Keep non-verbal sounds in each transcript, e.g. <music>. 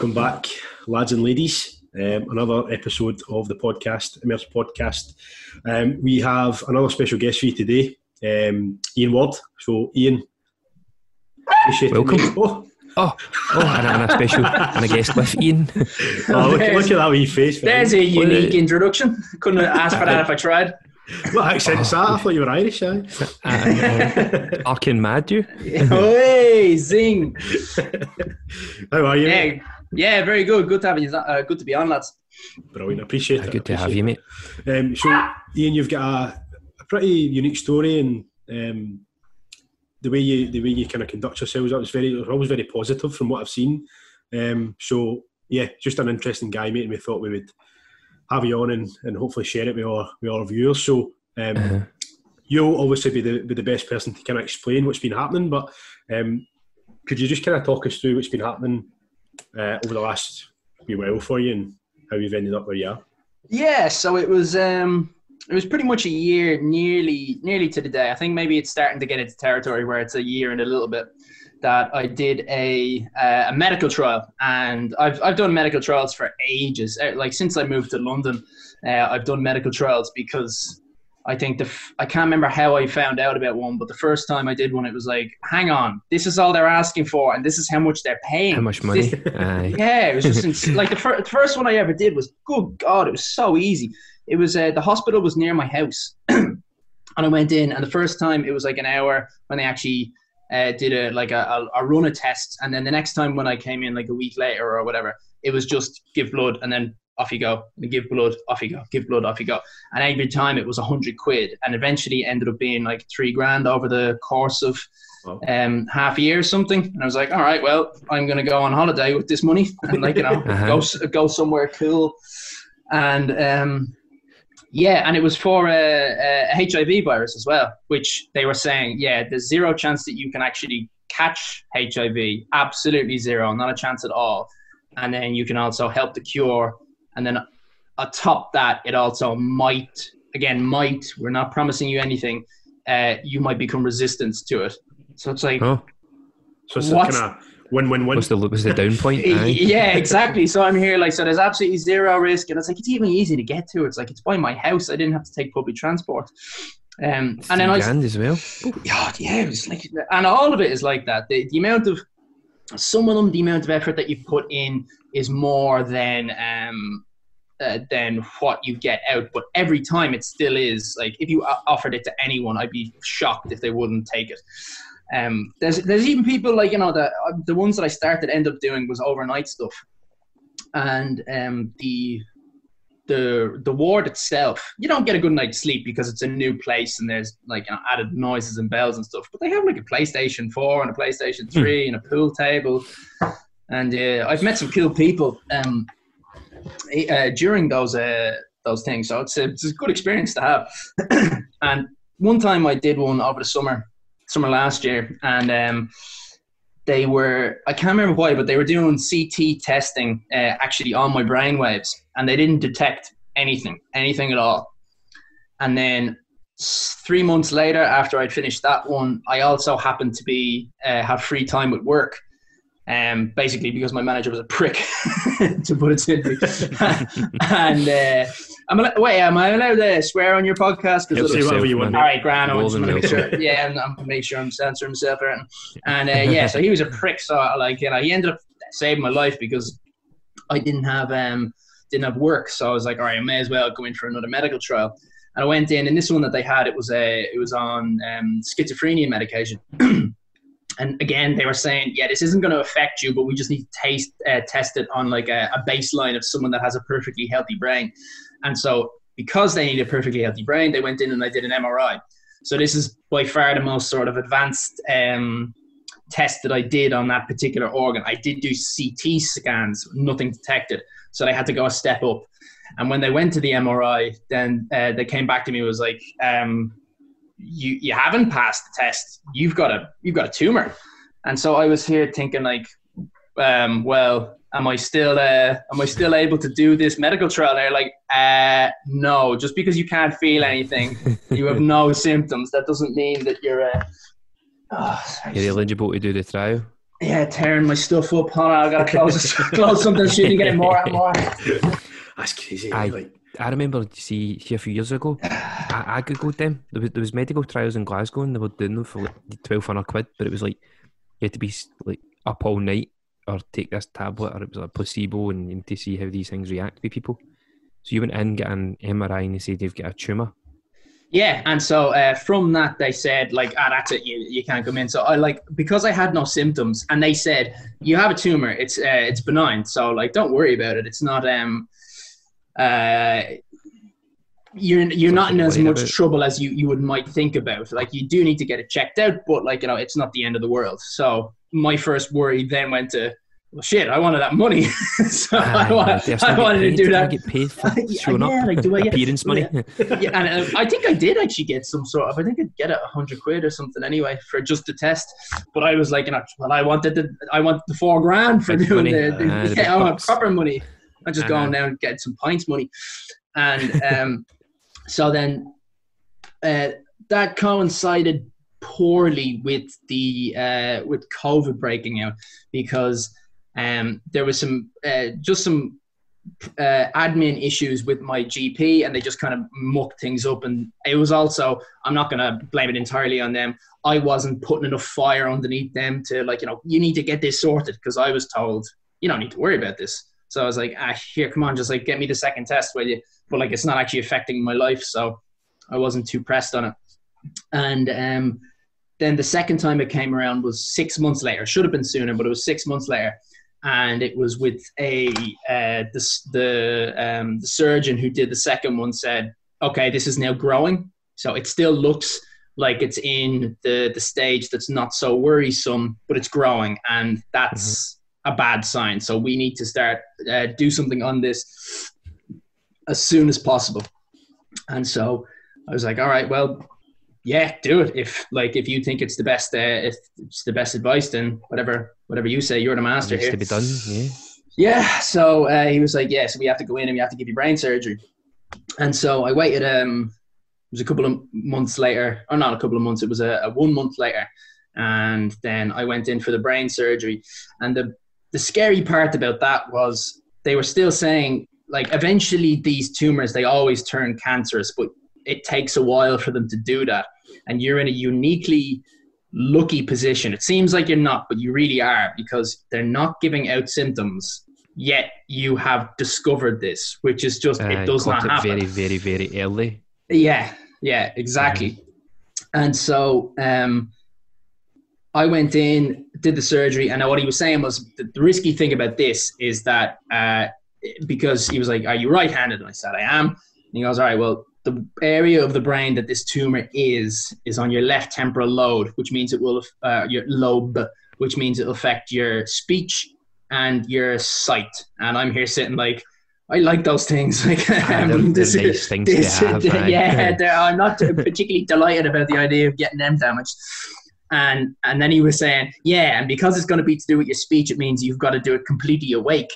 Welcome back, lads and ladies. Um, another episode of the podcast, Immerse Podcast. Um, we have another special guest for you today, um, Ian Ward. So, Ian, welcome. Oh. Oh, oh, and, and a special and a guest with Ian. oh, look, look, at that wee face. There's a unique introduction. Couldn't ask for that if I tried. What accent is that? I thought you were Irish, eh? Uh, uh, mad, you. <laughs> hey, zing. How are you? Yeah, yeah, very good. Good to have you. Uh, good to be on, lads. Brilliant. I appreciate it. Good to appreciate have you, mate. Um, so, Ian, you've got a, a pretty unique story, and um, the way you the way you kind of conduct yourselves, that was very, was always very positive from what I've seen. Um, so, yeah, just an interesting guy, mate. And we thought we would have you on and, and hopefully share it with our with our viewers. So um, uh-huh. you'll obviously be the be the best person to kind of explain what's been happening. But um, could you just kind of talk us through what's been happening uh, over the last wee while for you and how you've ended up where you are? Yeah, so it was um, it was pretty much a year, nearly nearly to the day. I think maybe it's starting to get into territory where it's a year and a little bit that I did a uh, a medical trial, and I've I've done medical trials for ages. Uh, like since I moved to London, uh, I've done medical trials because I think the f- I can't remember how I found out about one, but the first time I did one, it was like, hang on, this is all they're asking for, and this is how much they're paying. How much money? <laughs> Yeah, it was just <laughs> like the, fir- the first one I ever did was, good God, it was so easy. It was uh, the hospital was near my house. <clears throat> and I went in, and the first time it was like an hour when they actually uh, did a like a, a, run a test, and then the next time when I came in like a week later or whatever, it was just give blood and then off you go, and give blood, off you go, give blood, off you go, and every time it was a hundred quid, and eventually ended up being like three grand over the course of um, half a year or something. And I was like, all right, well, I'm going to go on holiday with this money and like you know <laughs> uh-huh. go go somewhere cool, and um, yeah, and it was for a, a, HIV virus as well, which they were saying, yeah, there's zero chance that you can actually catch HIV, absolutely zero, not a chance at all. And then you can also help the cure. And then atop that, it also might, again, might, we're not promising you anything, uh, you might become resistant to it. So it's like, oh. so it's kind of when when when was the was the down point? <laughs> yeah, exactly. So I'm here like so. There's absolutely zero risk, and it's like it's even easy to get to. It's like it's by my house. I didn't have to take public transport. Um, and then I as well. Yeah, yeah, it was like, and all of it is like that. The, the amount of some of them, the amount of effort that you put in is more than um, uh, than what you get out. But every time it still is like if you offered it to anyone, I'd be shocked if they wouldn't take it. Um, there's there's even people like you know the the ones that I started end up doing was overnight stuff, and um, the the the ward itself you don't get a good night's sleep because it's a new place and there's like you know, added noises and bells and stuff. But they have like a PlayStation Four and a PlayStation hmm. Three and a pool table, and uh, I've met some cool people um, uh, during those uh, those things. So it's a, it's a good experience to have. <clears throat> and one time I did one over the summer summer last year, and um, they were I can't remember why, but they were doing CT testing uh, actually on my brain waves, and they didn't detect anything, anything at all. And then three months later, after I'd finished that one, I also happened to be uh, have free time at work. Um, basically because my manager was a prick, <laughs> to put it simply. <laughs> and uh, I'm wait, am I allowed to swear on your podcast? He'll say whatever you want. All right. I'm just going to make sure. Yeah, I'm, I'm make sure I'm censoring myself. And uh, yeah, so he was a prick. So like, you know, he ended up saving my life because I didn't have um didn't have work. So I was like, all right, I may as well go in for another medical trial. And I went in, and this one that they had, it was a it was on um, schizophrenia medication. <clears throat> and again, they were saying, yeah, this isn't going to affect you, but we just need to taste, uh, test it on like a, a baseline of someone that has a perfectly healthy brain. And so, because they need a perfectly healthy brain, they went in and they did an MRI. So this is by far the most sort of advanced um, test that I did on that particular organ. I did do CT scans, nothing detected. So they had to go a step up. And when they went to the MRI, then uh, they came back to me was like, um, "You you haven't passed the test. You've got a you've got a tumor." And so I was here thinking like, um, well, am I still uh, am I still able to do this medical trial? They're like, uh, no, just because you can't feel anything, you have no <laughs> symptoms. That doesn't mean that you're. Uh, oh, you're eligible to do the trial. Yeah, tearing my stuff up. Hold on, I gotta close, <laughs> close something so you can get more and more. That's crazy. I, like, I remember, see, a few years ago, I, I googled them. There was, there was medical trials in Glasgow, and they were doing them for like twelve hundred quid. But it was like you had to be like up all night or take this tablet, or it was a placebo, and, to see how these things react with people. So you went in, get an MRI, and they said you've got a tumor. Yeah, and so uh, from that they said like, ah, that's it, you, you can't come in. So I like because I had no symptoms, and they said you have a tumor, it's uh, it's benign, so like don't worry about it. It's not um uh you're you're not in as much trouble as you you would might think about. Like you do need to get it checked out, but like you know it's not the end of the world. So my first worry then went to well, shit, I wanted that money, <laughs> so I, I, wanted, I wanted to do that. Get paid for <laughs> showing yeah, up, like, do I <laughs> get, appearance money. yeah, and uh, I think I did actually get some sort of. I think I'd get a hundred quid or something anyway for just the test. But I was like, you know, well, I wanted the, I want the four grand for doing the, the, uh, the I want proper money. I'm just uh-huh. going down and getting some pints money, and um, <laughs> so then uh, that coincided poorly with the uh, with COVID breaking out because um, there was some uh, just some uh, admin issues with my GP, and they just kind of mucked things up. And it was also I'm not going to blame it entirely on them. I wasn't putting enough fire underneath them to like you know you need to get this sorted because I was told you don't need to worry about this. So I was like, ah, here, come on, just like get me the second test, will you? But like it's not actually affecting my life, so I wasn't too pressed on it. And um, then the second time it came around was six months later. Should have been sooner, but it was six months later and it was with a uh, the the, um, the surgeon who did the second one said, okay, this is now growing, so it still looks like it's in the the stage that's not so worrisome, but it's growing, and that's mm-hmm. A bad sign. So we need to start uh, do something on this as soon as possible. And so I was like, all right, well, yeah, do it. If like if you think it's the best, uh, if it's the best advice, then whatever, whatever you say, you're the master here. To be done, yeah. Yeah. So uh, he was like, yeah, so we have to go in and we have to give you brain surgery. And so I waited. Um, it was a couple of months later, or not a couple of months. It was a, a one month later, and then I went in for the brain surgery. And the the scary part about that was they were still saying like eventually these tumors they always turn cancerous, but it takes a while for them to do that. And you're in a uniquely lucky position. It seems like you're not, but you really are because they're not giving out symptoms. Yet you have discovered this, which is just uh, it does not happen. Very, very, very early. Yeah, yeah, exactly. Mm-hmm. And so um, I went in, did the surgery, and what he was saying was the, risky thing about this is that uh, because he was like, "Are you right-handed?" And I said, "I am." And he goes, "All right, well, the area of the brain that this tumor is is on your left temporal lobe, which means it will uh, your lobe, which means it'll affect your speech and your sight. And I'm here sitting like. I like those things. <laughs> Like um, this, things this, have, <laughs> yeah, I'm not particularly delighted about the idea of getting them damaged. And and then he was saying, yeah, and because it's going to be to do with your speech, it means you've got to do it completely awake.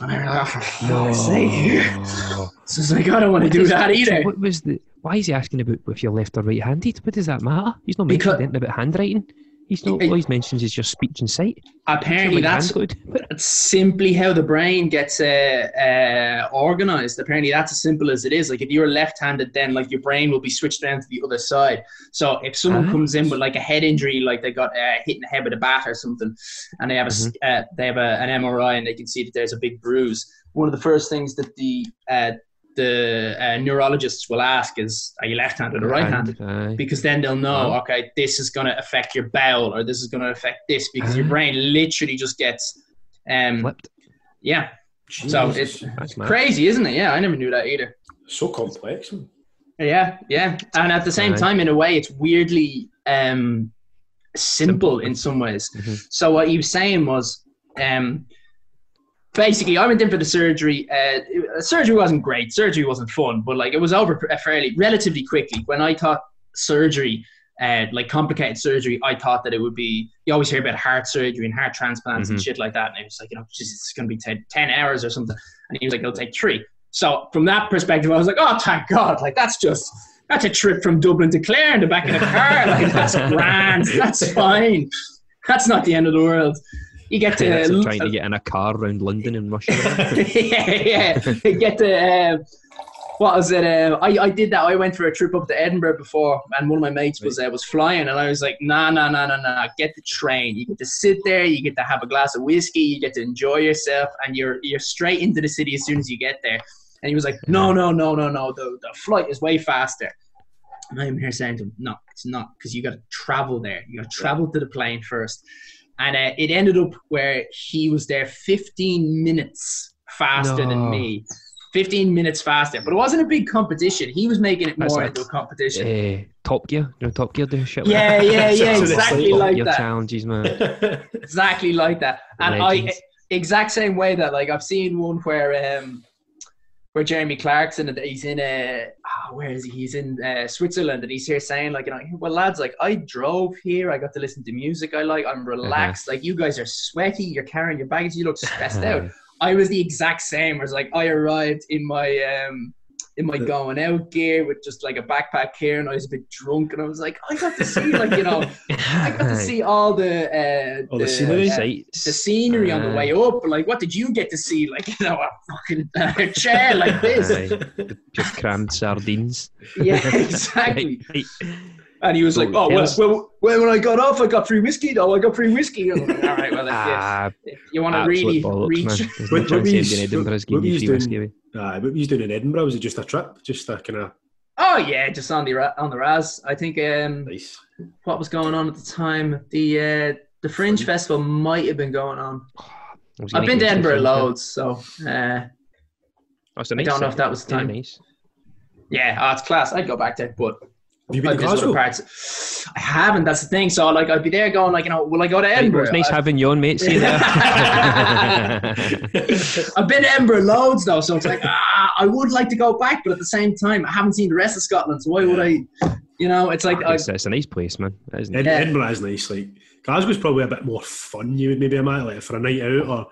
And I like, oh, for fuck's sake. <laughs> So it's like, I don't want to do that either. What was the, why is he asking about if you're left or right handed? What does that matter? He's not mentioning anything about handwriting. He's not. All he mentions is your speech and sight. Apparently, that's, good. But <laughs> that's simply how the brain gets uh, uh, organized. Apparently, that's as simple as it is. Like if you're left-handed, then like your brain will be switched down to the other side. So if someone ah. comes in with like a head injury, like they got uh, hit in the head with a bat or something, and they have a mm-hmm. Uh, they have a, an MRI and they can see that there's a big bruise. One of the first things that the uh, the uh, neurologists will ask is, are you left-handed or right-handed? Because then they'll know, oh. okay, this is going to affect your bowel or this is going to affect this because uh your brain literally just gets um, flipped. Yeah. Jeez, so it's crazy, isn't it? Yeah, I never knew that either. So complex. Yeah, yeah, and at the same time, in a way, it's weirdly um, simple, simple, in some ways. Mm-hmm. So what he was saying was, um, basically, I went in for the surgery. Uh, surgery wasn't great. Surgery wasn't fun, but like it was over fairly relatively quickly. When I thought surgery, uh, like complicated surgery, I thought that it would be. You always hear about heart surgery and heart transplants mm-hmm. and shit like that, and it was like, you know, it's going to be 10, 10 hours or something. And he was like, it'll take three. So from that perspective, I was like, oh, thank God! Like that's just that's a trip from Dublin to Clare in the back of the car. Like that's <laughs> grand. That's fine. That's not the end of the world. You get to trying to get in a car around London and rush hour. <laughs> yeah, yeah. You get to uh, what was it? Uh, I I did that. I went for a trip up to Edinburgh before, and one of my mates was uh, was flying, and I was like, nah, nah, nah, nah, nah. Get the train. You get to sit there. You get to have a glass of whiskey. You get to enjoy yourself, and you're you're straight into the city as soon as you get there. And he was like, no, no, no, no, no. The the flight is way faster. And I'm here saying to him, no, it's not, because you got to travel there. You got to travel to the plane first. And uh, it ended up where he was there 15 minutes faster No. than me. 15 minutes faster. But it wasn't a big competition. He was making it more like- into a competition. Eh, Top Gear, you know Top Gear do shit. like yeah, yeah, <laughs> yeah, exactly like that. challenges, man. Exactly like that. And I, exact same way that, like, I've seen one where, um, where Jeremy Clarkson and he's in uh, ah, where is he? He's in uh, Switzerland and he's here saying like you know well lads like I drove here I got to listen to music I like I'm relaxed like you guys are sweaty you're carrying your baggage you look stressed <laughs> out I was the exact same. I was like I arrived in my um in my going out gear with just like a backpack here, and I was a bit drunk, and I was like, I got to see like you know, <laughs> I got to see all the uh, All the scenery? uh, the scenery on the way up. Like, what did you get to see? Like, <laughs> you know, a fucking uh, chair like this. Aye, just crammed sardines. Yeah, <laughs> exactly. Right, And he was So like, "Oh, well, yes. well, well, when I got off, I got free whiskey. though. I got free whiskey." I was like, All right, well, if, you- Ah, <laughs> if you want to absolute really bollocks, reach, man. There's What- no what chance were you- in Edinburgh's what giving were you you doing? whiskey away. What were you doing in Edinburgh? Was it just a trip? Just a kind of oh yeah, just on the on the Raz. I think um, nice. what was going on at the time. The uh, the Fringe Festival might have been going on. I was I've been to Edinburgh loads, so uh, Oh, it's a I nice don't know if that was the time. nice. yeah, oh, it's class. I'd go back there, but Have you been I'd to Glasgow? parts. I haven't. That's the thing. So like, I'd be there going like, you know, will I go to Edinburgh? it's nice I- having your on, mate. See you there. <laughs> I've been to Edinburgh loads though, so it's like ah, I would like to go back, but at the same time, I haven't seen the rest of Scotland, so why would I? You know, it's like I, it's, it's a nice place, man. It is nice. Ed- Yeah. Edinburgh is nice. Like Glasgow's probably a bit more fun. You would maybe imagine like for a night out or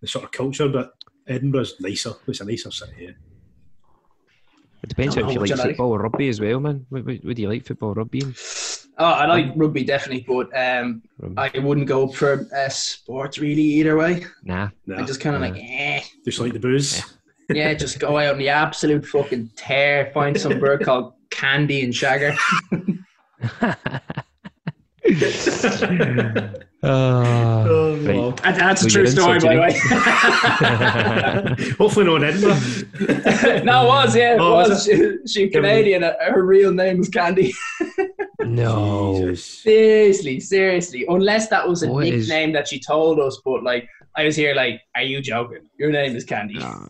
the sort of culture, but Edinburgh's nicer. It's a nicer city. Yeah. It depends Don't if you like what football or rugby as well, man. What, what, what do you like, football or rugby? oh, I like rugby definitely, but um, Rugby. I wouldn't go for uh, sports really either way. Nah. nah I just kind of Yeah. like eh. Just like the booze. <laughs> Yeah, just go out on the absolute fucking tear, find some bird <laughs> called Candy and Shagger. <laughs> Ah, Oh, right. wow. And that's a Well, true story, by the way. <laughs> Hopefully not in Edinburgh. no, it was, yeah, it Oh, was was. She, she Canadian. uh, Her real name was Candy. <laughs> No. Jesus. Seriously, seriously. Unless that was a What is- nickname that she told us, but like, I was here like, are you joking? Your name is Candy. Nah.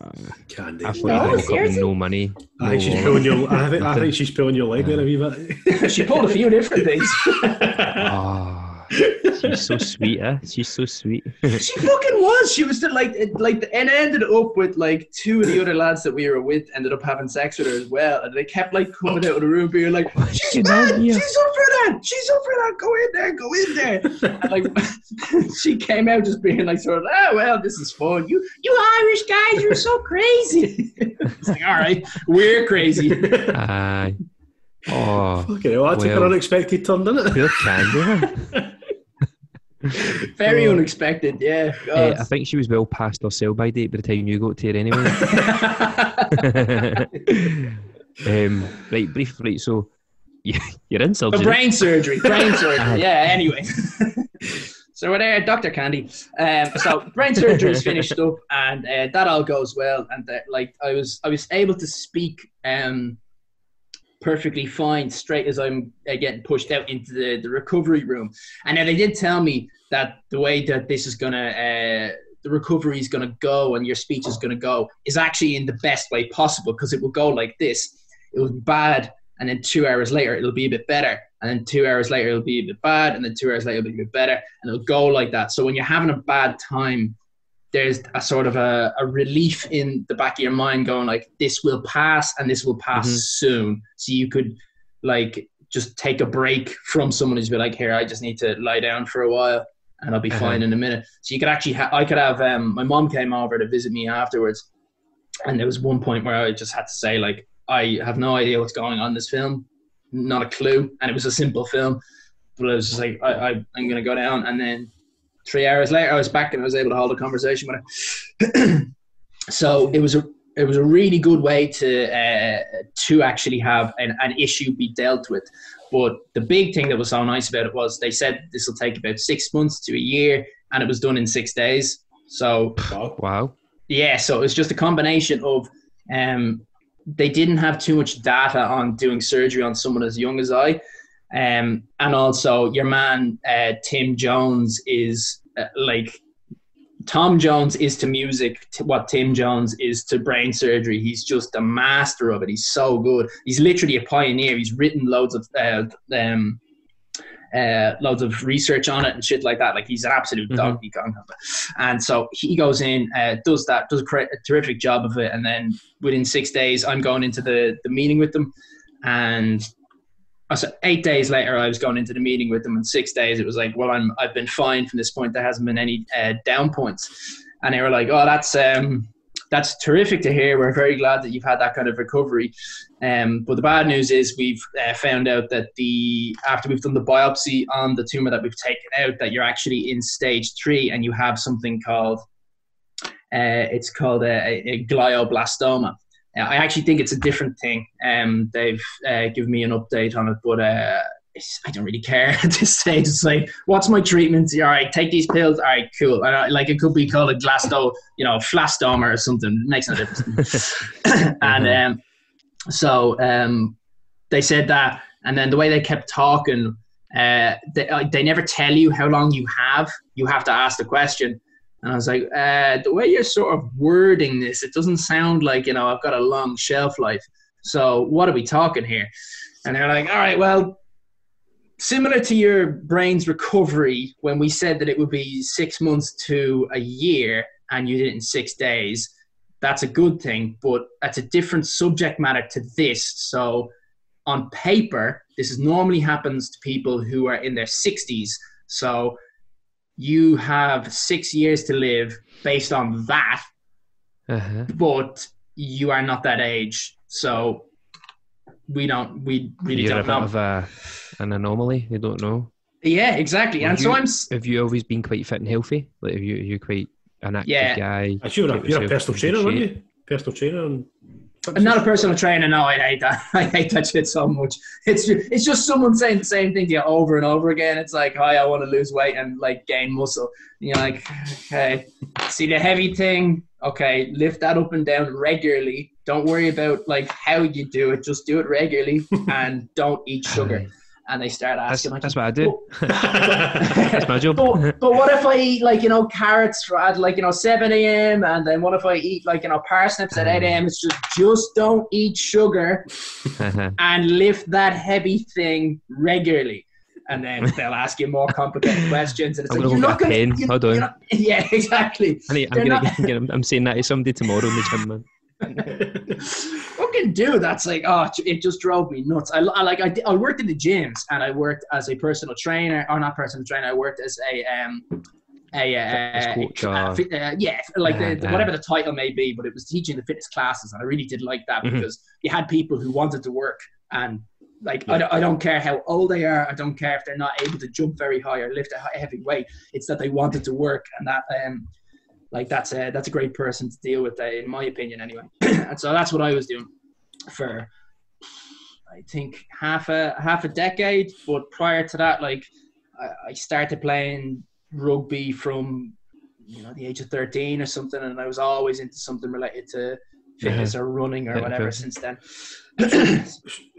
Candy. I No, thought you woke up with seriously? no money. I think she's pulling your. I think, I think she's pulling your leg there a wee bit. she pulled a few different things. Ah, she's so sweet, eh? She's so sweet. <laughs> she fucking was. She was the, like, it- like, and it ended up with like two of the other lads that we were with ended up having sex with her as well, and they kept like coming out of the room being like, "She's Fucking mad. yeah. She's up for that. She's up for that. Go in there. Go in there." And like, <laughs> she came out just being like, sort of, "Oh well, this is fun. You, you Irish guys, you're so crazy." it's like, all right, we're crazy. Aye. Oh, Okay, well, that took an unexpected turn, didn't it? poor Candy, man. <laughs> Very Oh. unexpected. Yeah. God. I think she was well past her sell by date by the time you got to her anyway. <laughs> <laughs> um, right, brief, right. So you, you're in surgery. brain surgery, brain surgery. Yeah. Anyway, so we're there, Doctor Candy. Um, so brain surgery is finished up, and uh, that all goes well. And uh, like I was, I was able to speak um, perfectly fine, straight as I'm uh, getting pushed out into the, the recovery room. And then they did tell me that the way that this is gonna. Uh, the recovery is going to go and your speech is going to go is actually in the best way possible because it will go like this. It will be bad, and then two hours later it'll be a bit better, and then two hours later it'll be a bit bad, and then two hours later it'll be a bit better, and it'll go like that. So when you're having a bad time, there's a sort of a, a relief in the back of your mind going like this will pass and this will pass Mhm. soon. So you could like just take a break from someone who's be like, here, I just need to lie down for a while and I'll be Uh-huh. fine in a minute. So you could actually, ha- I could have, um, my mom came over to visit me afterwards. And there was one point where I just had to say, like, I have no idea what's going on in this film, not a clue. And it was a simple film. but I was just like, I, I I'm gonna go down, and then three hours later, I was back and I was able to hold a conversation with her. <clears throat> so it was a it was a really good way to uh, to actually have an, an issue be dealt with. But the big thing that was so nice about it was they said this will take about six months to a year, and it was done in six days. So Wow. yeah, so it was just a combination of um, they didn't have too much data on doing surgery on someone as young as I, um, and also your man uh, Tim Jones is uh, like Tom Jones is to music to what Tim Jones is to brain surgery. He's just a master of it. He's so good. He's literally a pioneer. He's written loads of uh, um, uh, loads of research on it and shit like that. Like he's an absolute Mhm. dog. And so he goes in, uh, does that, does a, cre- a terrific job of it, and then within six days, I'm going into the the meeting with them, and so eight days later, I was going into the meeting with them. and six days, it was like, well, I'm I've been fine from this point. There hasn't been any uh, down points, and they were like, oh, that's um, that's terrific to hear. We're very glad that you've had that kind of recovery. Um, but the bad news is we've uh, found out that the after we've done the biopsy on the tumor that we've taken out, that you're actually in stage three, and you have something called uh, it's called a, a glioblastoma. Uh, I actually think it's a different thing. Um, they've uh, given me an update on it, but uh, I don't really care <laughs> at this stage. It's like, what's my treatment? All right, take these pills. All right, cool. I, like it could be called a glasto, you know, flastoma or something. It makes no difference. <laughs> <laughs> and um, so um, they said that, and then the way they kept talking, uh, they, uh, they never tell you how long you have. You have to ask the question. And I was like, uh, the way you're sort of wording this, it doesn't sound like, you know, I've got a long shelf life. So what are we talking here? And they're like, all right, well, similar to your brain's recovery, when we said that it would be six months to a year and you did it in six days, that's a good thing, but that's a different subject matter to this. So on paper, this is normally happens to people who are in their 60s. So you have six years to live based on that, Uh-huh. but you are not that age. So we don't, we really You're don't bit know. of a, an anomaly. You don't know. yeah, exactly. Would And so I'm, Have you always been quite fit and healthy? Like, have you, are you quite an active Yeah. guy? Actually, you're a, you're a personal trainer, aren't you? Personal trainer and I'm not a personal trainer. No, I hate that. <laughs> I hate that shit so much. It's just, it's just someone saying the same thing to you over and over again. It's like, hi, I want to lose weight and like gain muscle. And you're like, okay, see the heavy thing. Okay, lift that up and down regularly. Don't worry about like how you do it. Just do it regularly <laughs> and don't eat sugar. And they start That's, asking, like, that's what I do. <laughs> That's my job. but, <laughs> but what if I eat like you know carrots for- at like you know seven a.m. and then what if I eat like you know parsnips at uh-huh. eight a.m. It's just just don't eat sugar uh-huh. and lift that heavy thing regularly. And then they'll ask you more complicated <laughs> questions, and it's I'm like you're not going to. Hold on. Yeah, exactly. I need, I'm, They're gonna not- get, get, I'm saying that to somebody tomorrow in the gym, man. <laughs> fucking do that's like oh it just drove me nuts. I, I like I, did- I worked in the gyms and i worked as a personal trainer or not personal trainer i worked as a um a Fitness uh, coach, uh, or- fit- uh, yeah like the, the- whatever the title may be but it was teaching the fitness classes and i really did like that Mhm. because you had people who wanted to work and like I, don't, I don't care how old they are i don't care if they're not able to jump very high or lift a high- heavy weight it's that they wanted to work and that um like that's a that's a great person to deal with uh, in my opinion anyway <clears throat> and so that's what i was doing for I think half a half a decade. But prior to that, like I, I started playing rugby from you know the age of thirteen or something, and I was always into something related to fitness or running or Yeah, whatever okay. since then.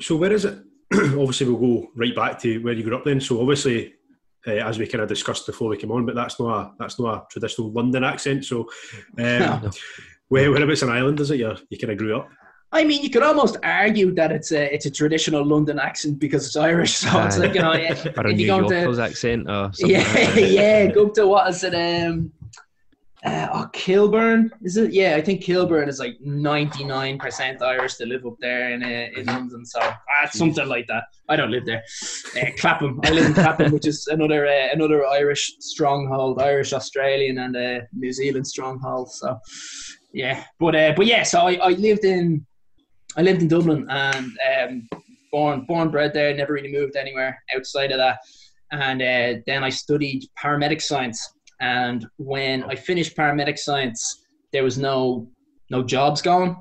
So where is it? <clears throat> obviously, we'll go right back to where you grew up then. So obviously, uh, as we kind of discussed before we came on, but that's not a that's not a traditional London accent. So, um, <laughs> No. where whereabouts in Ireland is it you you kind of grew up? I mean, you could almost argue that it's a it's a traditional London accent because it's Irish. So it's like you know, Or if a you New go to accent or <laughs> something. yeah, like that. yeah. Go to what is it? Um, uh, oh, Kilburn is it? Yeah, I think Kilburn is like ninety nine percent Irish to live up there in uh, in London. So uh, something like that. I don't live there. Uh, Clapham. I live in Clapham, which is another uh, another Irish stronghold, Irish Australian and uh, New Zealand stronghold. So yeah, but uh, but yeah. So I, I lived in I lived in Dublin and um, born born bred there. Never really moved anywhere outside of that. and uh, then I studied paramedic science. And when I finished paramedic science, there was no no jobs going.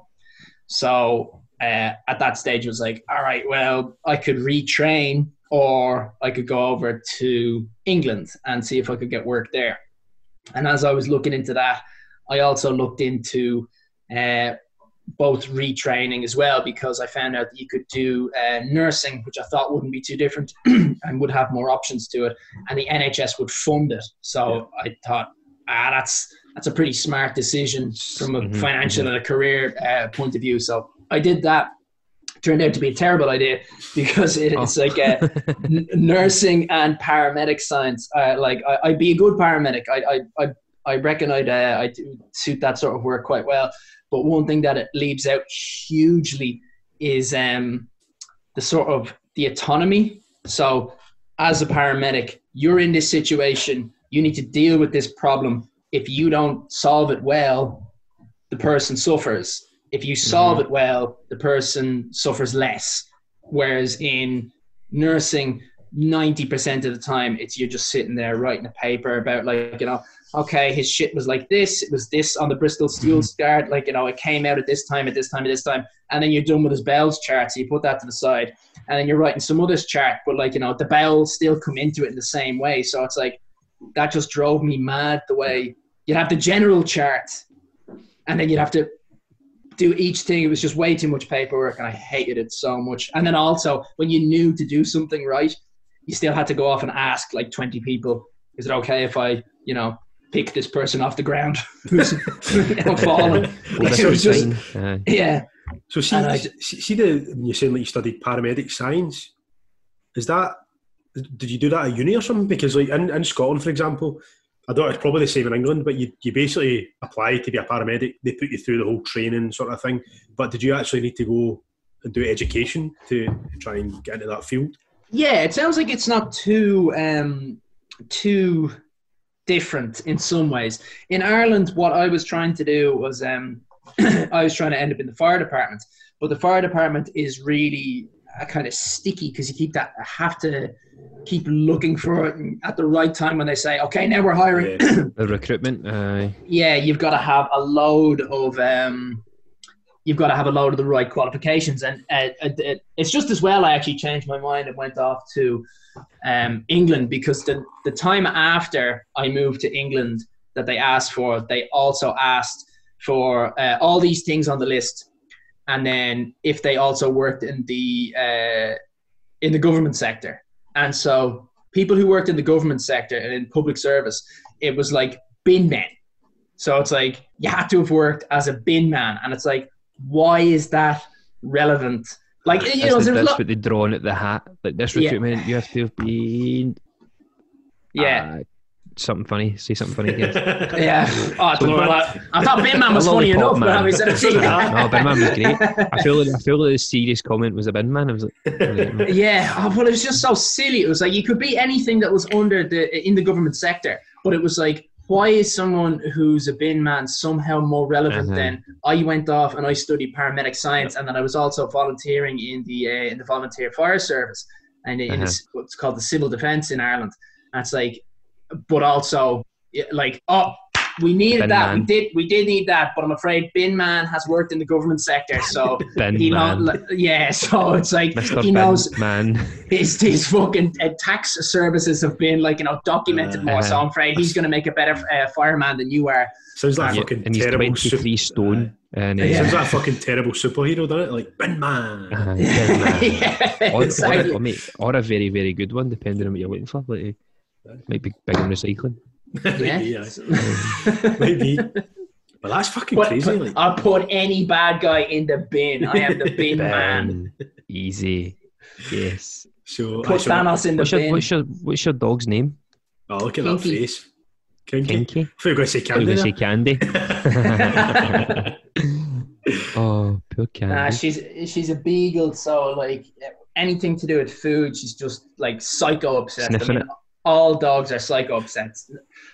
So uh, at that stage, it was like, all right, well, I could retrain or I could go over to England and see if I could get work there. And as I was looking into that, I also looked into uh, both retraining as well because I found out that you could do uh, nursing, which I thought wouldn't be too different <clears throat> and would have more options to it, and the NHS would fund it. So I thought, ah, that's that's a pretty smart decision from a Mhm, financial and a career uh, point of view. So I did that. Turned out to be a terrible idea <laughs> because it's Oh. like uh, n- <laughs> nursing and paramedic science. Uh, like I, I'd be a good paramedic. I I I, I reckon I'd uh, I do suit that sort of work quite well. But one thing that it leaves out hugely is um, the sort of the autonomy. So as a paramedic, you're in this situation. You need to deal with this problem. If you don't solve it well, the person suffers. If you solve it well, the person suffers less. Whereas in nursing, 90% of the time, it's you're just sitting there writing a paper about, like, you know, okay, his shit was like this, it was this on the Bristol Stool mm-hmm. Guard, like, you know, it came out at this time, at this time, at this time. And then you're done with his bells chart, so you put that to the side. And then you're writing some other chart, but, like, you know, the bells still come into it in the same way. So it's like, that just drove me mad the way you'd have the general chart and then you'd have to do each thing. It was just way too much paperwork, and I hated it so much. And then also, when you knew to do something right, you still had to go off and ask like twenty people, "Is it okay if I, you know, pick this person off the ground <laughs> who's <laughs> you know, fallen?" Well, <laughs> it this was just, fine. Aye. yeah, So see, And I- see, see the you're saying like you studied paramedic science, is that did you do that at uni or something? Because like in, in Scotland, for example, I don't. It's probably the same in England, but you you basically apply to be a paramedic. They put you through the whole training sort of thing. But did you actually need to go and do education to try and get into that field? yeah. It sounds like it's not too um, too different in some ways. In Ireland, what I was trying to do was um, <clears throat> I was trying to end up in the fire department, but the fire department is really uh, kind of sticky because you keep that I have to keep looking for it at the right time when they say, "Okay, now we're hiring." Yeah. <clears throat> The recruitment. Aye. yeah, you've got to have a load of um, you've got to have a load of the right qualifications, and uh, it, it's just as well. I actually changed my mind and went off to um, England because the the time after I moved to England that they asked for, they also asked for uh, all these things on the list, and then if they also worked in the uh, in the government sector, and so people who worked in the government sector and in public service, it was like bin men. So it's like you had to have worked as a bin man, and it's like, why is that relevant? Like you know, That's, the, there's that's lo- what they draw on at the hat. Like this Yeah. recruitment, you have to have been yeah, uh, something funny. Say something funny again. <laughs> yeah. Oh, I, thought, well, I, I thought bin man was A funny lollipop enough, but man. I was no, Bin Man was great. I feel like I feel like the serious comment was a bin man. I was like, <laughs> Yeah, oh, well, it was just so silly. It was like you could be anything that was under the in the government sector, but it was like, why is someone who's a bin man somehow more relevant Uh-huh. than I went off and I studied paramedic science, and then I was also volunteering in the uh, in the volunteer fire service, and in this, what's called the civil defence in Ireland. And it's like, but also like, oh. We needed Bin that. We did. We did need that, but I'm afraid Bin Man has worked in the government sector, <laughs> so bin he man, know, yeah. <laughs> So it's like Mr. he Bin knows man. <laughs> his his fucking uh, tax services have been like you know documented Uh, more. So uh-huh. I'm afraid he's going to make a better uh, fireman than you are. Sounds like Yeah, fucking and he's terrible. twenty three stone. And uh, Yeah. Sounds like a fucking terrible superhero, doesn't it? Like Bin Man. uh, bin man. yeah, or, exactly. or, or, mate, or a very, very good one, depending on what you're looking for. Like, uh, might be big on recycling. Maybe, aye. Maybe. But that's fucking Put- crazy. put- Like, I'll put any bad guy in the bin. I am the <laughs> bin man. Easy. Yes. so, Put aye, so Thanos in the What's your, bin. what's your What's your dog's name? Oh, look at that Kinky. face. Kinky. Kinky. I thought you were going to say I was Candy. gonna say Candy. <laughs> oh, poor Candy. Nah, she's she's a beagle, so like anything to do with food, she's just like psycho obsessed. I mean, all dogs are psycho obsessed.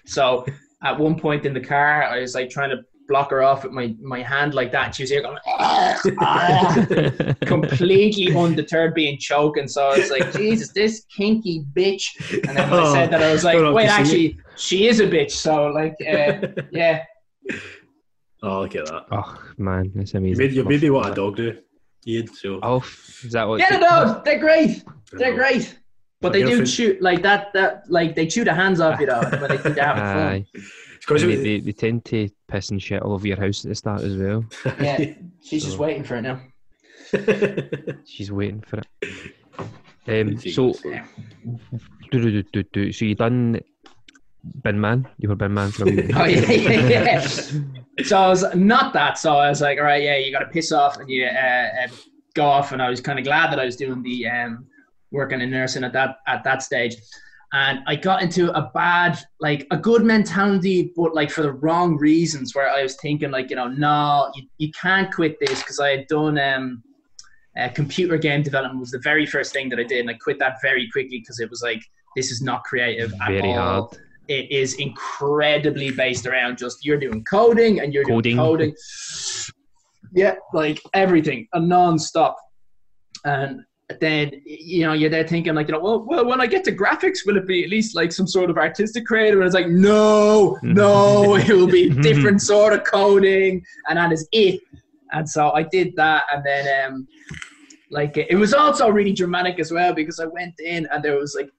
So at one point in the car, I was like trying to block her off with my, my hand like that. She was here going, "Ah, ah," <laughs> completely undeterred, being choking. So I was like, <laughs> Jesus, this kinky bitch. And then when I said that, I was like, wait, to see actually, she is a bitch. So like, uh, <laughs> yeah. Oh, look at that. oh man, that's amazing. You amazing. made your baby what a dog do, Ian. So Oh, is that what? Yeah, the dogs, they're great. They're great. But they do girlfriend- shoot like that. That like they chew the hands off you know <laughs> but they think they're having fun. Aye. It's 'cause And they, they, they tend to piss and shit all over your house at the start as well. <laughs> Yeah, she's just waiting for it now. <laughs> She's waiting for it. Um, so, do, do, do, do, do. so you done Bin Man? You were Bin Man for a wee Oh yeah, yeah, yeah. So I was not that. So I was like, all right, yeah, you got to piss off and you uh, uh, go off. And I was kind of glad that I was doing the um, working in nursing at that at that stage. And I got into a bad, like a good mentality, but like for the wrong reasons. Where I was thinking, like, you know, no, you, you can't quit this because I had done um, uh, computer game development was the very first thing that I did, and I quit that very quickly because it was like this is not creative at Very all hard. it is incredibly based around just you're doing coding and you're Coding. doing coding. Yeah, like everything, a non-stop. And then you know you're there thinking like you know well, well when I get to graphics will it be at least like some sort of artistic creative and it's like no no <laughs> it will be different sort of coding. And that is it. And so I did that. And then um like it was also really dramatic as well because I went in and there was like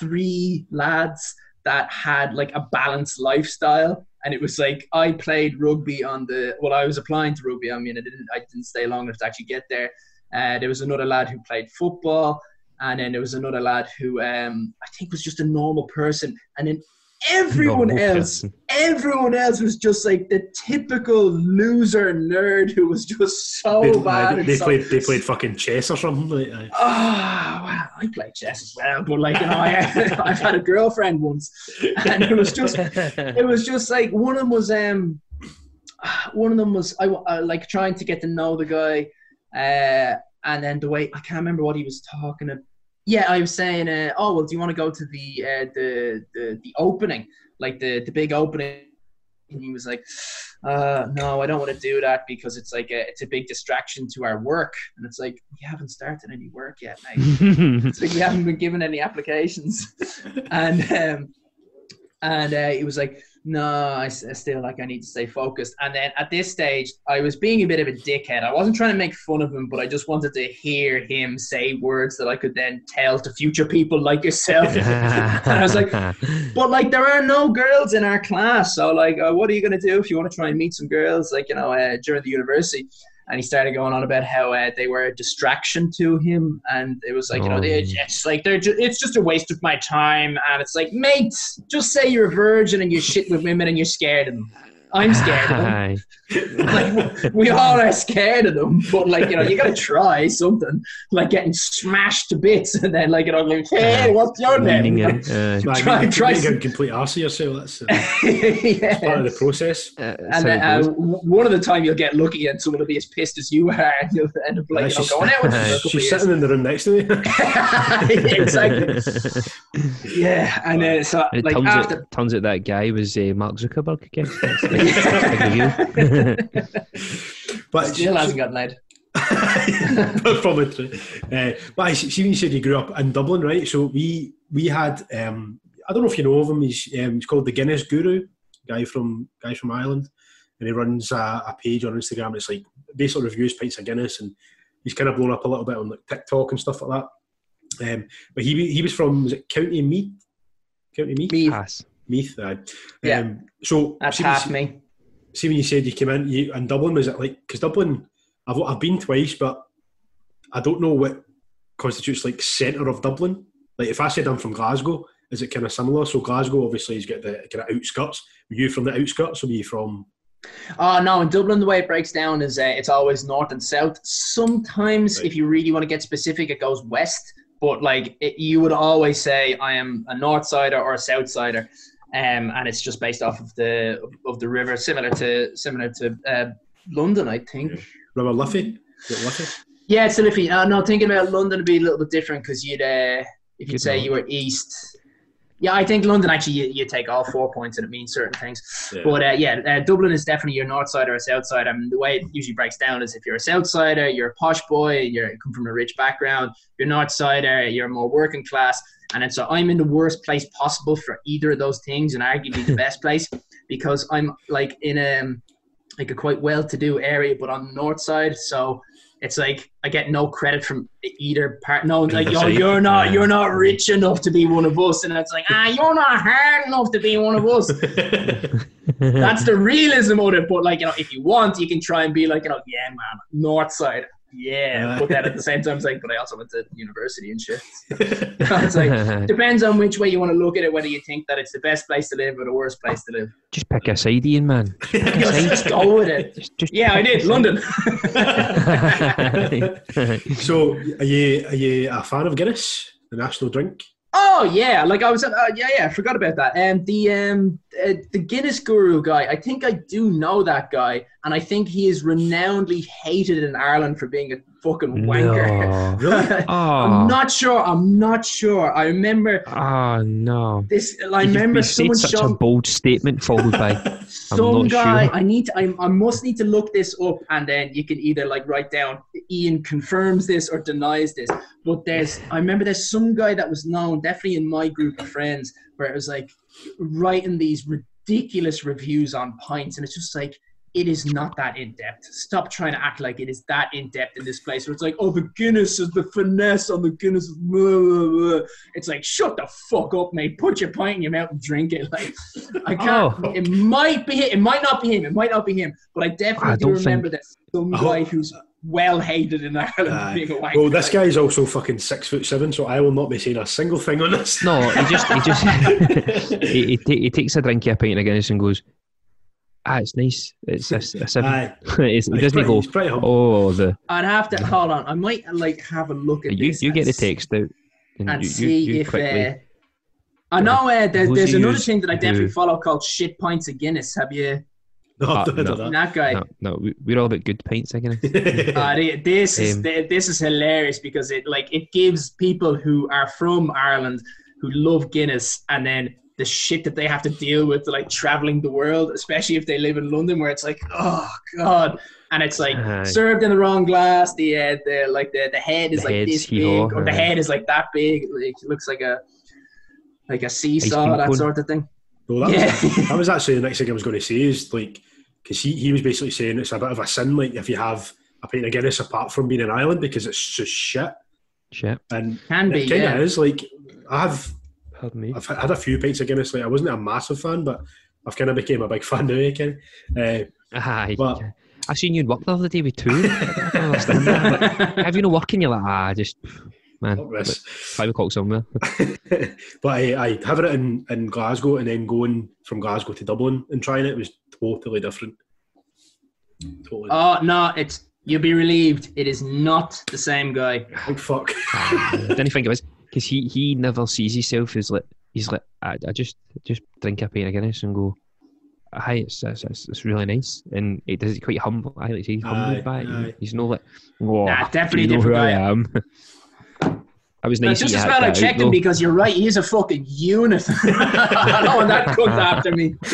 three lads that had like a balanced lifestyle. And it was like I played rugby on the well I was applying to rugby. I mean I didn't I didn't stay long enough to actually get there uh, there was another lad who played football and then there was another lad who um, I think was just a normal person and then everyone Normal else person. everyone else was just like the typical loser nerd who was just so they, bad they, they so- played they played fucking chess or something. Like. Oh, wow. I play chess as well, but like you know, I, <laughs> I've had a girlfriend once, and it was just, <laughs> it was just like one of them was um, one of them was I uh, like trying to get to know the guy, uh, and then the way I can't remember what he was talking about. Yeah, I was saying, uh, oh well, do you want to go to the uh, the the the opening, like the the big opening? And he was like, uh, no, I don't want to do that because it's like a, it's a big distraction to our work. And it's like, we haven't started any work yet, mate. it's like we haven't been given any applications. <laughs> and um, and uh, he was like, no, I still like I need to stay focused. And then at this stage, I was being a bit of a dickhead. I wasn't trying to make fun of him, but I just wanted to hear him say words that I could then tell to future people like yourself. <laughs> and I was like, but like there are no girls in our class so like uh, what are you going to do if you want to try and meet some girls like you know uh, during the university and he started going on about how uh, they were a distraction to him and it was like you know Oh. it's like they're ju- it's just a waste of my time and it's like mate just say you're a virgin and you shit with women and you're scared of them i'm scared of them. <laughs> <laughs> like we all are scared of them, but like you know, you gotta <laughs> try something like getting smashed to bits, and then like you know, like hey, what's your Leaning name? in, aye. Aye, Try- make, try make some- a complete arse of yourself. That's uh, <laughs> yeah. part of the process. Uh, And then, uh, one of the time you'll get lucky and someone will be as pissed as you are, and you'll end up like Aye, you know, she's going out with them a couple she's sitting in the room next to me. exactly. Yeah, and uh, so And it like turns, after. out, turns out that guy was uh, Mark Zuckerberg again. That's like- like a reveal. <laughs> but Still hasn't got laid. <laughs> Probably true. Uh, but I see when you said you grew up in Dublin, right? So we we had um, I don't know if you know of him. He's um, he's called the Guinness Guru, guy from guy from Ireland, and he runs a, a page on Instagram. It's like basically reviews pints of Guinness, and he's kind of blown up a little bit on like TikTok and stuff like that. Um, but he he was from was it County Meath, County Meath, Me, Pass. Meath. Aye. Yeah. Um, so that's see half see- me. See when you said you came in you, in Dublin, was it like because Dublin? I've I've been twice, but I don't know what constitutes like centre of Dublin. Like if I said I'm from Glasgow, is it kind of similar? So Glasgow obviously has got the kind of outskirts. Were you from the outskirts, or were you from? Oh no, in Dublin the way it breaks down is uh, it's always north and south. Sometimes, Right. if you really want to get specific, it goes west. But like it, you would always say, I am a north sider or a south sider, um, and it's just based off of the of the river, similar to similar to uh, London, I think. River Liffey? Is it Liffey? Yeah, it's a Liffey. Uh, no, thinking about London would be a little bit different because you'd uh, if you'd say you were east, Yeah, I think London actually you, you take all four points and it means certain things. Yeah. But uh, yeah, uh, Dublin is definitely your north side or a south side. I mean, the way it usually breaks down is if you're a south sider, you're a posh boy, you're, you come from a rich background. You're north sider, you're more working class. And then so I'm in the worst place possible for either of those things, and arguably the <laughs> best place because I'm like in a like a quite well-to-do area, but on the north side. So it's like I get no credit from either part. No, like yo, you're not you're not rich enough to be one of us, and it's like ah, you're not hard enough to be one of us. <laughs> That's the realism of it. But like you know, if you want, you can try and be like you know, yeah, man, north side. Yeah, but uh, then at the <laughs> same time, it's like, but I also went to university and shit. <laughs> <laughs> it's like depends on which way you want to look at it. Whether you think that it's the best place to live or the worst place to live. Just pick a side, Ian, man. Pick. Just go with it. Just, just Yeah, I did. London. so, are you are you a fan of Guinness, the national drink? Oh yeah, like I was. Uh, yeah, yeah. I forgot about that. Um, the um, uh, the Guinness Guru guy. I think I do know that guy, and I think he is renownedly hated in Ireland for being a fucking wanker. No. <laughs> Really? I'm Oh, not sure. I'm not sure. I remember oh no. this. I You've- remember someone such a bold statement followed by <laughs> some guy. sure. I need. To, I, I must need to look this up, and then you can either like write down Ian confirms this or denies this. But there's. I remember there's some guy that was known, definitely in my group of friends, where it was like writing these ridiculous reviews on pints, and it's just like. It is not that in depth. Stop trying to act like it is that in depth in this place where it's like, oh, the Guinness is the finesse on the Guinness. Blah, blah, blah. It's like, shut the fuck up, mate. Put your pint in your mouth and drink it. <laughs> Like, I can't. Oh. It might be. It might not be him. It might not be him. But I definitely I do don't remember that some I guy who's well hated in Ireland for Aye. being a wanker. Well, this guy is also fucking six foot seven, so I will not be saying a single thing on this. No, he just he just <laughs> <laughs> he, he, ta- he takes a drink of a pint of Guinness and goes, ah, it's nice. It's a, a seven. Aye. <laughs> It's, he doesn't pretty- go, he's pretty oh, the I'd have to hold on. I might like have a look at you this. you get the text out and, and you, see you, you if. quickly. Uh, I know uh, there, there's another use thing that I definitely to- follow called shit pints of Guinness. Have you <laughs> No, I've not no. done that guy? no, no, we, we're all about good pints, I guess. <laughs> Uh, this is Um, this is hilarious because it like it gives people who are from Ireland who love Guinness and then the shit that they have to deal with like traveling the world, especially if they live in London, where it's like oh god, and it's like Aye. served in the wrong glass. The uh, the like the the head is The like this big, or the head is like that big. Like, it looks like a like a seesaw, that cone. sort of thing. Well, that, Yeah. was, <laughs> that was actually the next thing I was going to say is like, because he, he was basically saying it's a bit of a sin, like if you have a pint of Guinness apart from being an island because it's just shit. Shit. And Can be, it kind of yeah. is. Like, I have Pardon me. I've had a few pints of Guinness. Like, I wasn't a massive fan, but I've kind of became a big <laughs> fan now again. Uh, Aye. But- I seen you in work the other day with two. I don't understand that. Like, <laughs> have you no working? You're like, ah, just man, five o'clock somewhere. <laughs> but I, I having it in, in Glasgow and then going from Glasgow to Dublin and trying it was totally different. Totally. Oh no, it's you'll be relieved. It is not the same guy. Oh fuck. Didn't think it was because he he never sees himself as like he's like I, I just just drink a pint of Guinness and go. Hi, it's, it's, it's, it's really nice, and he does it quite humble. I like he's humbled Aye, by it. aye. He's no like, whoa, Nah, definitely you know who different I am. <laughs> I was Now, nice. just as well I checked out, him though. because you're right. He's a fucking unit. <laughs> I don't want that cooked after me. <laughs>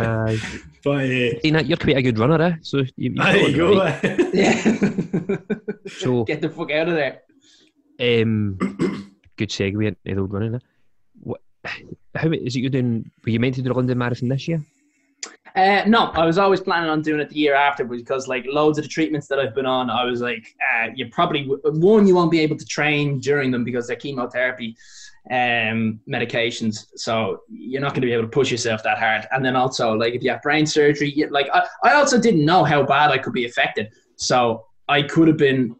Aye. but uh, See, Nat, you're quite a good runner, eh? So you, you there you go. Yeah. So Get the fuck out of there. Um, good segue into the old? What, how is it you're doing? Were you meant to do the London Marathon this year? Uh, no, I was always planning on doing it the year after because, like, loads of the treatments that I've been on, I was like, uh, you probably one, you won't be able to train during them because they're chemotherapy um, medications, so you're not going to be able to push yourself that hard. And then also, like, if you have brain surgery, you, like, I, I also didn't know how bad I could be affected, so I could have been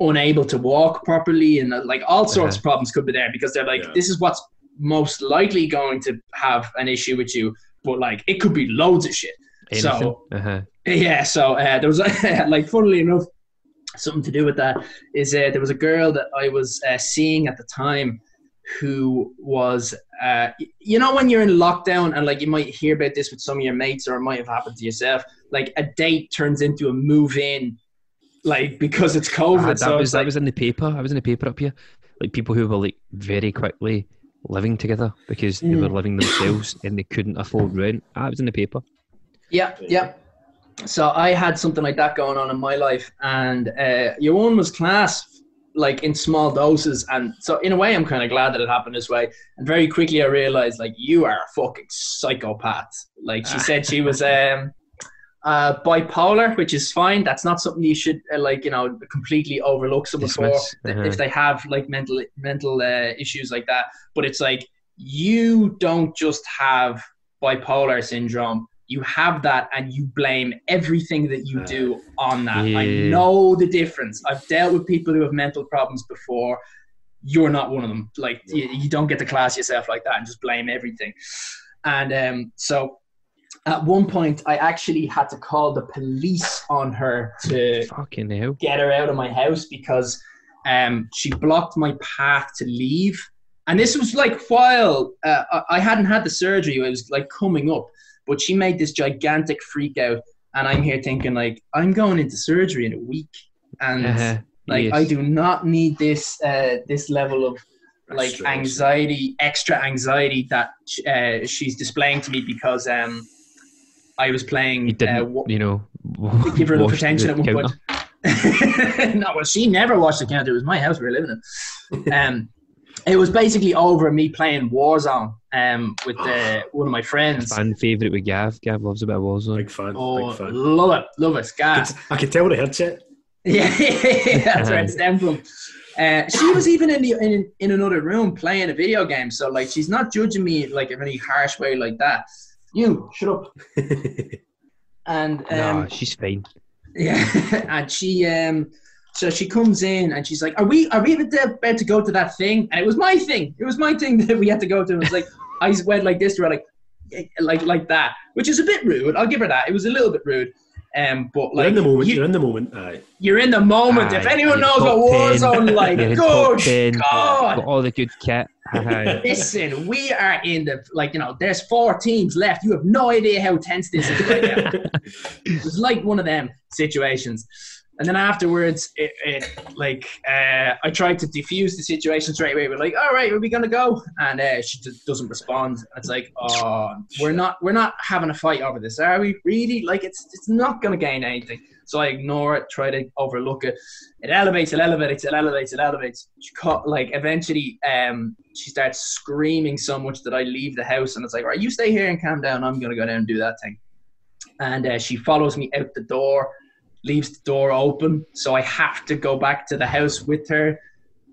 unable to walk properly, and uh, like all sorts of problems could be there because they're like, Yeah. this is what's most likely going to have an issue with you but like it could be loads of shit. Anything? So uh-huh. yeah, so uh, there was <laughs> like, funnily enough, something to do with that is uh, there was a girl that I was uh, seeing at the time who was, uh, you know, when you're in lockdown and like you might hear about this with some of your mates or it might have happened to yourself, like a date turns into a move in, like because it's COVID. Ah, that so was that like, was in the paper. I was in the paper up here. like people who were like very quickly living together because they Mm. were living themselves and they couldn't afford rent. Ah, it was in the paper. Yeah, yeah. So I had something like that going on in my life, and uh, your one was class, like in small doses. And so, in a way, I'm kind of glad that it happened this way. And very quickly, I realized, like, you are a fucking psychopath. Like she said, she was <laughs> um, uh, bipolar, which is fine. That's not something you should, uh, like, you know, completely overlook someone for Dismiss, uh-huh. if they have like mental mental uh, issues like that. But it's like you don't just have bipolar syndrome. You have that, and you blame everything that you do on that. I know the difference. I've dealt with people who have mental problems before. You're not one of them. Like you, you don't get to class yourself like that and just blame everything. And um, so, at one point, I actually had to call the police on her to Fucking hell. get her out of my house because um, she blocked my path to leave. And this was like while uh, I- I hadn't had the surgery, it was like coming up, but she made this gigantic freak out. And I'm here thinking, like, I'm going into surgery in a week. And Uh-huh. like, Yes. I do not need this, uh, this level of like anxiety, extra anxiety that uh, she's displaying to me because um, I was playing. You didn't, uh, wa- you know, <laughs> give her the wash attention the at one counter. point. <laughs> no, well, she never watched the counter. It was my house we were living in. Um, it was basically over me playing Warzone um, with uh, <sighs> one of my friends. Fan favourite with Gav. Gav loves a bit of Warzone. Big fan. Oh, big fan. love it, love it, I Scar. could, I could tell the headset. <laughs> Yeah, that's where it stemmed from. Uh, she was even in the in, in another room playing a video game, so like she's not judging me like in any harsh way like that. You shut up. <laughs> And um, nah, she's fine. Yeah, <laughs> and she um, so she comes in and she's like, "Are we are we even about to go to that thing?" And it was my thing. It was my thing <laughs> that we had to go to. And it was like I went like this to her, like like like that, which is a bit rude. I'll give her that. It was a little bit rude. Um, but You're like in the moment. you, you're in the moment. Aye. you're in the moment. if anyone knows what top 10. Warzone <laughs> like, You're in top good 10, God. Got all the good kit. Aye. <laughs> Listen, we are in the like you know. There's four teams left. You have no idea how tense this is right now. <laughs> it was like one of them situations. And then afterwards, it, it like uh, I tried to defuse the situation straight away. We're like, "All right, are we gonna go?" And uh, she just doesn't respond. It's like, "Oh, we're not, we're not having a fight over this, are we? Really? Like, it's it's not gonna gain anything." So I ignore it, try to overlook it. It elevates, it elevates, it elevates, it elevates. She caught, like eventually, um, she starts screaming so much that I leave the house, and it's like, "All right, you stay here and calm down. I'm gonna go down and do that thing." And uh, she follows me out the door, leaves the door open, so I have to go back to the house with her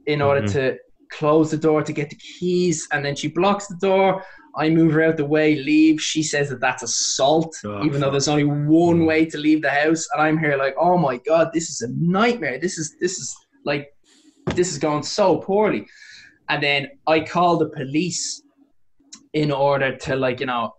in order Mhm. to close the door to get the keys, and then she blocks the door. I move her out the way, leave. She says that that's assault, Oh, even though there's only one way to leave the house. And I'm here like, oh my god, this is a nightmare. This is this is like this is going so poorly. And then I call the police in order to like you know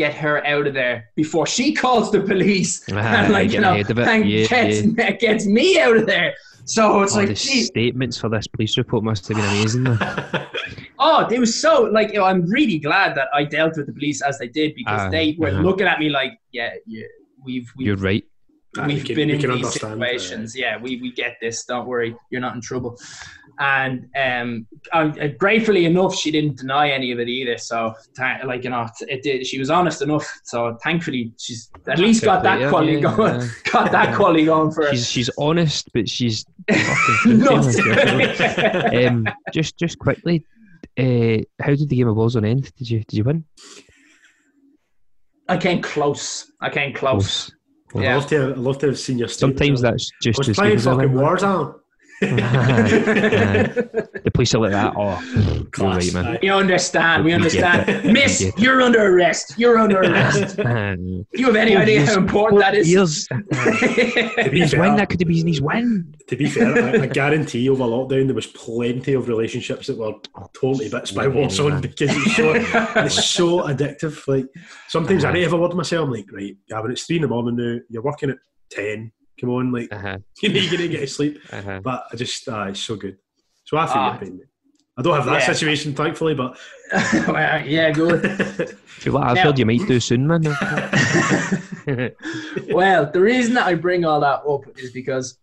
get her out of there before she calls the police Ah, <laughs> and like get you know ahead and Yeah, gets, gets me out of there. So it's Oh, like, the gee, statements for this police report must have been amazing. <laughs> Oh, it was so like you know, I'm really glad that I dealt with the police as they did because Ah, they were uh-huh. looking at me like, yeah, yeah, we've we've You're right. Aye, we've we can- been we in these understand, uh, situations. yeah, we, we get this. Don't worry, you're not in trouble. And um, um, gratefully enough, she didn't deny any of it either. So, tha- like you know, it did. She was honest enough. So, thankfully, she's at least got that Yeah, quality yeah, going. yeah. <laughs> Got that quality going for her. She's she's honest, but she's <laughs> Not- <laughs> um, just just quickly, uh, how did the game of Warzone end? Did you did you win? I came close. I came close. I'd love to. I'd love to have seen your. Sometimes statement. that's I just was as playing good fucking. Warzone. The police are like that. Oh, you're Class, right, man. aye. We understand. We We understand. Miss, get you're under arrest. You're under <laughs> arrest. <laughs> Do you have any Four idea how important that is? Years. To be His <laughs> fair, win, that could have been his win. to be fair, I, I guarantee over lockdown there was plenty of relationships that were totally bits by Yeah, Warzone man. because it's so, it's so addictive. Like sometimes I need to have a word with myself. I'm like, right, Gavin, it's three in the morning now. You're working at ten. Come on, like Uh-huh, <laughs> you know, you're gonna get to sleep. uh-huh. But I just, uh, it's so good. So I feel your pain. I don't have that Yeah. situation, thankfully, but <laughs> Well, yeah, good. <laughs> feel like I've Now- heard you might do soon, man. well, the reason that I bring all that up is because,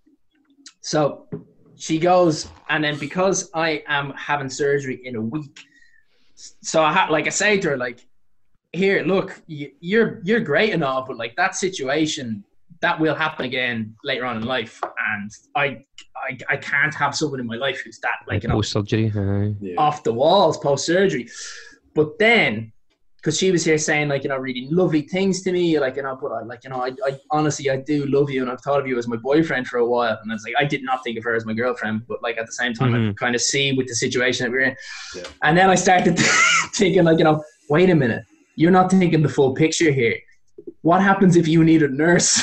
so she goes, and then because I am having surgery in a week, so I had like I say to her like, here, look, you, you're you're great and all, but like that situation that will happen again later on in life, and I I, I can't have someone in my life who's that like you know Post surgery. Yeah. off the walls post surgery. But then, because she was here saying like you know really lovely things to me, like you know, but I like you know I, I honestly I do love you and I've thought of you as my boyfriend for a while, and I was like I did not think of her as my girlfriend, but like at the same time I Mhm. kind of see with the situation that we're in, Yeah. and then I started <laughs> thinking like you know wait a minute, you're not thinking the full picture here. What happens if you need a nurse?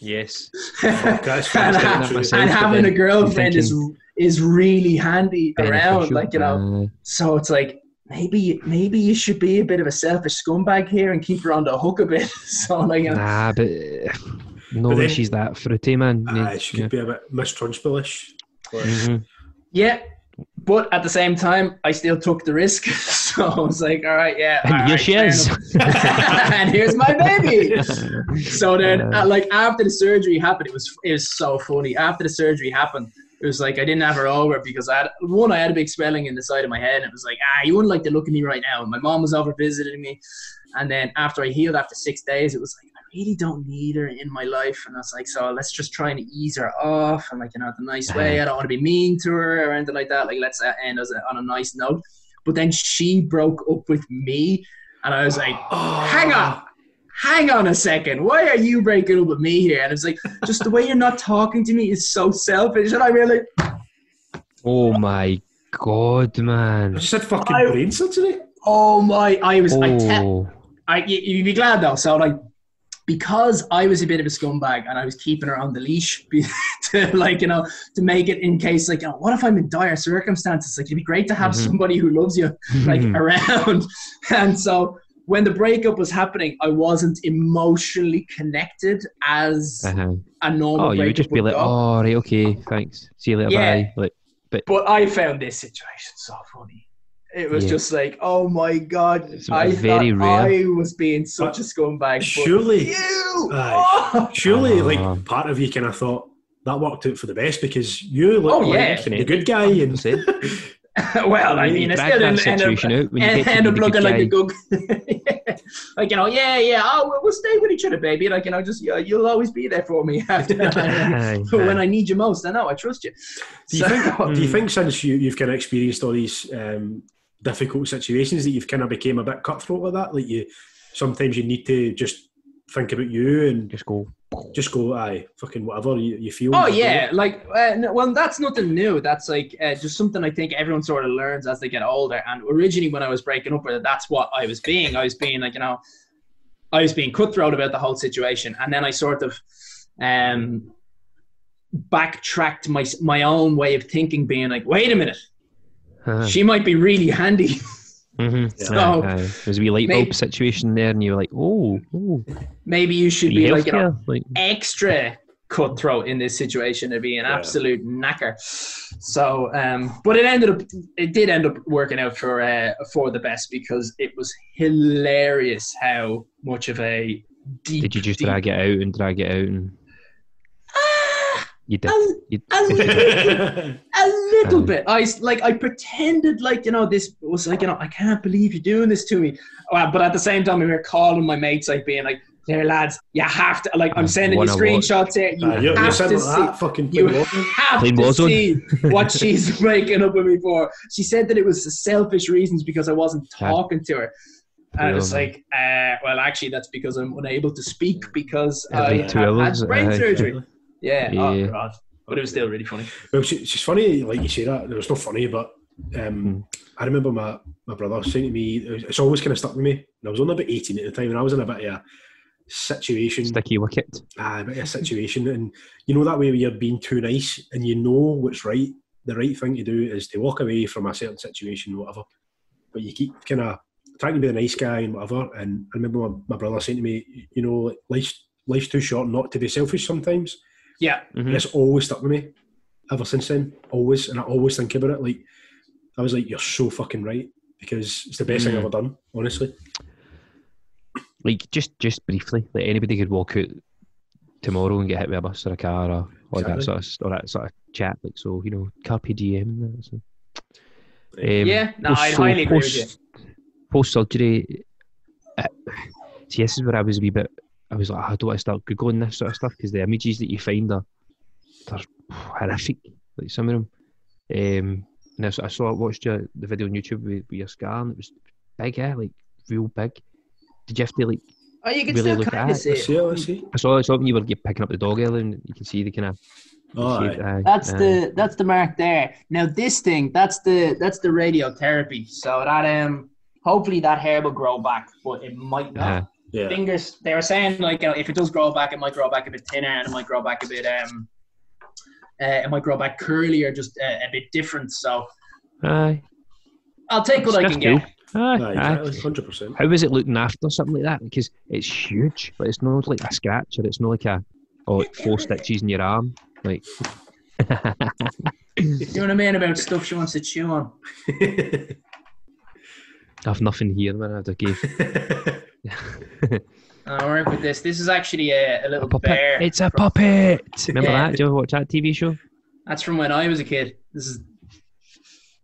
Yes. Fuck, <laughs> and, ha- myself, and having a girlfriend is is really handy around, like you know. Uh, So it's like maybe maybe you should be a bit of a selfish scumbag here and keep her on the hook a bit. <laughs> so like you know, nah, but uh, no, But then- she's that fruity, man. Aye, she could yeah. be a bit Miss Trunchbull-ish. But- Mhm. yeah. But at the same time, I still took the risk. <laughs> So I was like, all right, yeah. And here right, she is. <laughs> and here's my baby. So then, Uh, like after the surgery happened, it was it was so funny. After the surgery happened, it was like I didn't have her over because I had one. I had a big swelling in the side of my head, and it was like ah, you wouldn't like to look at me right now. And my mom was over visiting me, and then after I healed after six days, it was like really don't need her in my life, and I was like, so let's just try and ease her off, and like you know, the nice way. I don't want to be mean to her or anything like that. Like let's uh, end as a, on a nice note. But then she broke up with me, and I was like, Oh, hang on, hang on a second. Why are you breaking up with me here? And it's like, just the way you're not talking to me is so selfish. And I really, oh my god, I man. just had fucking I- brain surgery. oh my, I was, I, te- Oh, I, you- you'd be glad though. So like, because I was a bit of a scumbag and I was keeping her on the leash <laughs> to like, you know, to make it in case like, know, what if I'm in dire circumstances? Like, it'd be great to have Mhm. somebody who loves you like Mhm. around. <laughs> And so when the breakup was happening, I wasn't emotionally connected as Uh-huh. a normal Oh, you would just be like, go. oh, right, okay, thanks. See you later, Yeah. bye. Like, But I found this situation so funny. It was Yeah. just like, oh my god, I very thought rare. I was being such a scumbag. but Surely, you, Aye. Oh! surely, Ah. like part of you kind of thought that worked out for the best because you look Oh, like yeah. the good guy, and 100%. <laughs> well, I mean, I Drag still that didn't end up, situation out when you end, get to end be up the looking like a the good, <laughs> like you know, yeah, yeah, oh, we'll, we'll stay with each other, baby. Like you know, just yeah, you'll always be there for me <laughs> after Aye, when. I need you most. I know, I trust you. Do you So- think? Do you think since you, you've kind of experienced all these um, difficult situations that you've kind of became a bit cutthroat with that? Like you, sometimes you need to just think about you and Just go. just go, aye, fucking whatever you, you feel. Oh yeah, it." like uh, no, well, that's nothing new. That's like uh, just something I think everyone sort of learns as they get older. And originally, when I was breaking up with her, that's what I was being. I was being like you know, I was being cutthroat about the whole situation, and then I sort of um backtracked my my own way of thinking, being like, wait a minute, Uh-huh. she might be really handy. <laughs> Mhm. Yeah. So- Aye, aye. There's a wee light bulb Maybe- situation there, and you were like, oh, oh, Maybe you should be be like you know. Like, extra cutthroat in this situation to be an Yeah. absolute knacker. So, um, but it ended up, it did end up working out for uh, for the best because it was hilarious how much of a deep. did you just deep- drag it out and drag it out, and you did? a, You, a little, <laughs> a little Um, bit. I s- like I pretended like you know this was like you know I can't believe you're doing this to me, uh, but at the same time we were calling my mates like being like, "There, lads, you have to like I'm Uh, sending you screenshots here. You Aye, you're, you're have to see." that, fucking You have to Warzone. see what she's <laughs> breaking up with me for. She said that it was selfish reasons because I wasn't Yeah. talking to her. And it's like, uh, well, actually, that's because I'm unable to speak because Yeah, I two have had brain surgery. <laughs> Yeah. Yeah. Oh, But it was still really funny. Well, it's, it's funny, like you say that. It was not funny, but um, Hmm. I remember my, my brother saying to me, it's always kind of stuck with me. And I was only about 18 at the time, and I was in a bit of a situation. sticky wicket. Ah, a bit of a situation. And you know that way where you're being too nice and you know what's right. The right thing to do is to walk away from a certain situation, or whatever. But you keep kind of trying to be the nice guy and whatever. And I remember my, my brother saying to me, you know, like, life's, life's too short not to be selfish sometimes. Yeah. Mhm. And it's always stuck with me ever since then. Always. And I always think about it. Like, I was like, you're so fucking right. Because it's the best thing Mm. I've ever done, honestly. Like just just briefly, like anybody could walk out tomorrow and get hit with a bus or a car or or that sort of or that sort of chat. Like so, you know, carpe diem and that. So. Um, Yeah, no, I'd highly agree with you. Post surgery. Uh, <sighs> see, this is where I was a wee bit. I was like, "Ah, I don't want to start googling this sort of stuff because the images that you find are they're horrific. Like some of them. Um, and I saw, I saw watched your, the video on YouTube with, with your scar and it was big, eh? Like real big. Did you have to like? Oh, you can Really still look kind at of it. see Let's it. see it, let's see. I saw something you were get- picking up the dog earlier and you can see the kind of. Oh, aye. That's the that's the mark there. Now this thing, that's the that's the radiotherapy. So that um, hopefully that hair will grow back, but it might not. Uh, yeah. Fingers. They were saying like you know, if it does grow back, it might grow back a bit thinner, and it might grow back a bit um, uh, it might grow back curly or just uh, a bit different. So aye, I'll take what I can cool. get. aye, Aye, aye. exactly, hundred percent. How is it looking after something like that? Because it's huge, but it's not like a scratch or it's not like a oh like four stitches in your arm. Like <laughs> You know what I mean about stuff she wants to chew on. <laughs> I've nothing here, man. I'd have gave <laughs> <laughs> I'll work with this. This is actually a, a a little puppet. bear. It's a puppet. <laughs> Remember Yeah. that? Did you ever watch that TV show? That's from when I was a kid. This is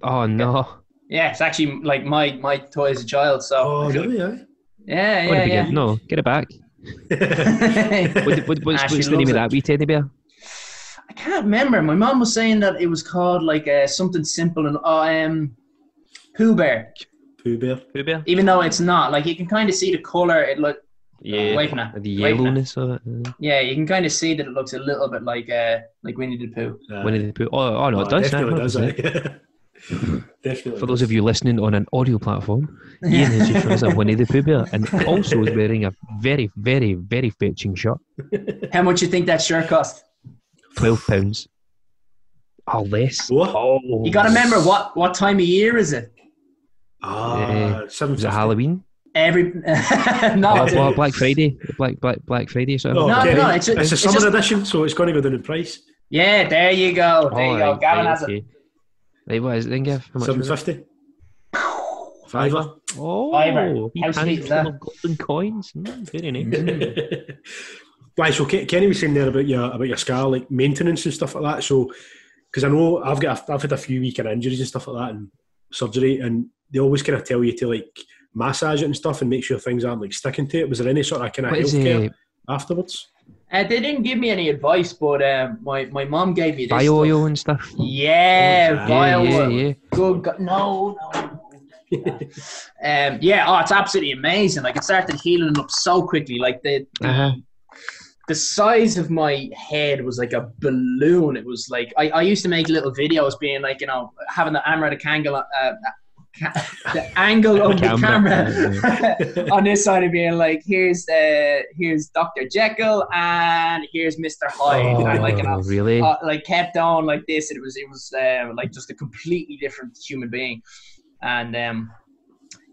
Oh no! yeah, it's actually like my my toy as a child. So oh, really? Aye. yeah, What yeah, did we yeah. No, get it back. What, what, what's, what's the name loves of that wee teddy bear? I can't remember. My mom was saying that it was called like uh, something simple and uh, um, Pooh Bear. Pooh Bear. Pooh bear. Even though it's not, like you can kind of see the color. It look Yeah. away from. The Away from that. yellowness of it. uh, Yeah, you can kind of see that it looks a little bit like uh like Winnie the Pooh. Aye. Winnie the Pooh. Oh, oh no, it Oh, does. Definitely does. 100%. <laughs> <laughs> definitely. For those of you listening on an audio platform, Ian has just shown us a <laughs> Winnie the Pooh bear and also is wearing a very, very, very fetching shirt. How much you think that shirt cost? Twelve pounds. Oh, less. What? Oh, You got to remember what what time of year is it? Ah, seven Was it Halloween? Every <laughs> no, Oh, it's- Black Friday. Black Black Black Friday. Sort of. Oh, No, no, it's a- it's a it's summer just- edition, so it's going to go down in price. yeah, there you go, there you go. right, Gavin right, has it. okay. Right, what is it then, Gav? How much Seven was. Fiver. Oh, Fiver. wee How sweet hands that? golden coins. Mm, very nice. <laughs> Right, so Ke- Kenny was saying there about your about your scar, like maintenance and stuff like that. So, because I know I've got I've had a few week injuries and stuff like that and surgery, and they always kind of tell you to like massage it and stuff and make sure things aren't like sticking to it. Was there any sort of kind of What is healthcare afterwards? Uh, they didn't give me any advice, but um, my my mom gave me this. Bio oil and stuff. Yeah, Oh, bio yeah, oil. yeah, yeah. Good. God. No, no. um, yeah, oh, it's absolutely amazing. Like it started healing up so quickly. Like the the, Uh-huh. the size of my head was like a balloon. It was like I, I used to make little videos, being like you know having the Amrita angle, uh, ca- the angle of the Camera, <laughs> on this side of being like here's uh, here's Doctor Jekyll and here's Mister Hyde, and like you know Oh, really? uh, like kept on like this. and It was it was uh, like just a completely different human being, and um,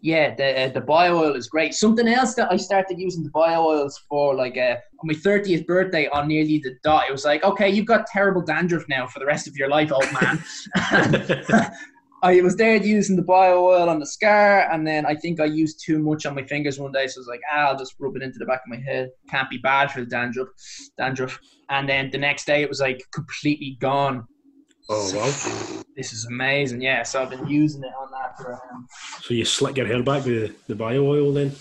yeah, the uh, the bio oil is great. Something else that I started using the bio oils for, like uh, on my thirtieth birthday, on nearly the dot. It was like, okay, you've got terrible dandruff now for the rest of your life, old man. <laughs> <laughs> I was there using the bio oil on the scar, and then I think I used too much on my fingers one day, so I was like, ah, I'll just rub it into the back of my head. Can't be bad for the dandruff, dandruff. And then the next day, it was like completely gone. oh wow! This is amazing, yeah. So I've been using it on that for um, So you slick your hair back with the bio oil then?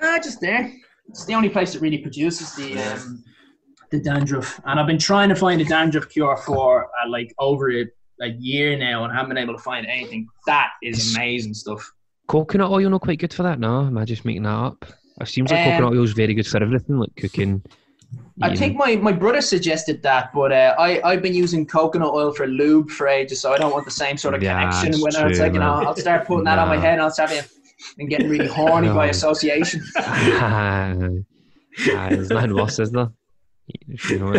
uh, just there. It's the only place that really produces the um, the dandruff, and I've been trying to find a dandruff cure for uh, like over a, a year now, and haven't been able to find anything. That is amazing stuff. Coconut oil not quite good for that, no? Am I just making that up? It seems like Um, coconut oil is very good for everything, like cooking. I think my, my brother suggested that, but uh, I I've been using coconut oil for lube for ages, so I don't want the same sort of Yeah, connection. When it's true, like you know. I'll start putting that on my <laughs> head, and I'll start being, and getting really horny by <laughs> No. association. <laughs> Ah, there's nothing worse, is there? You know,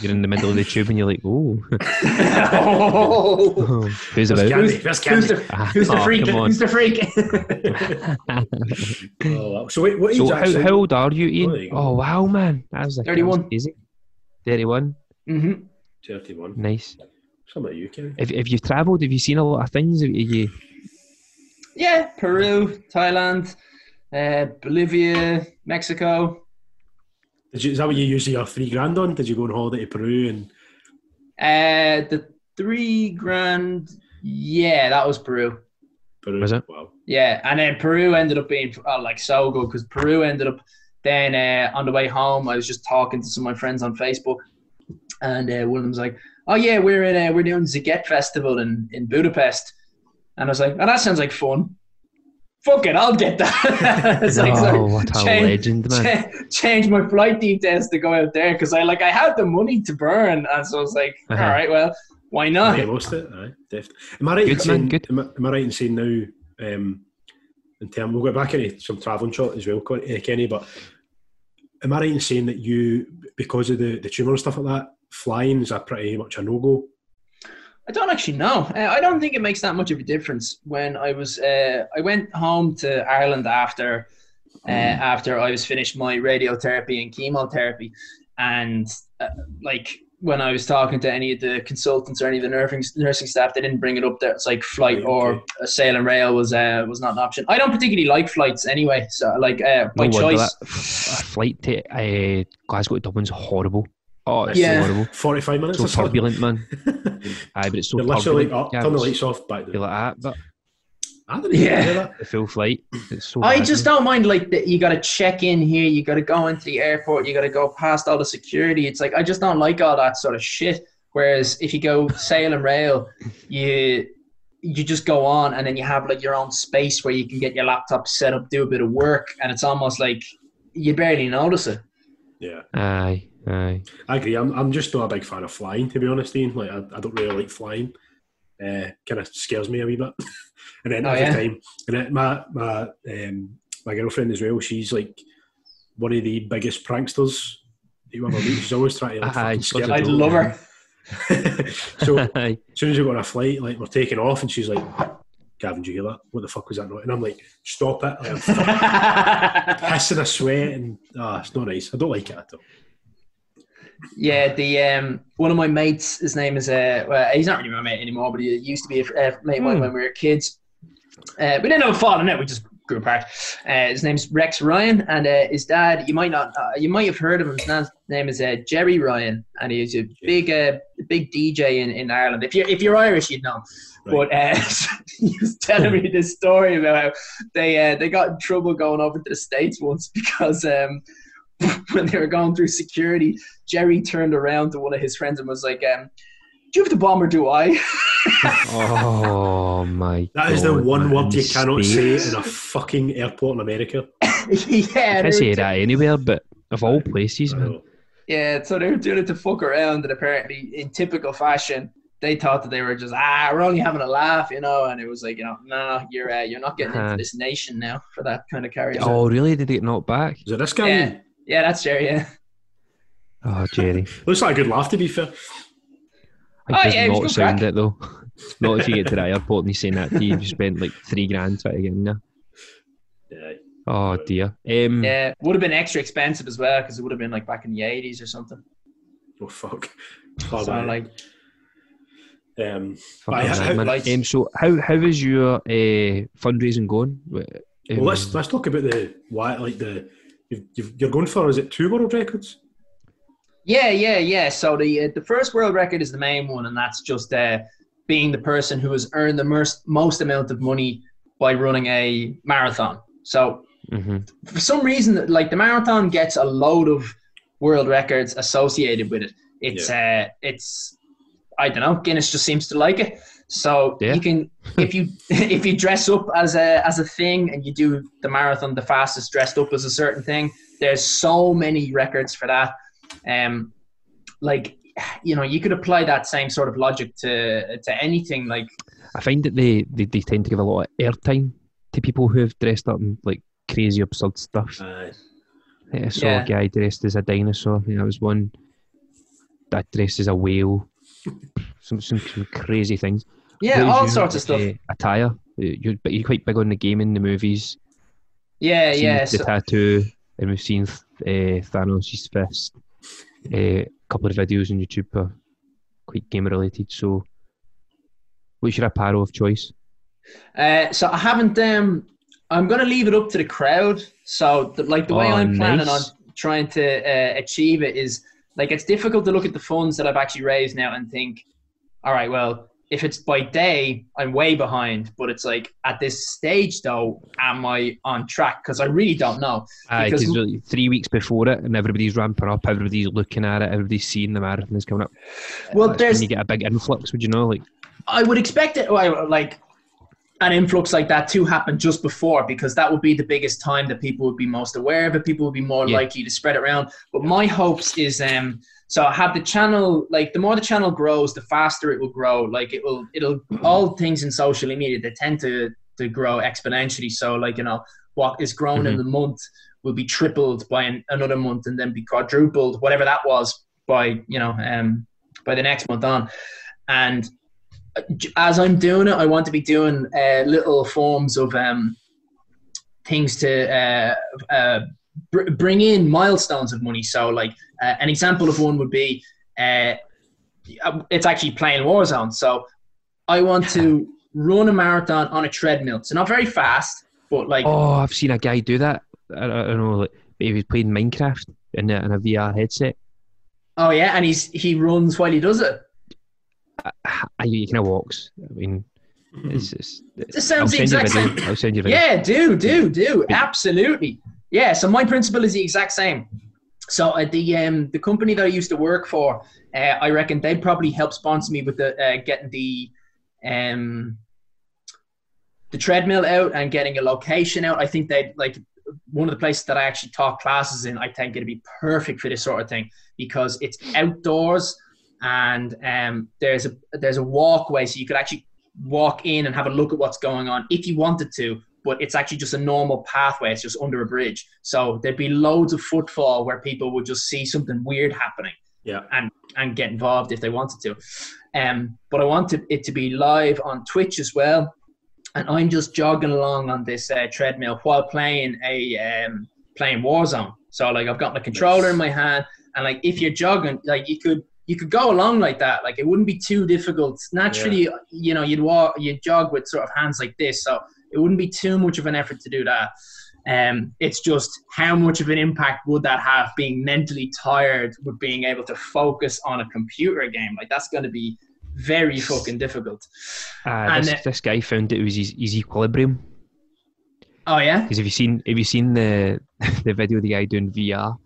you're in the middle of the tube and you're like, <laughs> oh, oh. <laughs> who's That's about? candy. That's Who's candy. the who's the Oh, freak? Who's the freak? <laughs> Oh. So wait, what age So how, actually? how old are you, Oh, Ian? you. Oh wow, man, that was a, that was 31. easy. Thirty-one, hmm Thirty-one. nice. Some of you can. If if you've travelled, have you seen a lot of things? Have you, Yeah, Peru, Thailand, uh, Bolivia, Mexico. Did you, is that what you usually your three grand on? Did you go on holiday to Peru and Uh, the three grand, yeah, that was Peru. Peru. Was it? Wow. Yeah, and then Peru ended up being uh, like so good because Peru ended up then uh, on the way home. I was just talking to some of my friends on Facebook, and uh, one of them was like, "Oh yeah, we're in uh, we're doing Sziget Festival in in Budapest," and I was like, "Oh, that sounds like fun." Fuck it, I'll get that. <laughs> It's like, oh, so what a change- legend, man. cha- change my flight details to go out there because I like I had the money to burn, and so I was like, Uh-huh. all right, well, why not? Make the most of it. Aye, definitely. Am I right in Good, saying? good. Am, I, am I right in saying now? Um, in term, we'll go back into some travelling shot as well, uh, Kenny. But am I right in saying that you, because of the the tumour and stuff like that, flying is a pretty much a no go? I don't actually know. Uh, I don't think it makes that much of a difference. When I was, uh, I went home to Ireland after, uh, after I was finished my radiotherapy and chemotherapy, and uh, like when I was talking to any of the consultants or any of the nursing nursing staff, they didn't bring it up there. It's like flight Right, or a sail and rail was uh, was not an option. I don't particularly like flights anyway, so like uh, by No choice. that a flight to uh, Glasgow to Dublin's horrible. Oh, it's Yeah. horrible. Forty five minutes. So or something? turbulent, man. <laughs> Aye, but it's so You're literally turbulent. up, Yeah, turn the it's- lights off, back You're like that, but I didn't even Yeah. hear that. the full flight. It's so I bad, just man. don't mind like that you got to check in here, you got to go into the airport, you got to go past all the security. It's like I just don't like all that sort of shit. Whereas if you go sail and rail, you you just go on and then you have like your own space where you can get your laptop set up, do a bit of work, and it's almost like you barely notice it. Yeah, Aye, aye. I agree. I'm, I'm just not a big fan of flying, to be honest, Ian. Like, I, I don't really like flying. Uh, kind of scares me a wee bit. <laughs> and then Oh, every yeah? time, and then my my um, my girlfriend as well. She's like one of the biggest pranksters you ever meet. She's always trying to like, <laughs> Aye, fucking scare me. joke. love her. so <laughs> as soon as we go on a flight, like we're taking off, and she's like, "Gavin, do you hear that? What the fuck was that noise?" And I'm like, "Stop it!" Like, I'm fucking pissing a sweat, and ah, it's not nice. I don't like it at all. Yeah, the um, one of my mates, his name is uh, well, he's not really my mate anymore, but he used to be a uh, mate of mine Hmm. when we were kids. Uh, we didn't have a falling out; we just grew apart. Uh, his name's Rex Ryan, and uh, his dad, you might not, uh, you might have heard of him. His name is uh, Gerry Ryan, and he's a big, uh, big DJ in, in Ireland. If you're if you're Irish, you'd know. Right. But uh, <laughs> he was telling me this story about how they uh, they got in trouble going over to the states once <laughs> because um, <laughs> when they were going through security, Gerry turned around to one of his friends and was like, um, "Do you have the bomb or do I?" <laughs> Oh my. That is the one man, word you cannot States. say in a fucking airport in America. <laughs> yeah, I they can were say that anywhere, but of all places, man. yeah. So they were doing it to fuck around, and apparently, in typical fashion, they thought that they were just ah, we're only having a laugh, you know. And it was like, you know, no, you're uh, you're not getting into Uh-huh. this nation now for that kind of carry. Oh, really? Did it get knocked back? Is it this guy? Yeah. yeah, that's Gerry. Yeah. Oh, Gerry. <laughs> Looks like a good laugh, to be fair. I Oh, does yeah, not good sound crack. it though. <laughs> not if you get to the airport and he's saying that to you, you spent like three grand trying to get in there. Yeah. Oh dear. Um, Yeah, would have been extra expensive as well because it would have been like back in the eighties or something. Oh fuck. <laughs> Oh, So like, um, fucking Aye, how- man. like- Um, so how how is your uh, fundraising going? Um, well, let's let's talk about the why, like the you've, you've, you're going for. Is it two world records? Yeah, yeah, yeah. So the uh, the first world record is the main one, and that's just uh, being the person who has earned the most most amount of money by running a marathon. So mhm. for some reason, like the marathon gets a load of world records associated with it. It's uh, it's I don't know. Guinness just seems to like it. So Yeah. you can if you <laughs> if you dress up as a as a thing and you do the marathon the fastest dressed up as a certain thing. There's so many records for that. Um, like you know, you could apply that same sort of logic to to anything. Like I find that they, they they tend to give a lot of airtime to people who have dressed up in like crazy absurd stuff. Uh, I saw Yeah. a guy dressed as a dinosaur. I think that was one that dressed as a whale. Some some, some crazy things. yeah, What is all your, sorts of stuff. uh, attire. You're, you're quite big on the game gaming, the movies. yeah, yeah. The So, tattoo, and we've seen uh, Thanos' fist. Uh, a couple of videos on YouTube are quite game related. So, what's your apparel of choice? Uh, so I haven't. Um, I'm going to leave it up to the crowd. So, the, like the way Oh, I'm planning nice. on trying to uh, achieve it is like it's difficult to look at the funds that I've actually raised now and think, all right, well, if it's by day, I'm way behind. But it's like at this stage, though, am I on track? Because I really don't know. Because- really three weeks before it, and everybody's ramping up, everybody's looking at it, everybody's seeing the marathon is coming up. Well, That's there's when you get a big influx. Would you know? Like, I would expect it, like an influx like that to happen just before, because that would be the biggest time that people would be most aware of it. People would be more Yeah. likely to spread it around. But my hopes is, um, so I have the channel. Like the more the channel grows, the faster it will grow. Like it will, it'll all things in social media they tend to to grow exponentially. So like you know what is grown in Mhm. the month will be tripled by an, another month, and then be quadrupled, whatever that was, by you know um by the next month on, and as I'm doing it, I want to be doing uh, little forms of um, things to uh, uh, br- bring in milestones of money. So, like uh, an example of one would be uh, it's actually playing Warzone. So, I want to <laughs> run a marathon on a treadmill. So not very fast, but like oh, I've seen a guy do that. I, I don't know, like he was playing Minecraft in a, in a VR headset. oh yeah, and he's he runs while he does it. I, he kind of walks. I mean, it's, it's, This I'll sounds the send you a exact same. I'll send you a. <laughs> Yeah, do, do, do. <laughs> Absolutely. Yeah, so my principle is the exact same. So uh, the um, the company that I used to work for, uh, I reckon they'd probably help sponsor me with the uh, getting the um, the treadmill out and getting a location out. I think they'd like one of the places that I actually taught classes in. I think it'd be perfect for this sort of thing because it's outdoors and um, there's a there's a walkway so you could actually walk in and have a look at what's going on if you wanted to but it's actually just a normal pathway. It's just under a bridge. So there'd be loads of footfall where people would just see something weird happening Yeah. and and get involved if they wanted to. Um but i wanted it to be live on twitch as well. And i'm just jogging along on this uh, treadmill while playing a um playing warzone. So like i've got my controller in my hand and like if you're jogging like you could you could go along like that. Like it wouldn't be too difficult. Naturally you know you'd walk you'd jog with sort of hands like this. So it wouldn't be too much of an effort to do that um, it's just how much of an impact would that have being mentally tired with being able to focus on a computer game like that's going to be very fucking difficult Uh, And, this, uh, this guy found it was his, his equilibrium. oh yeah Because have you seen have you seen the <laughs> the video of the guy doing VR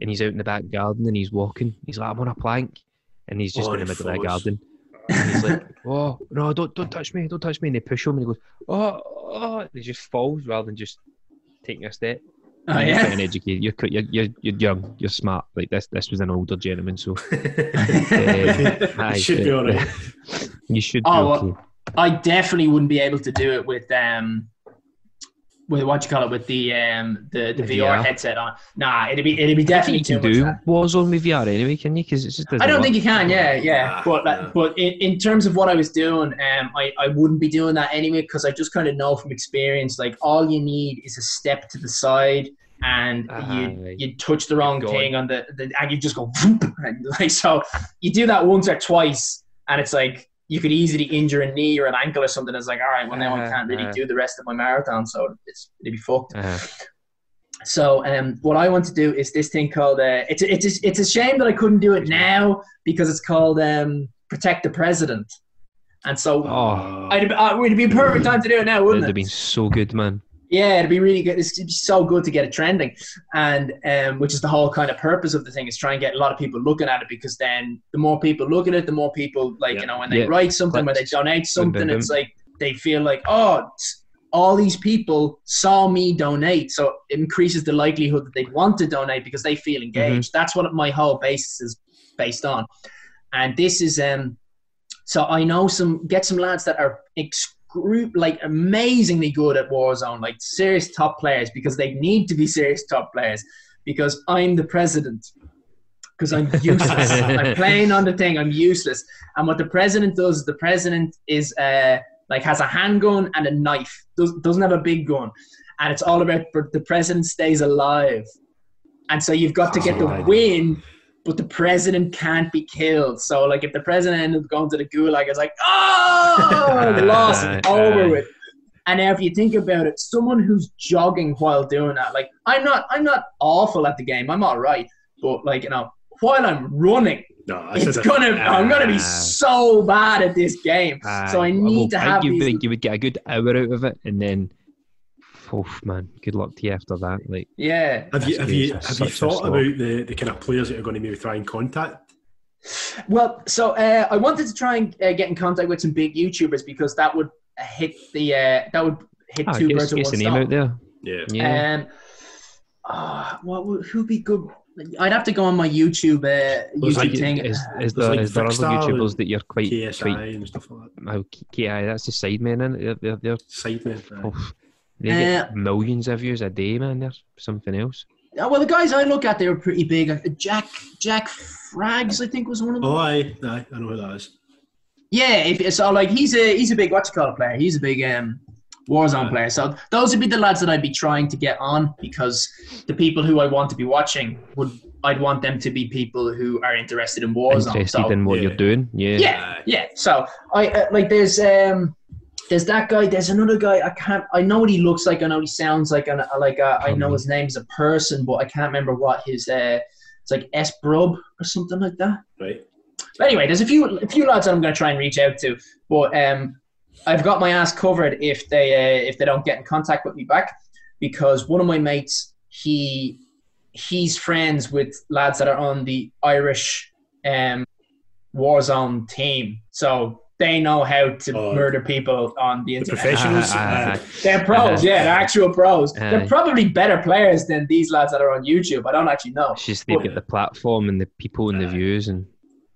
and he's out in the back garden and he's walking. He's like, I'm on a plank, and he's just Oh, in the middle of the garden. <laughs> And he's like, Oh no, don't don't touch me, don't touch me. And they push him and he goes, Oh, oh he just falls rather than just taking a step. oh You're yeah uneducated. You're, you're you're you're young. You're smart. Like this this was an older gentleman, so <laughs> uh, aye, should be uh, all right. you should. Oh, be well. I definitely wouldn't be able to do it with um with what you call it with the um the, the The VR, VR. headset on. Nah, it'd be it'd be I definitely think you too can much. do that. Warzone with VR anyway, can you? Because it's just. I don't think you can. Yeah, yeah. Nah, but nah. but in, in terms of what I was doing, um, I, I wouldn't be doing that anyway because I just kind of know from experience. Like all you need is a step to the side, and you Aye. you touch the wrong thing on the, the and you just go whoop, <laughs> and like so. You do that once or twice, and it's like you could easily injure a knee or an ankle or something. It's like all right, well now I Uh, can't really uh. do the rest of my marathon, so it's it'd be fucked. Uh, So um, what I want to do is this thing called uh, it's a, it's a, it's a shame that I couldn't do it now because it's called um, protect the president, and so oh, I'd, uh, it'd be perfect time to do it now, wouldn't it'd wouldn't have been so good, man. Yeah, it'd be really good. It's, be so good to get it trending, and um, which is the whole kind of purpose of the thing is try and get a lot of people looking at it because then the more people look at it, the more people like Yeah. you know when they Yeah. write something, when they donate something, boom, it's like they feel like oh. all these people saw me donate, so it increases the likelihood that they want to donate because they feel engaged. That's what my whole basis is based on, and this is um. So I know some get some lads that are excru- like amazingly good at Warzone, like serious top players because they need to be serious top players because I'm the president. Because I'm useless. <laughs> I'm playing on the thing. I'm useless. And what the president does, is the president is uh, like has a handgun and a knife. Does, doesn't have a big gun, and it's all about the president stays alive. And so you've got to get the win, but the president can't be killed. So like if the president ended up going to the gulag, it's like oh, lost, <laughs> Aye, over with. And now if you think about it, someone who's jogging while doing that, like I'm not, I'm not awful at the game. I'm all right, but like you know, while I'm running, No, it's a- gonna. I'm gonna be Ah. so bad at this game. so I need well, to have think you, these. would- you would get a good hour out of it, and then, oh man, good luck to you after that. Like, Yeah. Have you have you have you thought about the, the kind of players that are going to maybe try and contact? Well, so uh, I wanted to try and uh, get in contact with some big YouTubers because that would hit the uh, that would hit ah, two get, birds get with the one name stone. out there. Yeah. Yeah, Um, uh, what would, who'd be good? I'd have to go on my YouTube uh, YouTube like- thing. is, is there, like is there other YouTubers that you're quite, KSI quite and stuff like that. oh, KI, that's the sidemen in it. They're, they're, they're Sidemen. aye. oh, they get Uh, millions of views a day, man. They're something else. Uh, well, the guys I look at, they were pretty big. Uh, Jack Jack Frags, I think, was one of them. Oh, aye, aye, I know who that is. Yeah, if, so like he's a he's a big what you call it player. He's a big um Warzone Yeah. player. So those would be the lads that I'd be trying to get on because the people who I want to be watching would I'd want them to be people who are interested in Warzone. Interested So in what Yeah. you're doing. Yeah. yeah, yeah. So I uh, like there's um there's that guy. There's another guy. I can't. I know what he looks like. I know he sounds like. And I like uh, I know his name's a person, but I can't remember what his uh. It's like S Brub or something like that. Right. But anyway, there's a few a few lads that I'm going to try and reach out to, but um, I've got my ass covered if they uh, if they don't get in contact with me back, because one of my mates he he's friends with lads that are on the Irish um, Warzone team, so they know how to Oh, murder people on the The internet. professionals. Aye, aye, aye. aye. They're pros, uh-huh. yeah, they're actual pros. Aye. They're probably better players than these lads that are on YouTube. I don't actually know. It's just they But- get the platform and the people and the uh-huh. views and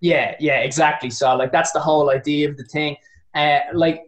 Yeah, yeah, exactly. So like that's the whole idea of the thing. Uh, like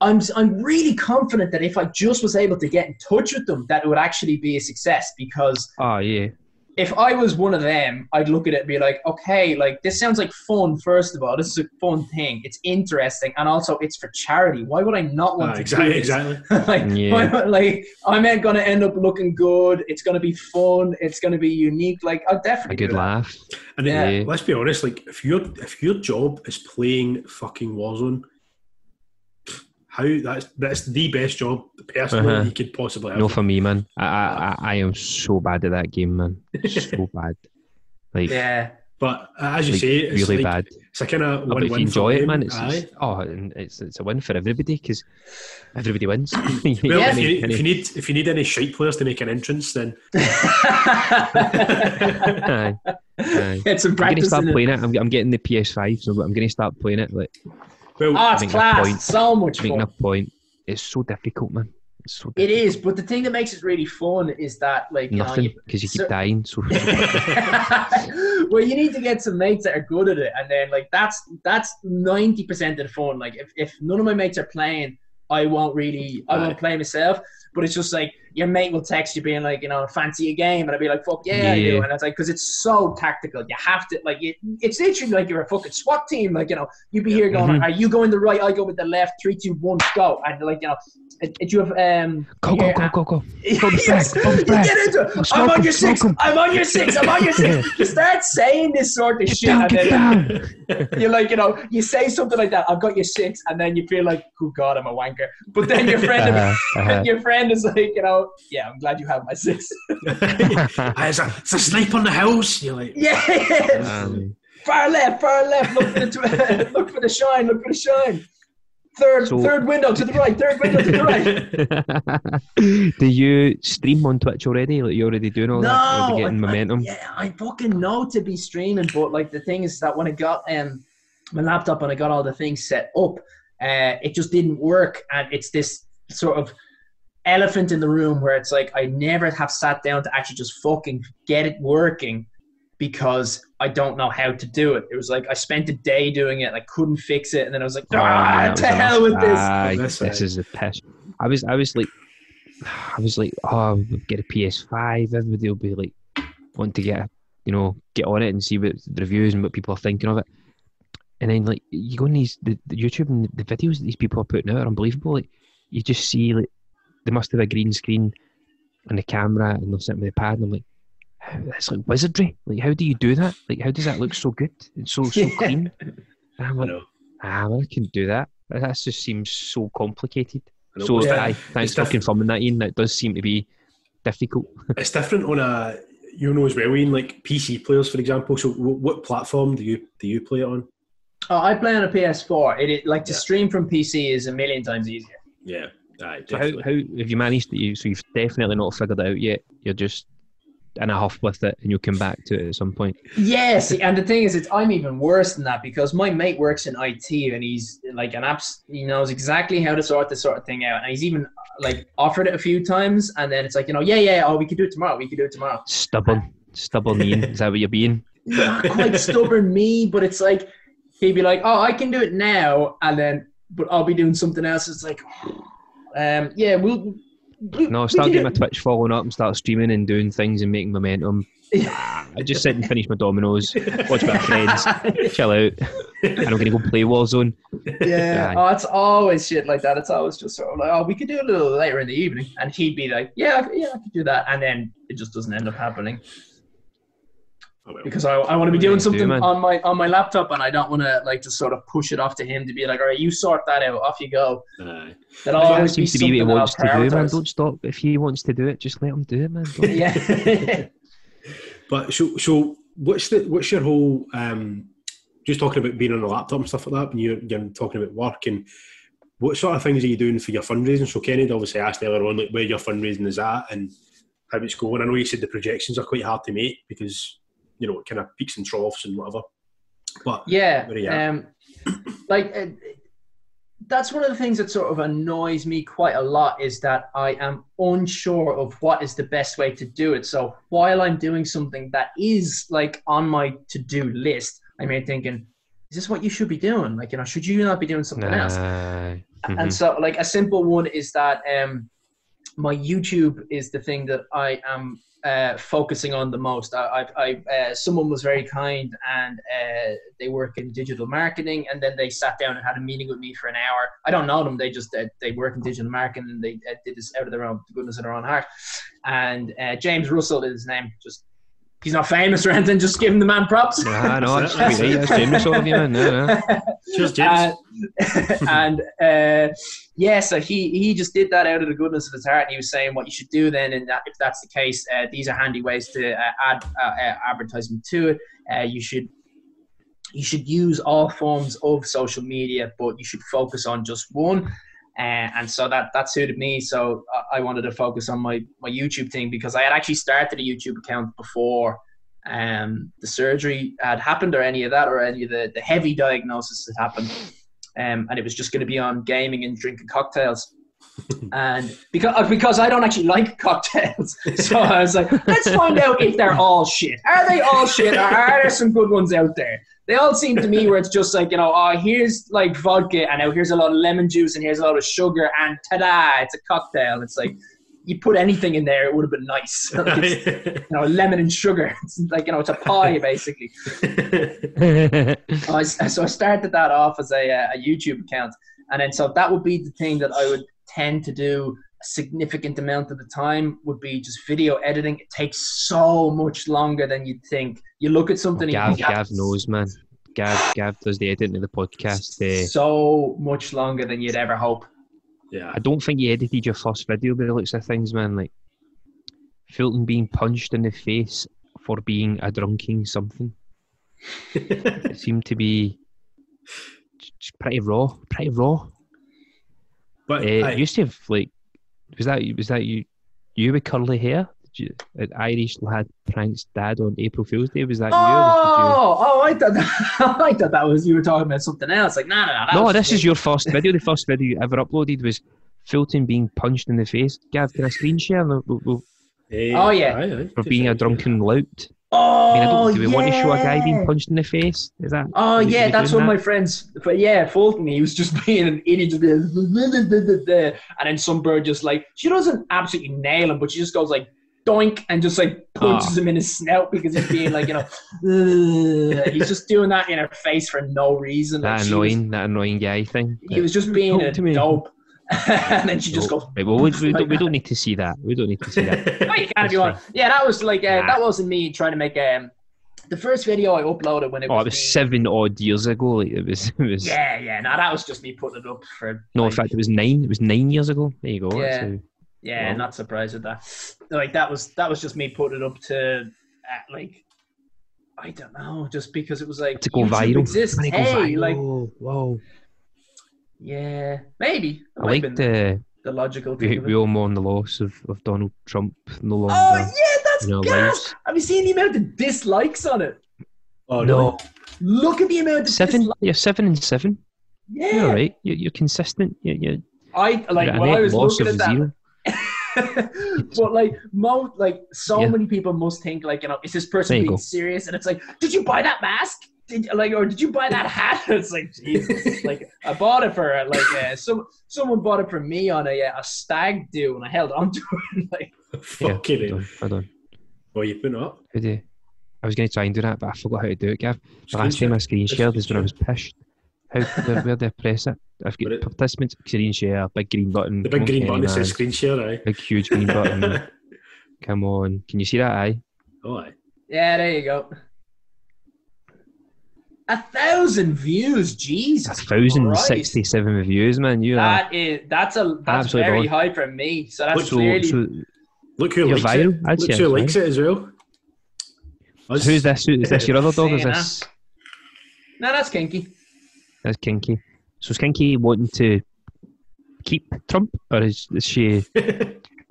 I'm I'm really confident that if I just was able to get in touch with them, that it would actually be a success. Because oh yeah, if I was one of them, I'd look at it and be like, okay, like this sounds like fun. First of all, this is a fun thing. It's interesting, and also it's for charity. Why would I not want Aye, to exactly. do this? Exactly. <laughs> like, Yeah. why not- like I'm going to end up looking good. It's going to be fun. It's going to be unique. Like I'll a definitely good do that. laugh. And then, Yeah. let's be honest, like if your if your job is playing fucking Warzone, how that's that's the best job personally Uh-huh. you could possibly have. No, for me, man. I, I I I am so bad at that game, man. So <laughs> bad. Like, Yeah. but uh, as you like, say, it's really like, bad. It's a kind of Oh, but win if you enjoy for it, them. man, it's, it's oh, and it's it's a win for everybody because everybody wins. <laughs> Well, <laughs> Yeah. if, you, if you need if you need any shite players to make an entrance, then Aye, aye. Get some I'm gonna start in it. playing it. I'm, I'm getting the PS5, so I'm gonna start playing it. Like well, Oh, ah, it's Making class. point. So much making fun. a point. It's so difficult, man. It's so difficult. is, but the thing that makes it really fun is that, like, you nothing because you, so- keep dying. So you, <laughs> <laughs> well, you need to get some mates that are good at it, and then like that's that's ninety percent of the fun. Like, if, if none of my mates are playing, I won't really, I won't play myself. But it's just like your mate will text you being like, you know, fancy a game, and I'll be like, fuck yeah, I do. And it's like because it's so tactical. You have to like it, it's literally like you're a fucking SWAT team. Like you know, you'd be here going, Mhm. are you going the right? I go with the left. Three, two, one, go. And like you know, it, it, you have um. go go here- go go go. <laughs> yes, back, go you get into it. I'm Smoke on your six. I'm on your six. I'm on your six. <laughs> You start saying this sort of Get shit, down, and then down. <laughs> you're like, you know, you say something like that. I've got your six, and then you feel like, oh god, I'm a wanker. But then your friend, Uh-huh, uh-huh. your friend is like, you know, yeah, I'm glad you have my sis. <laughs> <laughs> It's, a, it's a snipe on the house. You're like, yeah, Um, far left, far left. Look for the <laughs> look for the shine. Look for the shine. Third, So- third window to the right. Third window to the right. Do you stream on Twitch already? Like you already doing all that? No, Already getting I- I- momentum? yeah, I fucking know to be streaming, but like the thing is that when I got um my laptop and I got all the things set up, uh, it just didn't work, and it's this sort of elephant in the room where it's like I never have sat down to actually just fucking get it working because I don't know how to do it. It was like I spent a day doing it, and I couldn't fix it, and then I was like, ah, that was to enough. hell with this. Aye, This this is a piss. I was, I was like, <sighs> I was like, oh, we'll get a PS5. Everybody will be like, want to get, a, you know, get on it and see what the reviews and what people are thinking of it. And then like you go on these the, the YouTube and the videos that these people are putting out are unbelievable. Like you just see like they must have a green screen and the camera and they're sitting with a pad and I'm like, how, that's like wizardry. Like how do you do that? Like how does that look so good and so so Yeah. <laughs> clean? And I'm like, know. ah, well, I can do that. That just seems so complicated. I. So It's Yeah. aye, It's thanks for different. confirming that, Ian. That does seem to be difficult. <laughs> it's different on a you know as well, Ian, like PC players, for example. So, w- what platform do you do you play it on? Oh, I play on a PS4. It, it like to Yeah. stream from PC is a million times easier. Yeah, aye, so how, how have you managed to you? So you've definitely not figured it out yet. You're just in a huff with it, and you'll come back to it at some point. Yes, and the thing is, it's I'm even worse than that because my mate works in IT and he's like an apps. He knows exactly how to sort this sort of thing out, and he's even like offered it a few times, and then it's like you know, yeah, yeah, oh, we could do it tomorrow. We could do it tomorrow. Stubborn, stubborn Ian. Is that what you're being? Not quite stubborn me, but it's like he'd be like, oh, I can do it now, and then but I'll be doing something else. It's like, um, yeah, we'll. we- No, start getting my. Twitch following up and start streaming and doing things and making momentum. <laughs> I just sit and finish my dominoes, watch my friends, chill out, and I'm gonna go play Warzone. Yeah, Aye. oh, it's always shit like that. It's always just sort of like, oh, we could do it a little later in the evening, and he'd be like, yeah, yeah, I could do that, and then it just doesn't end up happening. Because I, I want to be doing something doing, man? on my on my laptop, and I don't want to like just sort of push it off to him to be like, all right, you sort that out, off you go. Aye. That'll always seems to be what he wants to do, man. Don't stop. If he wants to do it, just let him do it, man. Yeah. <laughs> But so, so what's the what's your whole um, just talking about being on a laptop and stuff like that? When you're, you're talking about work and what sort of things are you doing for your fundraising? So Kenny obviously asked earlier on like where your fundraising is at and how it's going. I know you said the projections are quite hard to make because you know kind of peaks and troughs and whatever. But Yeah, Where are you at? um, like uh, that's one of the things that sort of annoys me quite a lot is that I am unsure of what is the best way to do it. So while I'm doing something that is like on my to-do list, I'm here thinking, is this what you should be doing? Like, you know, should you not be doing something else? Nah. Mhm. And so, like, a simple one is that um, my YouTube is the thing that I am uh, focusing on the most. I, I, I uh, someone was very kind, and uh, they work in digital marketing, and then they sat down and had a meeting with me for an hour. I don't know them; they just they work in digital marketing, and they uh, did this out of their own goodness of their own heart. And uh, James Russell is his name. Just he's not famous or <laughs> anything. Just give him the man props. Nah, no, That's that's it. right. That's James of you, man. No, no. cheers, James. and <laughs> and uh, yeah, so he he just did that out of the goodness of his heart. And he was saying what you should do then, and that, if that's the case, uh, these are handy ways to uh, add uh, uh, advertisement to it. Uh, you should you should use all forms of social media, but you should focus on just one. Uh, and so that that suited me. So I, wanted to focus on my my YouTube thing because I had actually started a YouTube account before um, the surgery had happened or any of that or any of the, the heavy diagnosis had happened. Um, and it was just going to be on gaming and drinking cocktails. <laughs> and because because I don't actually like cocktails, <laughs> so I was like, let's find out if they're all shit. Are they all shit, or are there some good ones out there? They all seem to me where it's just like you know, oh, here's like vodka, and now here's a lot of lemon juice, and here's a lot of sugar, and ta-da, it's a cocktail. It's like you put anything in there, it would have been nice. <laughs> Like, it's, <laughs> you know, lemon and sugar. <laughs> It's like you know, it's a pie basically. I, so I started that off as a, uh, a YouTube account, and then so that would be the thing that I would tend to do significant amount of the time would be just video editing. It takes so much longer than you'd think. You look at something, and Gav, you think, Gav knows, man. Gav, Gav does the editing of the podcast. Uh, so much longer than you'd ever hope. yeah. I don't think you edited your first video by the looks of things, man. Like Fulton being punched in the face for being a drunking something. <laughs> It seemed to be pretty raw, pretty raw. But Uh, aye. you used to have like, was that you was that you? You with curly hair? Did you, at Irish lad pranks dad on April Fool's Day. Was that you? Oh, oh! I thought that, <laughs> I thought that was you were talking about something else. Like, nah, nah, nah. did. No, this is your first video. The first video you ever uploaded was Fulton being punched in the face. Gav, can I screen share? We'll- we'll- we'll- Oh, yeah. aye, aye. for being a drunken lout. Oh, I mean, I don't, do we want to show a guy being punched in the face? Is that? Oh are yeah, that's one of my friends. But yeah, Fulton, he was just <laughs> being an idiot, just being, <laughs> and then some bird just like she doesn't absolutely nail him, but she just goes like doink and just like punches Ah. him in his snout because he's being like you know, <laughs> he's just doing that in her face for no reason. Like, That was- annoying, that annoying guy thing. he was just being Talk a dope, <laughs> and then she just goes. Right, well, we, we, <laughs> like don't, we don't need to see that. We don't need to see that. <laughs> You can if you want. Yeah, that was like uh, Nah. that wasn't me trying to make um the first video I uploaded when it Oh, was. it was me- seven odd years ago. Like it was. It was. Yeah, yeah. No, that was just me putting it up for. No, in fact, it was nine. It was nine years ago. There you go. Yeah. how- Yeah, Well- not surprised with that. Like that was that was just me putting it up to uh, like I don't know, just because it was like To go YouTube viral. exists. It go Hey, viral, like whoa. Yeah, maybe. That I like have liked been uh, the logical we, we all mourn the loss of, of Donald Trump no longer Oh yeah, that's in our gas. lives. Have you seen the amount of dislikes on it? Oh No, Look at the amount of seven. dislikes. You're seven and seven. Yeah, You're all right. You're, you're consistent. You're, you're, I like you're when I net was looking of at that. zero. <laughs> but like most, like so Yeah. many people must think like you know is this person being go. serious and it's like did you buy that mask did like or did you buy that hat <laughs> it's like Jesus like I bought it for like uh, some someone bought it for me on a uh, a stag do and I held onto it <laughs> like Yeah, Fucking hold hell. on, hold on. Oh, you've been up? How do you- I was going to try and do that, but I forgot how to do it, Gav. The last Screen time I screen Just shared is when I was pissed. How, where, where do I press it? I've got it- participants, screen share, big green button. The big green button that says screen share, aye. Big huge green button. <laughs> Come on. Can you see that? Aye. oh, aye. yeah there you go a thousand views Jesus A thousand sixty-seven Christ. sixty-seven reviews, man. You are that is that's a that's Absolutely very brilliant. high for me so that's Look, so, clearly so. Look who You're likes viral? it. I'd Look who it's likes it as well. Us. Who's this? Is this your other dog? Is this no that's kinky that's Kinky? So is Kinky wanting to keep Trump, or is, is she <laughs> trying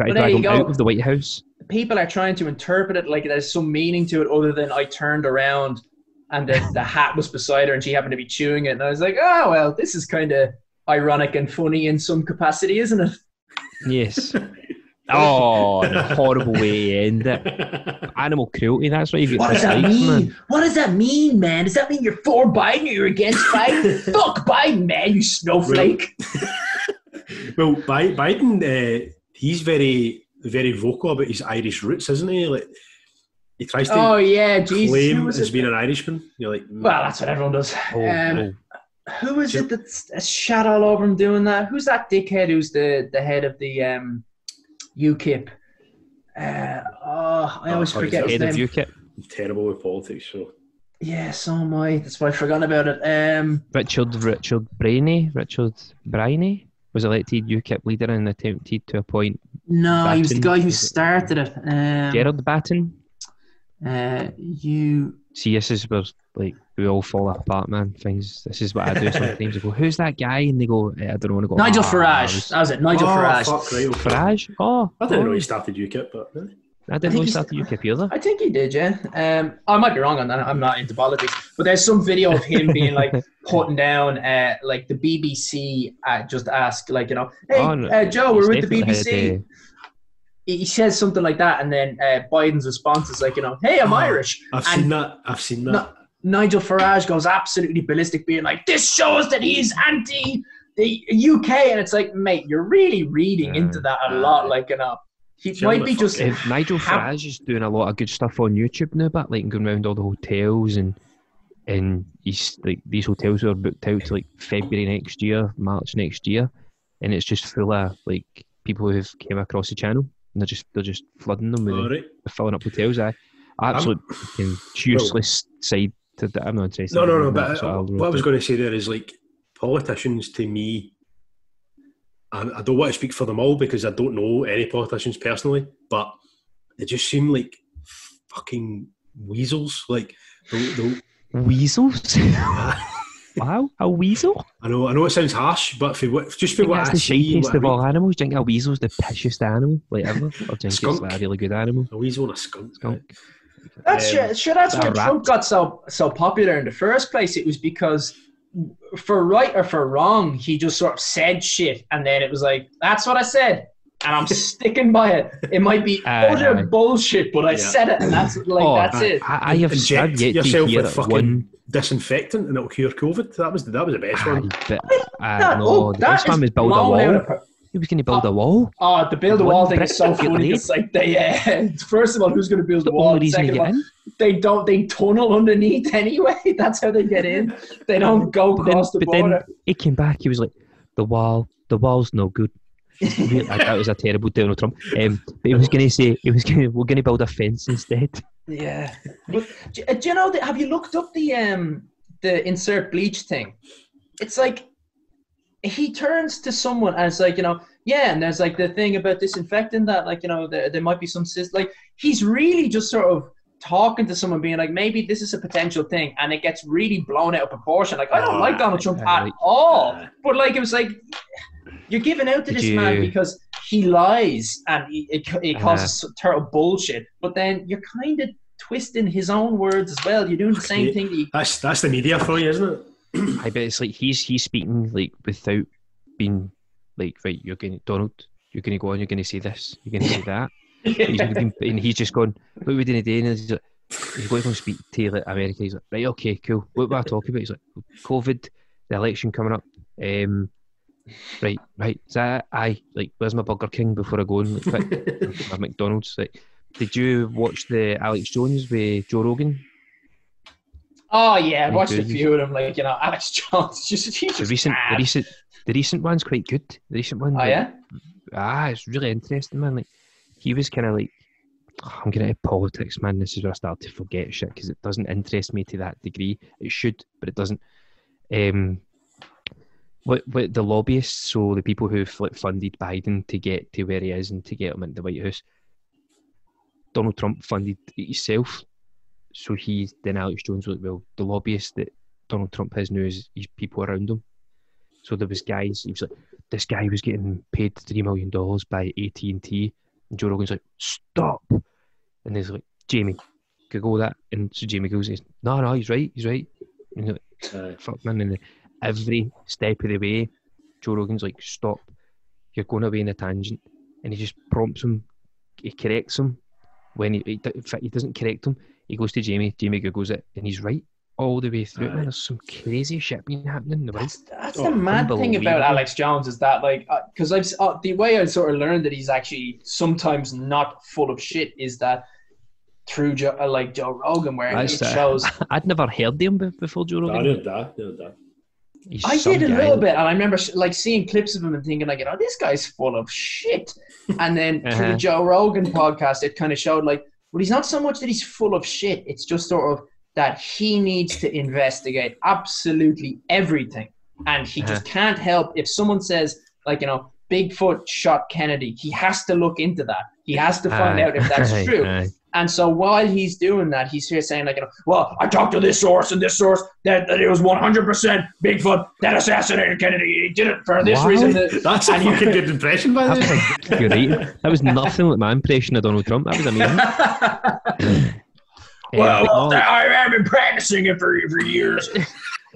to drag him go. out of the White House? people are trying to interpret it like there's some meaning to it other than I turned around and the, the hat was beside her and she happened to be chewing it. And I was like, oh, well, this is kind of ironic and funny in some capacity, isn't it? Yes. <laughs> oh, the horrible way to end it. Animal cruelty. That's what you get. What does that mean? man. What does that mean, man? Does that mean you're for Biden or you're against Biden? <laughs> Fuck Biden, man, you snowflake. <laughs> well, Bi- Biden, uh, he's very, very vocal about his Irish roots, isn't he? Like he tries to oh, yeah, Jesus. Who claim was as being an Irishman. You're like, mm. Well, that's what everyone does. Oh, Um, oh. who is it that's, that's shot all over him doing that? Who's that dickhead who's the, the head of the um, UKIP? Uh, oh, I always Oh, forget his Head of name. UKIP. terrible with politics. So Yeah, so am I. That's why I forgot about it. Um, Richard Richard Braine. Richard Braine was elected UKIP leader and attempted to appoint no, he was the guy who started it. Um, Gerald Batten. Uh, you. See, this is where like we all fall apart, man. Things. This is what I do sometimes. I go, "Who's that guy?" And they go, eh, "I don't want to go." Nigel "Ah, Farage. That was it. Nigel oh, Farage. fuck, right, okay. Farage. Oh, I didn't know oh, he started UKIP, but eh. I I didn't think know he he's- started UKIP either. I think he did, yeah. Um, I might be wrong on that. I'm not into politics, but there's some video of him being like <laughs> putting down, uh, like the BBC. Uh, just ask, like you know, hey, Oh, no. uh, Joe, He's we're with the definitely BBC. He says something like that, and then uh, Biden's response is like, you know, hey, I'm Oh, Irish. I've And- seen that. I've seen that. Nigel Farage goes absolutely ballistic, being like, "This shows that he's anti the UK," and it's like, mate, you're really reading into that a lot. Like, you know, he Tell might be just. If Nigel Farage is doing a lot of good stuff on YouTube now, but like going around all the hotels and and he's like these hotels are booked out to like February next year, March next year, and it's just full of like people who've came across the channel and they're just they're just flooding them with right. Filling up hotels. I absolute fucking useless side to that. I'm not interested. No, no, no. But so I'll what I was going to say there is like politicians to me, and I don't want to speak for them all because I don't know any politicians personally, but they just seem like fucking weasels. Like they'll, weasels. <laughs> I wow, a weasel. I know, I know it sounds harsh, but for what, just for I think what that's I the see, shittiest what I of all animals. Do you think a weasel's the pishest animal like ever? Or do you think it's Skunk. like a really good animal? a weasel and a skunk. Skunk. That's Um, sure, sure. That's that why. Trump got so so popular in the first place. It was because, for right or for wrong, he just sort of said shit, and then it was like, "That's what I said," and I'm <laughs> sticking by it. It might be Aye, utter aye. bullshit, but I Yeah. said it, and that's like Oh, that's aye. it. I, I have I've yet to yourself hear with fucking one. Disinfectant and it'll cure COVID. That was that was the best Aye, one. but, uh, <laughs> no, oh, the best one was build a wall. of He was going to build a wall. Oh, the build a wall thing is so funny. It's like they, uh, <laughs> first of all, who's going to build It's the the wall? only reason Second of get all, in. they don't. They tunnel underneath <laughs> anyway. That's how they get in. They don't go But then, across the but then border. he came back. He was like, "The wall, the wall's no good." Really, that was a terrible Donald Trump. Um, but he was going to say, he was going, "We're going to build a fence instead." Yeah. But do, do you know that? Have you looked up the um the insert bleach thing? It's like he turns to someone and it's like you know yeah, and there's like the thing about disinfecting that like you know there, there might be some cyst like he's really just sort of talking to someone, being like, maybe this is a potential thing, and it gets really blown out of proportion. Like I don't Oh, like Donald Trump yeah, at like- all, uh, but like it was like you're giving out to Did this man because he lies and he, it, it Uh-huh. causes total bullshit. But then you're kind of twisting his own words as well. You're doing the same Yeah. thing that you That's that's the media for you, isn't it? I bet it's like he's he's speaking like without being like right. You're going to Donald. You're going to go on. You're going to say this. You're going to say that. <laughs> He's been, and he's just gone. What are we doing today? And he's like, he's going to speak to like, America. He's like, right, okay, cool. What were I talking about? He's like, COVID, the election coming up. Um, right, right. Is that aye? Like, where's my Burger King before I go and like, quick, <laughs> my McDonald's? Like, did you watch the Alex Jones with Joe Rogan? Oh yeah, I watched too. a few of them. Like you know, <laughs> Alex Jones. Just he's The just recent, the recent, the recent one's quite good. The recent one. Oh like, yeah. ah, it's really interesting, man. Like he was kind of like, "Oh, I'm getting into politics, man. This is where I start to forget shit because it doesn't interest me to that degree. It should, but it doesn't. Um, what what the lobbyists, so the people who've like funded Biden to get to where he is and to get him into the White House. Donald Trump funded it himself, so he's then Alex Jones was like, well, the lobbyist that Donald Trump has now is his people around him. So there was guys. He was like, this guy was getting paid three million dollars by AT and T, and Joe Rogan's like, stop, and he's like, Jamie, Google that, and so Jamie goes, no, no, he's right, he's right, and he's like, fuck man, and every step of the way, Joe Rogan's like, stop, you're going away in a tangent, and he just prompts him, he corrects him, when he, he, in fact, he doesn't correct him, he goes to Jamie, Jamie Googles it, and he's right all the way through. it, Man, there's some crazy shit being happening in the world. That's, that's Oh, the mad thing about. Alex Jones is that like because I've uh, the way I sort of learned that he's actually sometimes not full of shit is that through Joe, uh, like Joe Rogan where That's, it uh, shows. <laughs> I'd never heard him be- before Joe I Rogan. did that. Did that. He's I did a guy. little bit, and I remember like seeing clips of him and thinking like, you know, this guy's full of shit. And then through Uh-huh. the Joe Rogan podcast, it kind of showed like, well, he's not so much that he's full of shit. It's just sort of that he needs to investigate absolutely everything, and he just can't help if someone says like, you know, Bigfoot shot Kennedy. He has to look into that. He has to find Aye, out if that's <laughs> true. And so while he's doing that, he's here saying like, you know, well, I talked to this source and this source that, that it was 100% Bigfoot that assassinated Kennedy. He did it for this Wow. reason. That, That's a And you- fucking good impression, by the way. That's a great. That was nothing like my impression of Donald Trump. That was amazing. <laughs> well, Um, but I have been practicing it for, for years.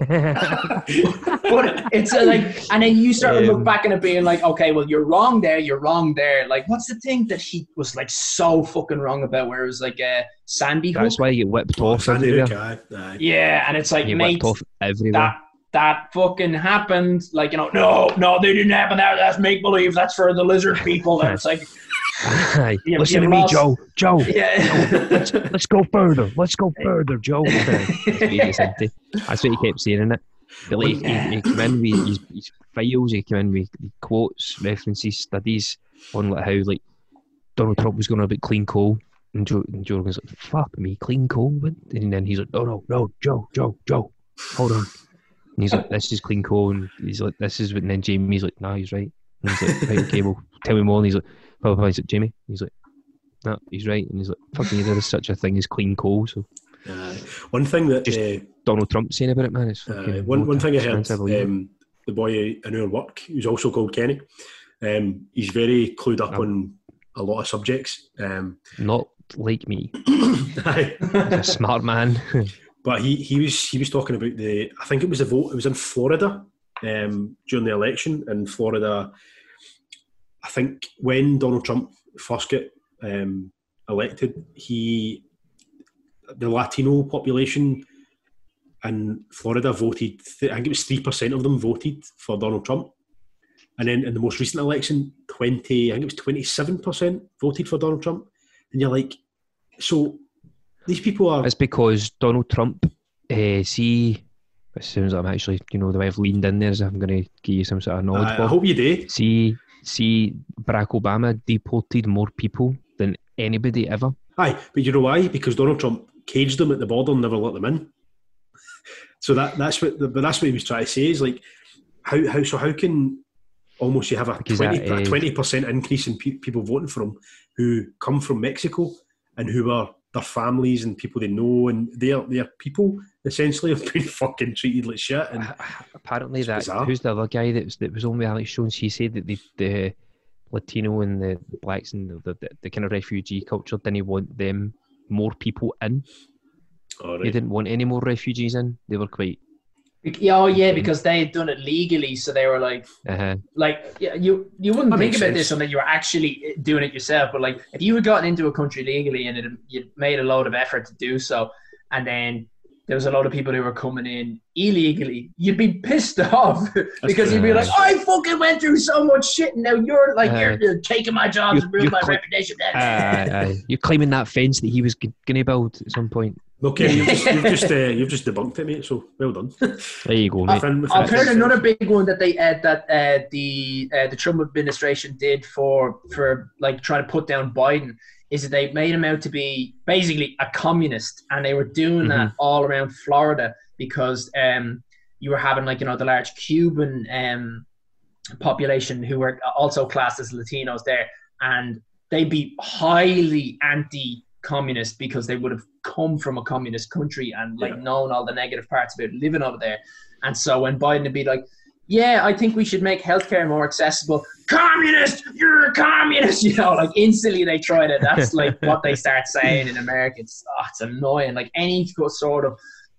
No, <laughs> But it's uh, like, and then you start to look Um, back and it being like, okay, well, you're wrong there, you're wrong there. Like, what's the thing that he was like so fucking wrong about where it was like a Sandy Hook? that's why you get whipped off Sandy everywhere. Hook, aye, aye. Yeah, and it's like, You mate, whipped off everywhere. that that fucking happened. Like, you know, no, no, they didn't happen. That, that's make believe. That's for the lizard people. And <laughs> it's like, Aye. You- Listen to me, lost- Joe. Joe, yeah. <laughs> let's go further. Let's go further, Joe. <laughs> That's what he kept saying in it. But like, he, he came in with his, his files, he came in with quotes, references, studies on like how like Donald Trump was going on about clean coal. And Joe, and Joe Rogan's like, fuck me, clean coal? And then he's like, no, no, no, Joe, Joe, Joe, hold on. And he's like, this is clean coal. And he's like, this is what, and then Jamie's like, no, he's right. And he's like, right, okay, well, tell me more. And he's like, blah. He's like, Jamie? He's like, no, he's right. And he's like, fucking, there is such a thing as clean coal. So Aye. One thing that Just- uh, Donald Trump saying about it, man, it's Uh, one, one thing I heard, chance believe it. um, the boy I in work, who's also called Kenny, um, he's very clued up on a lot of subjects. Um, not like me, <coughs> a smart man. <laughs> but he, he was he was talking about the I think it was the vote. It was in Florida um, during the election in Florida. I think when Donald Trump first got um, elected, he the Latino population in Florida voted. I think it was three percent of them voted for Donald Trump, and then in the most recent election, twenty I think it was twenty seven percent voted for Donald Trump. And you're like, so these people are It's because Donald Trump, uh, see, it sounds like I'm actually, you know, the way I've leaned in there is I'm going to give you some sort of knowledge. I, I hope you do. See, see, Barack Obama deported more people than anybody ever. Aye, but you know why? Because Donald Trump caged them at the border and never let them in. So that that's what, but that's what he was trying to say is like, how how so how can almost you have a Because twenty that, a twenty percent increase in pe- people voting for him who come from Mexico and who are their families and people they know, and their their people essentially <laughs> have been fucking treated like shit. And uh, uh, Apparently, It's that bizarre. who's the other guy that was that was on with Alex Jones? He said that the the Latino and the blacks and the, the, the kind of refugee culture didn't want them more people in. all They didn't want any more refugees in. They were quite. Yeah, oh yeah, because they had done it legally, so they were like, Uh, like yeah, you you wouldn't That think about sense. this unless you were actually doing it yourself. But like, if you had gotten into a country legally and it, you made a load of effort to do so, and then there was a lot of people who were coming in illegally, you'd be pissed <laughs> off because you'd be like, true. I fucking went through so much shit, and now you're like, Uh, you're, you're taking my jobs you're- and ruining my cl- reputation. <laughs> aye, aye. You're claiming that fence that he was going to build at some point. Okay, you've just you've just, uh, you've just debunked it, mate. So well done. There you go, mate. Finn- I've Finn- heard another big one that they uh, that uh, the uh, the Trump administration did for for like trying to put down Biden is that they made him out to be basically a communist, and they were doing that all around Florida because um, you were having like you know the large Cuban um, population who were also classed as Latinos there, and they'd be highly anti-communist because they would have come from a communist country and like Yeah. known all the negative parts about living over there. And so when Biden would be like, "Yeah, I think we should make healthcare more accessible," communist, you're a communist, <laughs> you know, like instantly they tried it. That's like what they start saying in America. It's, oh, it's annoying. Like any sort of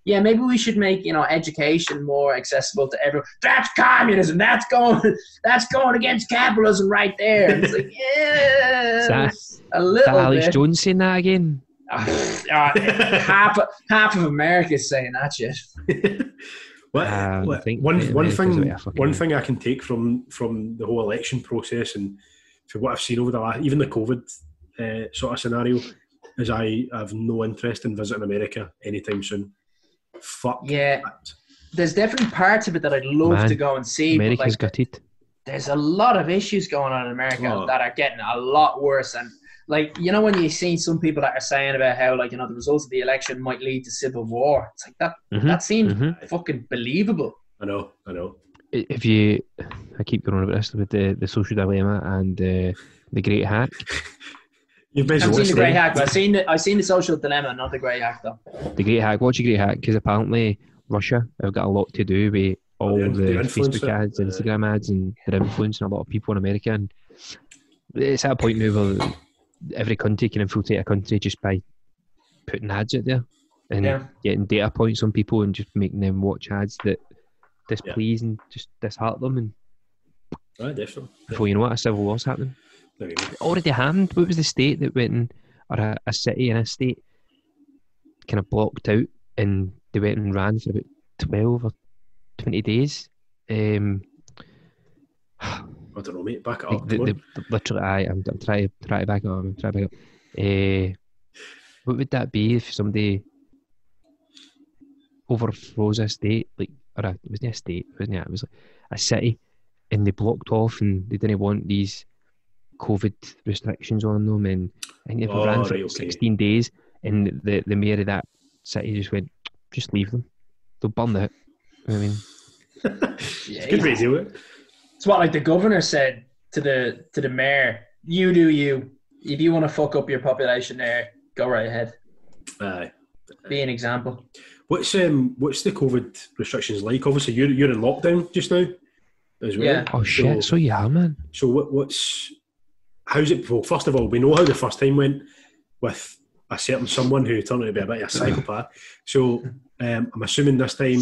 yeah, maybe we should make you know education more accessible to everyone. That's communism. That's going. <laughs> That's going against capitalism right there. And it's like <laughs> yeah, that- a Is that little Alex bit. Jones saying that again? Ah, <laughs> half of, half of America is saying that shit. What, Um, I what- think one one thing bit of a fucking- one thing I can take from from the whole election process and for what I've seen over the last even the COVID uh, sort of scenario is I have no interest in visiting America anytime soon. Fuck Yeah, that. there's definitely parts of it that I'd love Man, to go and see. but, America's like, gutted. there's a lot of issues going on in America Oh. that are getting a lot worse. And like you know, when you see some people that are saying about how like you know the results of the election might lead to civil war, it's like that. Mhm, That seems mhm. fucking believable. I know, I know. If you, I keep going on about this with the, the social dilemma and uh, the great hack. <laughs> You've I've seen the Great watched Hack, I've seen the I've seen the Social Dilemma, not the Great Hack though. The great hack. Watch the great hack because apparently Russia have got a lot to do with all the the, Facebook ads, uh, Instagram ads, and their influence on a lot of people in America. And it's at a point now where every country can infiltrate a country just by putting ads out there and Yeah. getting data points on people and just making them watch ads that displease and just disheart them. And Ah, definitely. before you know it, a civil war's happening. There you go. It already happened. What was the state that went in, or a, a city and a state kind of blocked out and they went and ran for about 12 or 20 days? Um, I don't know, mate. Back it up. the, the, the, literally, I, I'm, I'm trying, trying to back up. I'm trying to back up. Uh, what would that be if somebody overfroze a state, like, or a, it wasn't a state, wasn't it? It was like a city, and they blocked off and they didn't want these COVID restrictions on them, and I think they Oh, ran for right, okay. 16 days, and the the mayor of that city just went, just leave them, they'll burn it. I mean, <laughs> It's a good way to do it. It's what like the governor said to the to the mayor. You do you. If you want to fuck up your population there, go right ahead. Aye. Be an example. What's um what's the COVID restrictions like? Obviously, you're you're in lockdown just now, as well. Yeah. oh shit, so yeah, man. So what what's how's it? Well, first of all, we know how the first time went with a certain someone who turned out to be a bit of a <laughs> psychopath. So um, I'm assuming this time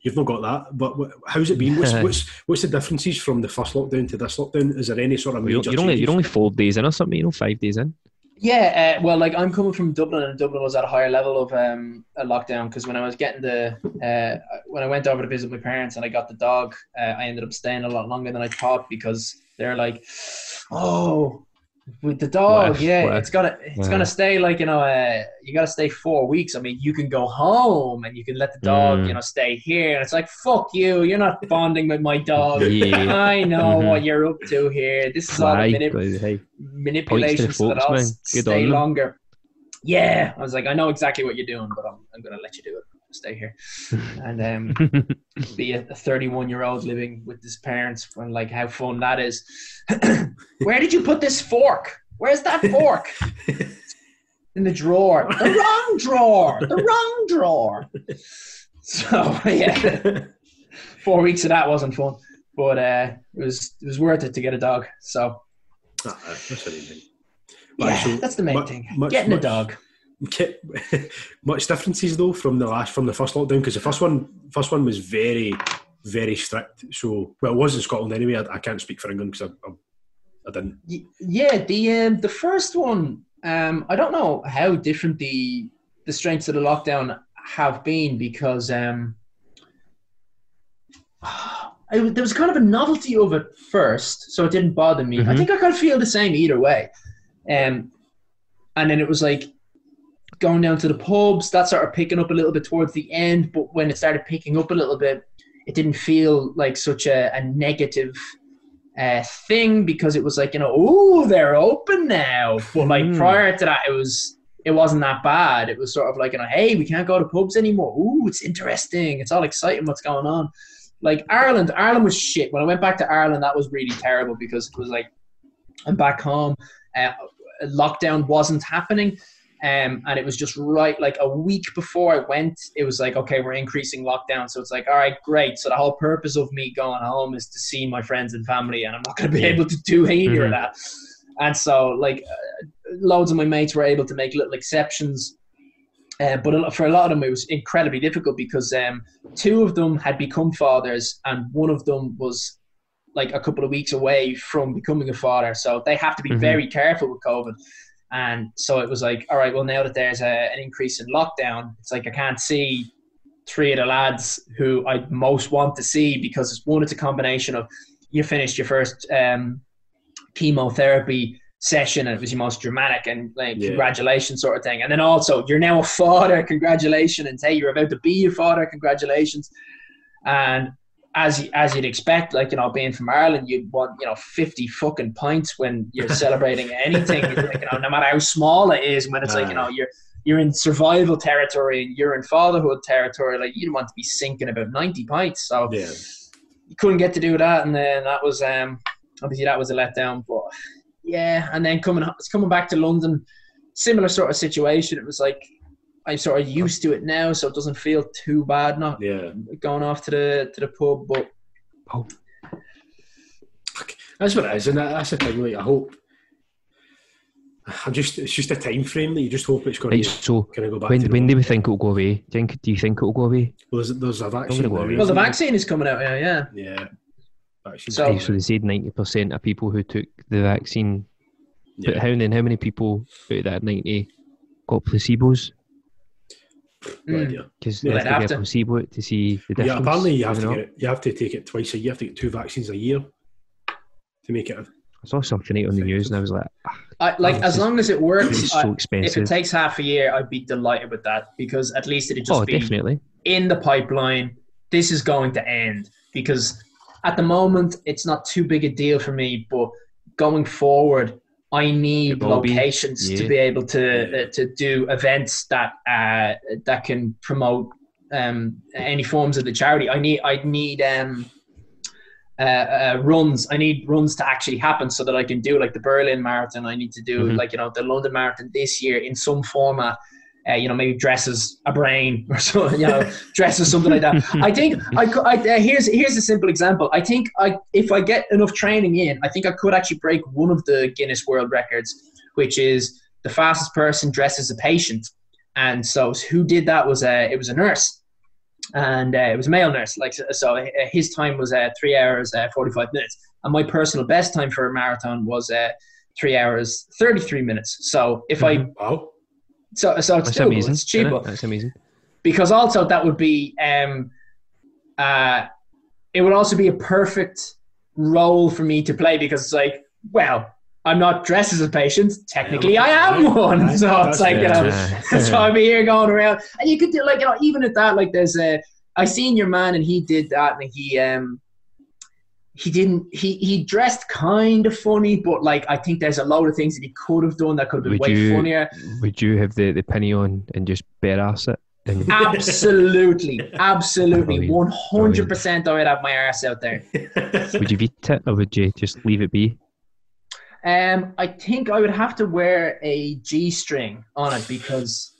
you've not got that. But what, how's it been? What's, <laughs> what's what's the differences from the first lockdown to this lockdown? Is there any sort of You're, major you're only changes? you're only four days in or something, you know, five days in. Yeah, uh, well, like I'm coming from Dublin, and Dublin was at a higher level of um, a lockdown because when I was getting the uh, when I went over to visit my parents and I got the dog, uh, I ended up staying a lot longer than I thought because they're like, oh, with the dog, yeah, it's gonna it's Yeah. gonna stay like you know, uh, you gotta stay four weeks. I mean, you can go home and you can let the dog, Mm. you know, stay here. And it's like, fuck you, you're not bonding with my dog. <laughs> Yeah. I know Mhm. what you're up to here. This is all Aye, hey, manipulation so that I'll stay on longer. Yeah, I was like, I know exactly what you're doing, but I'm, I'm to let you do it. Stay here <laughs> and um, be a 31 year old living with his parents and like how fun that is. <laughs> Where did you put this fork? Where's that fork? <laughs> in the drawer. The wrong drawer. The wrong drawer. So yeah, four weeks of that wasn't fun, but uh, it was it was worth it to get a dog. So Ah, that's anything. yeah, so that's the main mu- thing. much- Getting a dog. Ki- <laughs> much differences though from the last from the first lockdown because the first one first one was very very strict. So well, it was in Scotland anyway. I, I can't speak for England because I, I, I didn't. Yeah, the um, the first one. Um, I don't know how different the the strengths of the lockdown have been because um, <sighs> I, there was kind of a novelty of it first, so it didn't bother me. I Mhm. think I kind of feel the same either way. Um, and then it was like going down to the pubs. That started picking up a little bit towards the end, but when it started picking up a little bit, it didn't feel like such a, a negative uh, thing because it was like you know, oh, they're open now. But like Hmm. prior to that, it was it wasn't that bad. It was sort of like you know, hey, we can't go to pubs anymore. Ooh, it's interesting. It's all exciting. What's going on? Like Ireland, Ireland was shit. When I went back to Ireland, that was really terrible because it was like I'm back home. Uh, lockdown wasn't happening. Um, and it was just right like a week before I went, it was like, okay, we're increasing lockdown. So it's like, all right, great. So the whole purpose of me going home is to see my friends and family, and I'm not going to be able to do either Mhm. of that. And so, like, uh, loads of my mates were able to make little exceptions. Uh, but a lot- for a lot of them, it was incredibly difficult because um, two of them had become fathers, and one of them was like a couple of weeks away from becoming a father. So they have to be Mhm. very careful with COVID. And so it was like, all right, well, now that there's a, an increase in lockdown, it's like I can't see three of the lads who I most want to see because it's one, it's a combination of you finished your first um, chemotherapy session and it was your most dramatic and like Yeah. congratulations sort of thing. And then also you're now a father, <laughs> congratulations, and hey, you're about to be a father, congratulations. And as as you'd expect, like you know, being from Ireland, you'd want you know fifty fucking pints when you're <laughs> celebrating anything, like, you know, no matter how small it is. When it's like you know you're you're in survival territory and you're in fatherhood territory, like you don't want to be sinking about ninety pints. So Yeah, you couldn't get to do that, and then that was um obviously that was a letdown. But yeah, and then coming it's coming back to London, similar sort of situation. It was like I'm sort of used to it now, so it doesn't feel too bad not yeah. going off to the to the pub. But oh. That's what it is, and that, that's the thing. Like, I hope. I'm just. It's just a time frame that you just hope it's going Right, to so kind of go back. when to when do we think it'll go away? Do you think, do you think it'll go away? Well, there's, there's a vaccine. go away. well, the vaccine is coming out now. Yeah, Yeah. Vaccine. So- so they said ninety percent of people who took the vaccine. But yeah. how then? How many people out of that ninety got placebos? No Mm. idea. Because Well, they have to have get to. a placebo to see the difference. Yeah, apparently you have to get it. You have to take it twice a year. You have to get two vaccines a year to make it. A, I saw something out on the news and I was like, ah, I, like as is- long as it it's works. so I, if it takes half a year, I'd be delighted with that because at least it'd just oh, be definitely. in the pipeline. This is going to end because at the moment it's not too big a deal for me, but going forward, I need It will be, locations to be able to uh, to do events that uh, that can promote um, any forms of the charity. I need I need um, uh, uh, runs. I need runs to actually happen so that I can do like the Berlin Marathon. I need to do Mhm. like you know the London Marathon this year in some format. Uh, you know, maybe dresses a brain or <laughs> so. You know, dresses something like that. I think I, I uh, here's here's a simple example. I think I if I get enough training in, I think I could actually break one of the Guinness World Records, which is the fastest person dressed as a patient. And so who did that was a it was a nurse, and uh, it was a male nurse. Like so, uh, his time was uh, three hours uh, forty five minutes, and my personal best time for a marathon was uh, three hours thirty three minutes. So if I wow. So so it's That's doable, amazing. it's isn't cheaper it? That's amazing. because also that would be um uh it would also be a perfect role for me to play because it's like well i'm not dressed as a patient technically i am one so it's like you know Yeah. <laughs> so i'd be here going around and you could do like you know even at that like there's a i seen your man and he did that and he um he didn't he he dressed kind of funny but like i think there's a lot of things that he could have done that could have been Would way you- funnier Would you have the, the penny on and just bare ass it? And <laughs> Absolutely, absolutely, one hundred percent. I would have my ass out there. <laughs> would you eat it or would you just leave it be? Um, I think I would have to wear a G string on it because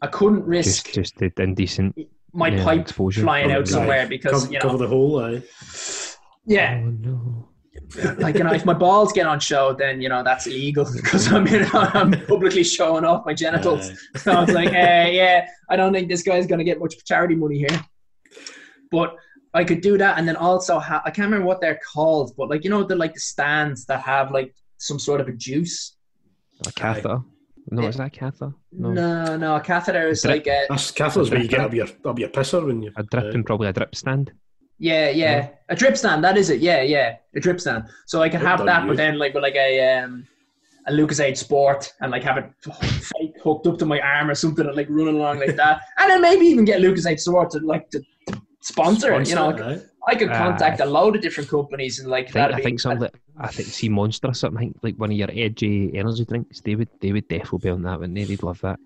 I couldn't risk Just, just the indecent. my yeah, pipe exposure. flying out somewhere because cover, you cover know, the hole. Aye. Yeah, Oh no. like you know, if my balls get on show, then you know that's illegal <laughs> because I'm you know, I'm publicly showing off my genitals. Aye. <laughs> So I was like, eh, yeah, I don't think this guy's gonna get much charity money here. But I could do that, and then also ha- I can't remember what they're called, but like you know the like the stands that have like some sort of a juice. A catheter. No, Yeah. is that a catheter? No. No, no, a catheter is Drip. like a That's catheters where you get up your up your pisser when you. A drip and probably a drip stand. Yeah, yeah, a drip stand. That is it. Yeah, yeah, a drip stand. So I Well have that, but then like with like a um a Lucozade Sport and like have it fake hooked up to my arm or something and like running along like that, <laughs> and then maybe even get Lucozade Sport to like to sponsor, it. You know, Aye. I could contact a load of different companies and like I think, that'd I think something I think see Monster or something like one of your edgy energy drinks. They would they would definitely be on that, wouldn't they? They'd love that.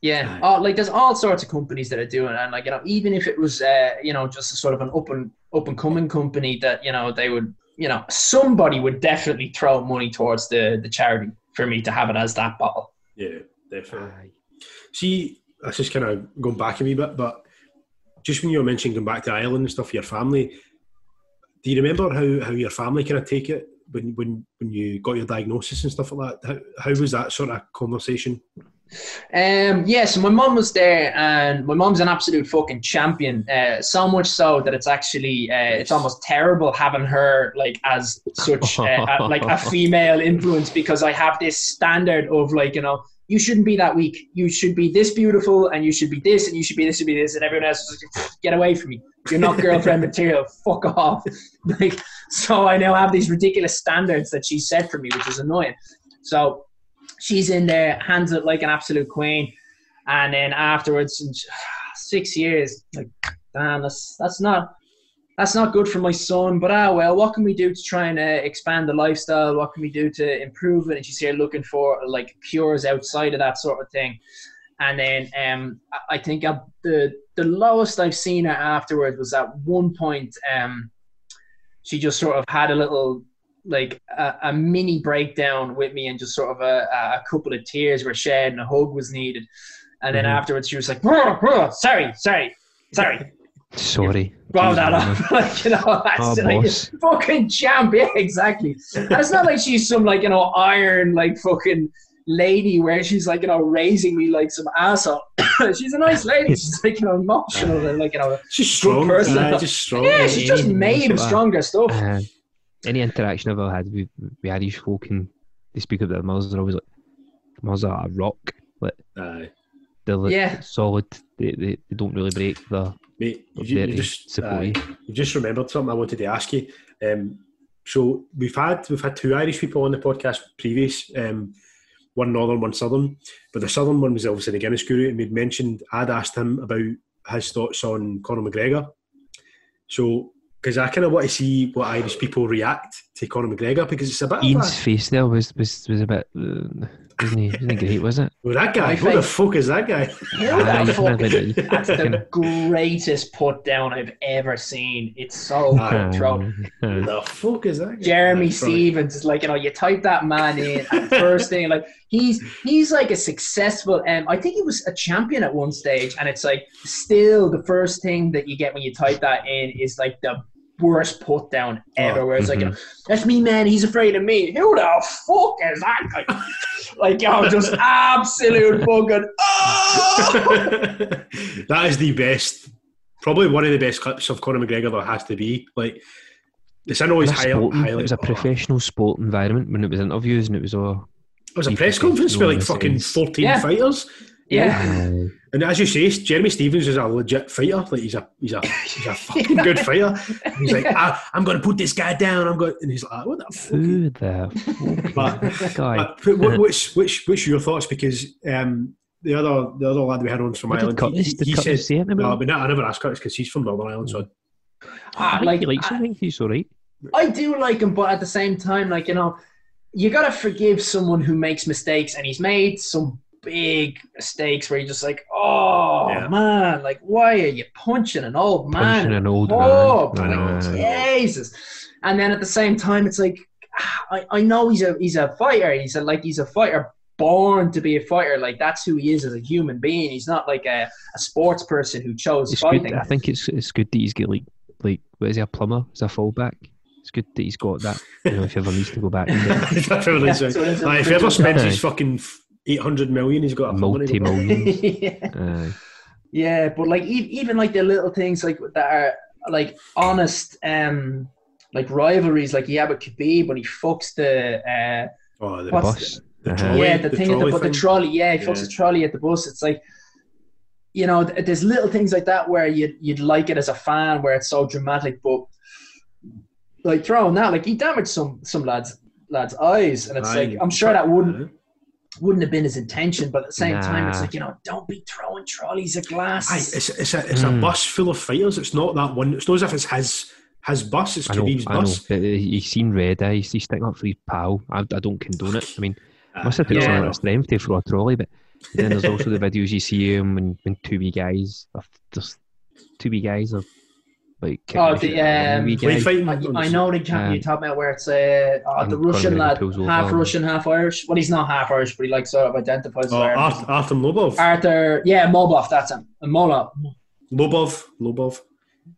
Yeah, Aye. oh, like there's all sorts of companies that are doing, it. and like you know, even if it was, uh, you know, just a sort of an up and up and coming company that you know they would, you know, somebody would definitely throw money towards the the charity for me to have it as that bottle. Yeah, definitely. See, this just kind of going back a wee bit, but just when you were mentioning going back to Ireland and stuff, your family, do you remember how, how your family kind of take it when, when, when you got your diagnosis and stuff like that? How, how was that sort of conversation? Um, yeah, so my mum was there, and my mum's an absolute fucking champion. Uh, so much so that it's actually uh, it's almost terrible having her like as such uh, a- like a <laughs> female influence because I have this standard of like you know you shouldn't be that weak. You should be this beautiful, and you should be this, and you should be this, should be this, and everyone else is like, get away from me. You're not girlfriend <laughs> material. Fuck off. <laughs> Like so, I now have these ridiculous standards that she set for me, which is annoying. So she's in there, hands it like an absolute queen, and then afterwards, <sighs> six years, like damn, that's that's not that's not good for my son. But ah, well, what can we do to try and uh, expand the lifestyle? What can we do to improve it? And she's here looking for like cures outside of that sort of thing. And then um, I- I think uh, the the lowest I've seen her afterwards was at one point. Um, she just sort of had a little like a, a mini breakdown with me and just sort of a, a couple of tears were shed and a hug was needed. And then Mhm. afterwards she was like, "Bruh, bruh, sorry, sorry, sorry, Sorry. blow that man. up. like, you know, that's Oh, like boss. fucking champ. Yeah, exactly. And it's not like she's some like, you know, iron like fucking lady where she's like, you know, raising me like some asshole. <coughs> she's a nice lady. She's like, you know, emotional and like, you know, She's strong. person. Aye, just strong. yeah, she's just made of of- stronger stuff. Uh, any interaction I've ever had with, with Irish folk and they speak about their mothers, they're always like, mothers are a rock. Like, Aye. they're like Yeah. solid. They, they, they don't really break. They're, Mate, you, you just, supportive. aye. You've just remembered something I wanted to ask you. Um, so we've had we've had two Irish people on the podcast previous, um, one northern, one southern. But the southern one was obviously the Guinness Guru, and we'd mentioned I'd asked him about his thoughts on Conor McGregor. So because I kind of want to see what Irish people react to Conor McGregor because it's a bit of Ian's a, face there was was, was a bit. Uh, wasn't, he, wasn't he <laughs> great, was it? well, that guy. My Who the fuck is that guy? <laughs> Who Aye, the you kind of fuck like- That's the greatest put down I've ever seen. It's so Aye. cutthroat. Uh, the fuck is that? Guy? Jeremy That's. Stephens is like, you know, you type that man in, and first thing, like he's he's like a successful. Um, I think he was a champion at one stage, and it's like still the first thing that you get when you type that in is like the worst put down ever. Oh, where it's like, you mhm. know, that's me, man. He's afraid of me. Who the fuck is that guy? <laughs> like, yo, just absolute fucking. Oh! <laughs> that is the best, probably one of the best clips of Conor McGregor there has to be. Like, it's in always in a higher. sporting- highlight. it was a professional sport environment when it was interviews and it was all. It was a press conference with like fucking 14 Yeah. fighters. Yeah. Uh, And as you say, Jeremy Stephens is a legit fighter. Like he's a he's a he's a <laughs> fucking good fighter. He's like, I, I'm going to put this guy down. I'm going, and he's like, what the fuck? who the But- fuck guy? But what, what's which which your thoughts? Because um, the other the other lad we had on from What did Ireland, Curtis, he, did he Curtis said, say anything no, about but I never asked Curtis because he's from Northern Ireland. So Ah, I like, think he likes him. I think he's alright. I do like him, but at the same time, like you know, you gotta forgive someone who makes mistakes, and he's made some big mistakes where you're just like, oh Yeah. man, like why are you punching an old man? Punching an old oh, man. like, Jesus! And then at the same time, it's like ah, I, I know he's a he's a fighter. He's a, like he's a fighter born to be a fighter. Like that's who he is as a human being. He's not like a, a sports person who chose It's fighting. good. I think it's it's good that he's got like like what is he a plumber? Is a fullback? It's good that he's got that. You know, if he ever needs to go back, and get If ever Yeah, is, so it's if he ever spends his fucking eight hundred million, he's got a multi millions. <laughs> yeah. Uh, yeah, but like e- even like the little things like that are like honest, um, like rivalries. Like you have a Khabib when he fucks the uh, Oh, the bus. the Uh-huh. trolley- yeah, the, the thing at the, trolley the trolley. Yeah, he fucks the trolley at the bus. It's like, you know, there's little things like that where you'd you'd like it as a fan, where it's so dramatic. But like throwing that, like he damaged some some lads lads' eyes, and it's Aye. like I'm sure that wouldn't Aye. Wouldn't have been his intention, but at the same time, it's like you know, don't be throwing trolleys of glass. Aye, it's it's a it's Mm. a bus full of fighters. It's not that one. It's not as if it's his his bus. It's I know, Khabib's I know. bus. Uh, he's seen red. Uh, he's, he's sticking up for his pal. I, I don't condone it. I mean, Aye. must have took Yeah. some of the strength to throw a trolley. But then there's also the <laughs> videos you see him when, when two wee guys, are just two wee guys are like Oh, the the, shit out of one um, wee Play guy. I, I know the camp Um, you're talking about where it's uh, oh, the Russian lad, half him. Russian, half Irish. Well, he's not half Irish, but he like sort of identifies as Oh, Irish. Art, Artem Lobov. Arthur, yeah, Mobov, that's him. And Molov. Lobov. Lobov.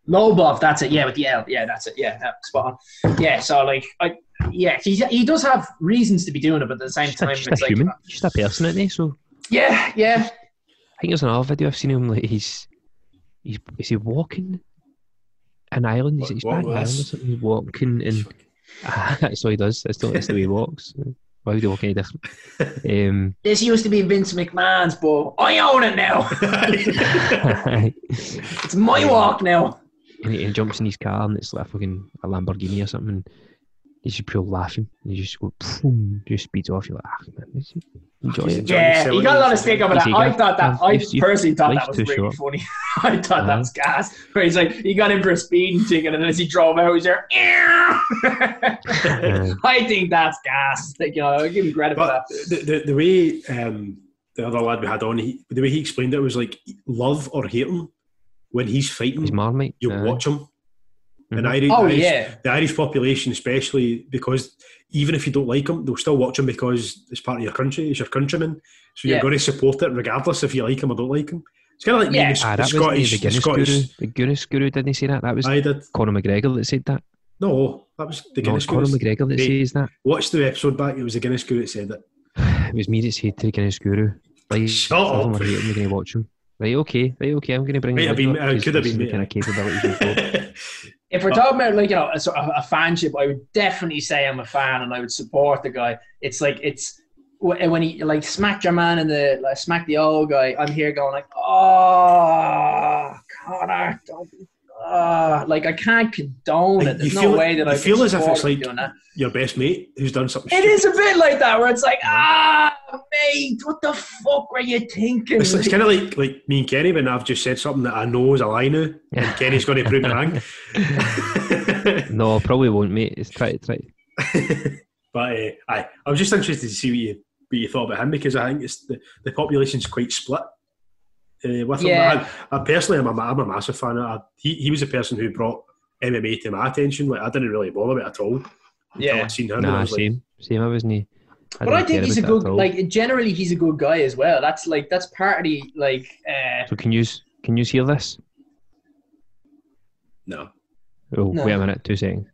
Lobov, that's it. Yeah, with the L. Yeah, that's it. Yeah, yeah, spot on. Yeah, so like, I, yeah, he, he does have reasons to be doing it, but at the same Just a, time, just it's a like, human, just a person, isn't he? So yeah, yeah. I think there's another video I've seen him like he's he's is he walking in Ireland? He's, he's back in Ireland was- something. He's walking and <laughs> that's what he does. That's the, that's the way he walks. <laughs> Why would he walk any different? <laughs> Um, This used to be Vince McMahon's, but I own it now. It's my walk now. he, he jumps in his car and it's like a fucking a Lamborghini or something. And he's just pure laughing. And he just go, boom, just speeds off. You're like, ah, man, this is- enjoy it. Yeah, selling he got a lot of stick over He's that. a I guy. thought that. I he's- he's- personally <laughs> thought that was really short. funny. I thought that Uh-huh. was gas. Where he's like, he got in for a speeding ticket, and as he drove out, he's there. <laughs> <laughs> I think that's gas. Like, you know, I give him credit for But that. the, the, the way um, the other lad we had on, he, the way he explained it was like love or hate him. When he's fighting, he's Marmite. you'll uh, watch him. And Mhm. Irish, Oh Irish, yeah, the Irish population, especially because even if you don't like them, they'll still watch them because it's part of your country, it's your countrymen. So you're Yeah. going to support it regardless if you like them or don't like them. It's kind of like me and the, Ah, the that Scottish. the The Guinness Scottish guru. The Guinness guru didn't he say that? That was I did. Conor McGregor that said that. No, that was the No, Guinness Conor Guru. McGregor that Hey. says that. Watch the episode back. It was the Guinness Guru that said it. <sighs> It was me that said to the Guinness guru. Like, Shut love him up. or hate him, you're going to watch him. Right, okay, right, okay, I'm going to bring Might him have in been- here, uh, 'cause could have been is the kind me. of <laughs> capabilities you've got. If we're talking about like you know a, of a fanship, I would definitely say I'm a fan and I would support the guy. It's like it's when he like smacked your man in the like smacked the old guy. I'm here going like, oh, Connor, don't. be- Uh, like I can't condone it. There's no feel way that you I feel as if it's like- doing that. Your best mate who's done something. It stupid. is a bit like that where it's like, ah, mate, what the fuck were you thinking? It's, it's kind of like like me and Kenny when I've just said something that I know is a lie now, and Kenny's going to prove me wrong. <laughs> No, I probably won't, mate. It's try to try. <laughs> but uh, aye, I was just interested to see what you what you thought about him because I think it's the, the population's quite split. Uh, with him. Yeah. I, I personally, I'm a, I'm a massive fan. I, he he was the person who brought MMA to my attention. Like I didn't really bother with it at all. Yeah. I seen him. and I Nah, was like, same, same. I wasn't. I But I think he's a good like generally he's a good guy as well. That's like that's part of the like uh So can you can you hear this? no. Oh, No. wait a minute, two seconds.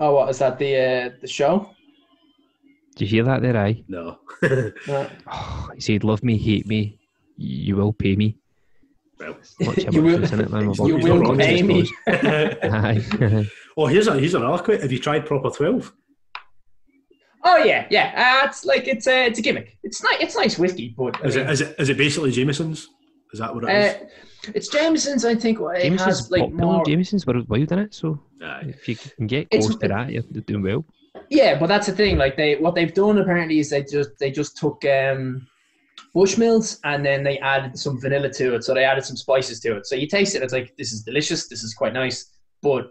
oh what is that the uh the show? Did you hear that there? Aye. No. <laughs> Oh, <sighs> he said, "Love me, hate me, you will pay me." well. <laughs> You will- it, man. <laughs> You he's we've will pay me. suppose. Oh, here's a, here's another quick. Have you tried Proper Twelve? Oh yeah, yeah. Uh, it's like it's a it's a gimmick. It's nice. It's nice whiskey, but Is mean, it is it is it basically Jameson's? Is that what it is? uh, it's Jameson's. I think it Jameson's has like popular. more. Jameson's were wild in it, so Aye. if you can get close to that, you're you're doing well. Yeah, but that's the thing. Like they, what they've done apparently is they just they just took um, Bushmills and then they added some vanilla to it. So they added some spices to it. So you taste it, it's like this is delicious. This is quite nice. But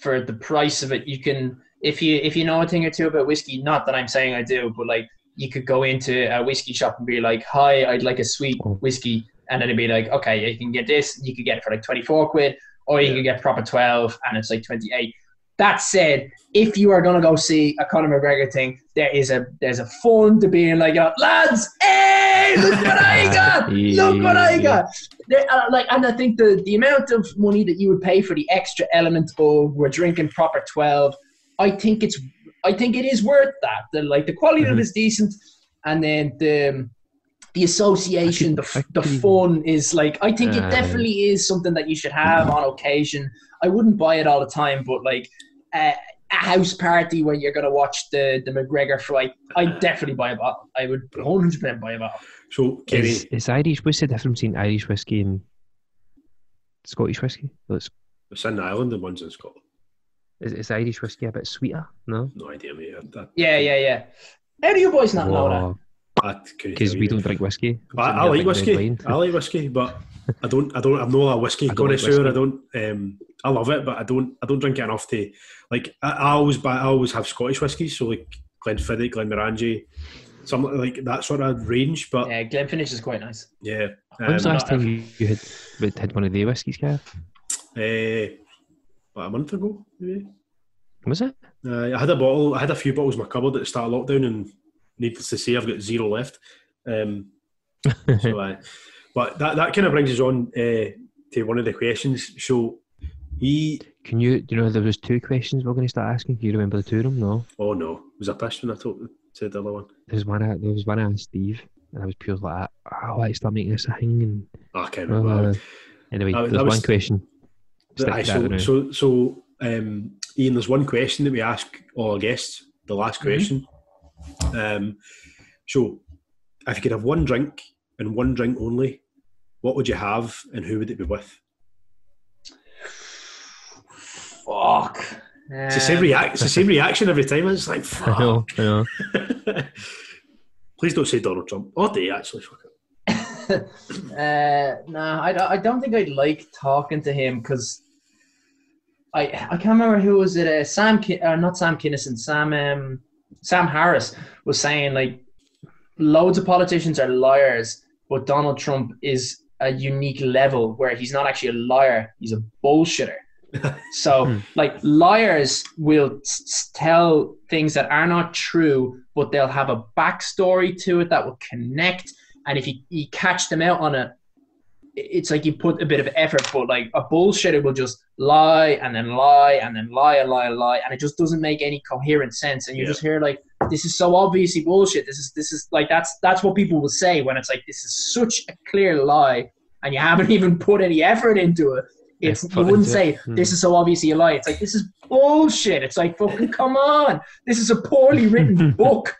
for the price of it, you can if you if you know a thing or two about whiskey. Not that I'm saying I do, but like you could go into a whiskey shop and be like, "Hi, I'd like a sweet Oh. whiskey," and then it'd be like, "Okay, you can get this. You could get it for like twenty four quid." or you can get proper 12 and it's like 28. That said, if you are gonna go see a Conor McGregor thing, there is a there's a fun to being like, lads, hey, look what I <laughs> got, look what I got. There, uh, like, and I think the the amount of money that you would pay for the extra element of we're drinking proper 12, I think it's I think it is worth that. The like the quality of Mhm. it is decent, and then the the association, the, the fun is like I think it Uh, definitely is something that you should have on occasion. I wouldn't buy it all the time, but like uh, a house party where you're gonna watch the the McGregor fight, I'd definitely buy a bottle. I would 100 percent buy a bottle. So, Kenny, Is, is Irish? What's the difference between Irish whiskey and Scottish whiskey? Well, it's, it's in Ireland and one's in Scotland. is, is Irish whiskey a bit sweeter? No, No idea, mate. I, I, Yeah, yeah, yeah. How do you boys not know that? Because we don't drink whiskey. I, I like whiskey. I like whiskey, but I don't. I don't. I'm not a whiskey I don't like connoisseur. whiskey. I don't. Um, I love it, but I don't. I don't drink it enough to like. I, I always buy. I always have Scottish whiskies, so like Glenfiddich, Glenmorangie, something like that sort of range. But Yeah, Glenfiddich is quite nice. yeah, When was the um, last time you, you had had one of the whiskies, Gav? uh, about a month ago, maybe. Was it? Uh, I had a bottle. I had a few bottles in my cupboard at the start of lockdown, and needless to say, I've got zero left. Um, <laughs> so, uh, but that that kind of brings us on uh, to one of the questions. So, he. Can you? Do you know there was two questions we are going to start asking? Can you remember the two of them? No. Oh no, was I pissed when I told said the other one? There was one. I- There was one I asked Steve, and I was pure like, "Oh, why start making this a thing?" And Oh, I can't remember. uh, anyway, That- there's was- one question. Aye, so, so, so, um, Ian, there's one question that we ask all our guests. The last Mm-hmm. question. Um, so, if you could have one drink and one drink only, what would you have, and who would it be with? Fuck. It's the same react. It's the same reaction every time. It's like, <laughs> I know. fuck. I know. <laughs> Please don't say Donald Trump. Or do you actually? Fuck it. <laughs> uh, nah, I, don't- I don't think I'd like talking to him because I I can't remember who was it. Uh, Sam, Ki- uh, not Sam Kinison, Sam um, Sam Harris was saying like loads of politicians are liars, but Donald Trump is a unique level where he's not actually a liar; he's a bullshitter. <laughs> So, Hmm. like liars will s- s- tell things that are not true, but they'll have a backstory to it that will connect. And if you, you catch them out on it, i- it's like you put a bit of effort. But like a bullshitter will just lie and then lie and then lie and lie and lie, and it just doesn't make any coherent sense. And you Yeah. just hear like, "This is so obviously bullshit." This is this is like that's that's what people will say when it's like this is such a clear lie, and you haven't <laughs> even put any effort into it. It's you wouldn't say. Hmm. this is so obviously a lie. It's like this is bullshit. It's like fucking <laughs> come on. This is a poorly written <laughs> book.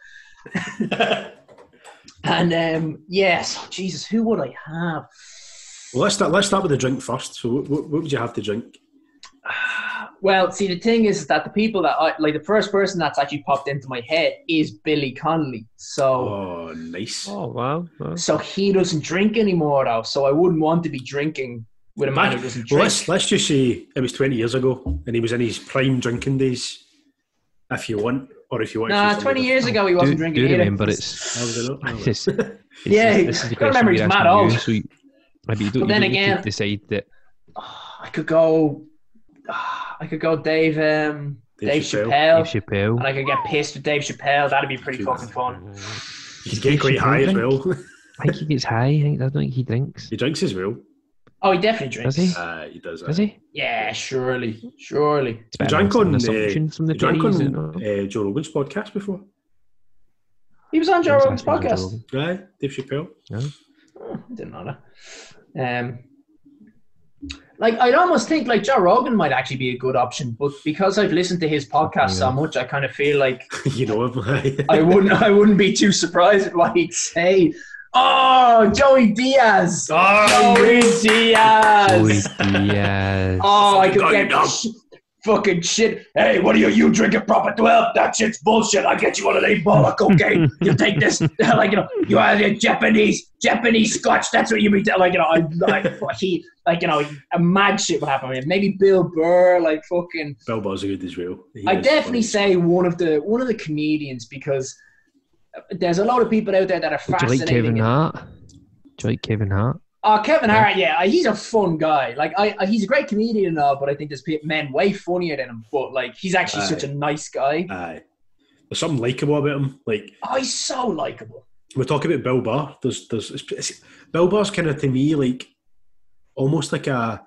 And um, yes, Jesus, who would I have? Well, let's start. Let's start with the drink first. So, what, what would you have to drink? <sighs> Well, see, the thing is that the people that I like, the first person that's actually popped into my head is Billy Connolly. So, Oh, nice. Oh wow. wow. so he doesn't drink anymore, though. So I wouldn't want to be drinking with a man who doesn't drink. let's let's just say it was twenty years ago, and he was in his prime drinking days. If you want, or if you want. to Nah, say something twenty years ago he wasn't do, drinking do either. remember it's <laughs> Yeah, this is the gotta remember he's mad asking you, old. So you, maybe you don't, But you then don't need again- to decide that Oh, I could go. I could go Dave. Um, Dave Dave, Chappelle. Chappelle, Dave Chappelle. and I could get pissed with Dave Chappelle. That'd be pretty fucking fun. He's getting quite high as well. <laughs> I think he gets high. I think I don't think he drinks. he drinks as well. Oh, he definitely drinks. Does he? Uh, he does. Does uh, he? Yeah, surely, surely. He drank on. Uh, from the he drank on uh, Joe Rogan's podcast before. He was on Joe Rogan's think Joe podcast. Rogan. Aye, Dave Chappelle. Oh, didn't know that. Um, like I'd almost think like Joe Rogan might actually be a good option, but because I've listened to his podcast so much, I kind of feel like <laughs> you know him. aye. I wouldn't I wouldn't be too surprised at what he'd say. Oh, Joey Diaz. Oh, Joey Diaz. Joey Diaz. Oh, I could get sh- fucking shit. Hey, what are you? You drinking proper 12? That shit's bullshit. I'll get you one of these ball of cocaine. <laughs> you take this. <laughs> like, you know, you have your Japanese, Japanese scotch. That's what you t- like, you know, I, like, <laughs> he, like, you know, a mad shit would happen. Maybe Bill Burr, like, fucking. Bill Burr's a good as well. He I definitely funny. say one of the one of the comedians because there's a lot of people out there that are Do you like. Kevin Hart? Do you like Kevin Hart? Oh, Kevin Hart, yeah, he's a fun guy. Like, I, I he's a great comedian and all, but I think there's men way funnier than him. But like, he's actually Aye. such a nice guy. Aye. There's something likable about him. Like Oh, he's so likable. we talk about Bill Burr. There's, there's it's, it's, Bill Burr's kind of to me like almost like a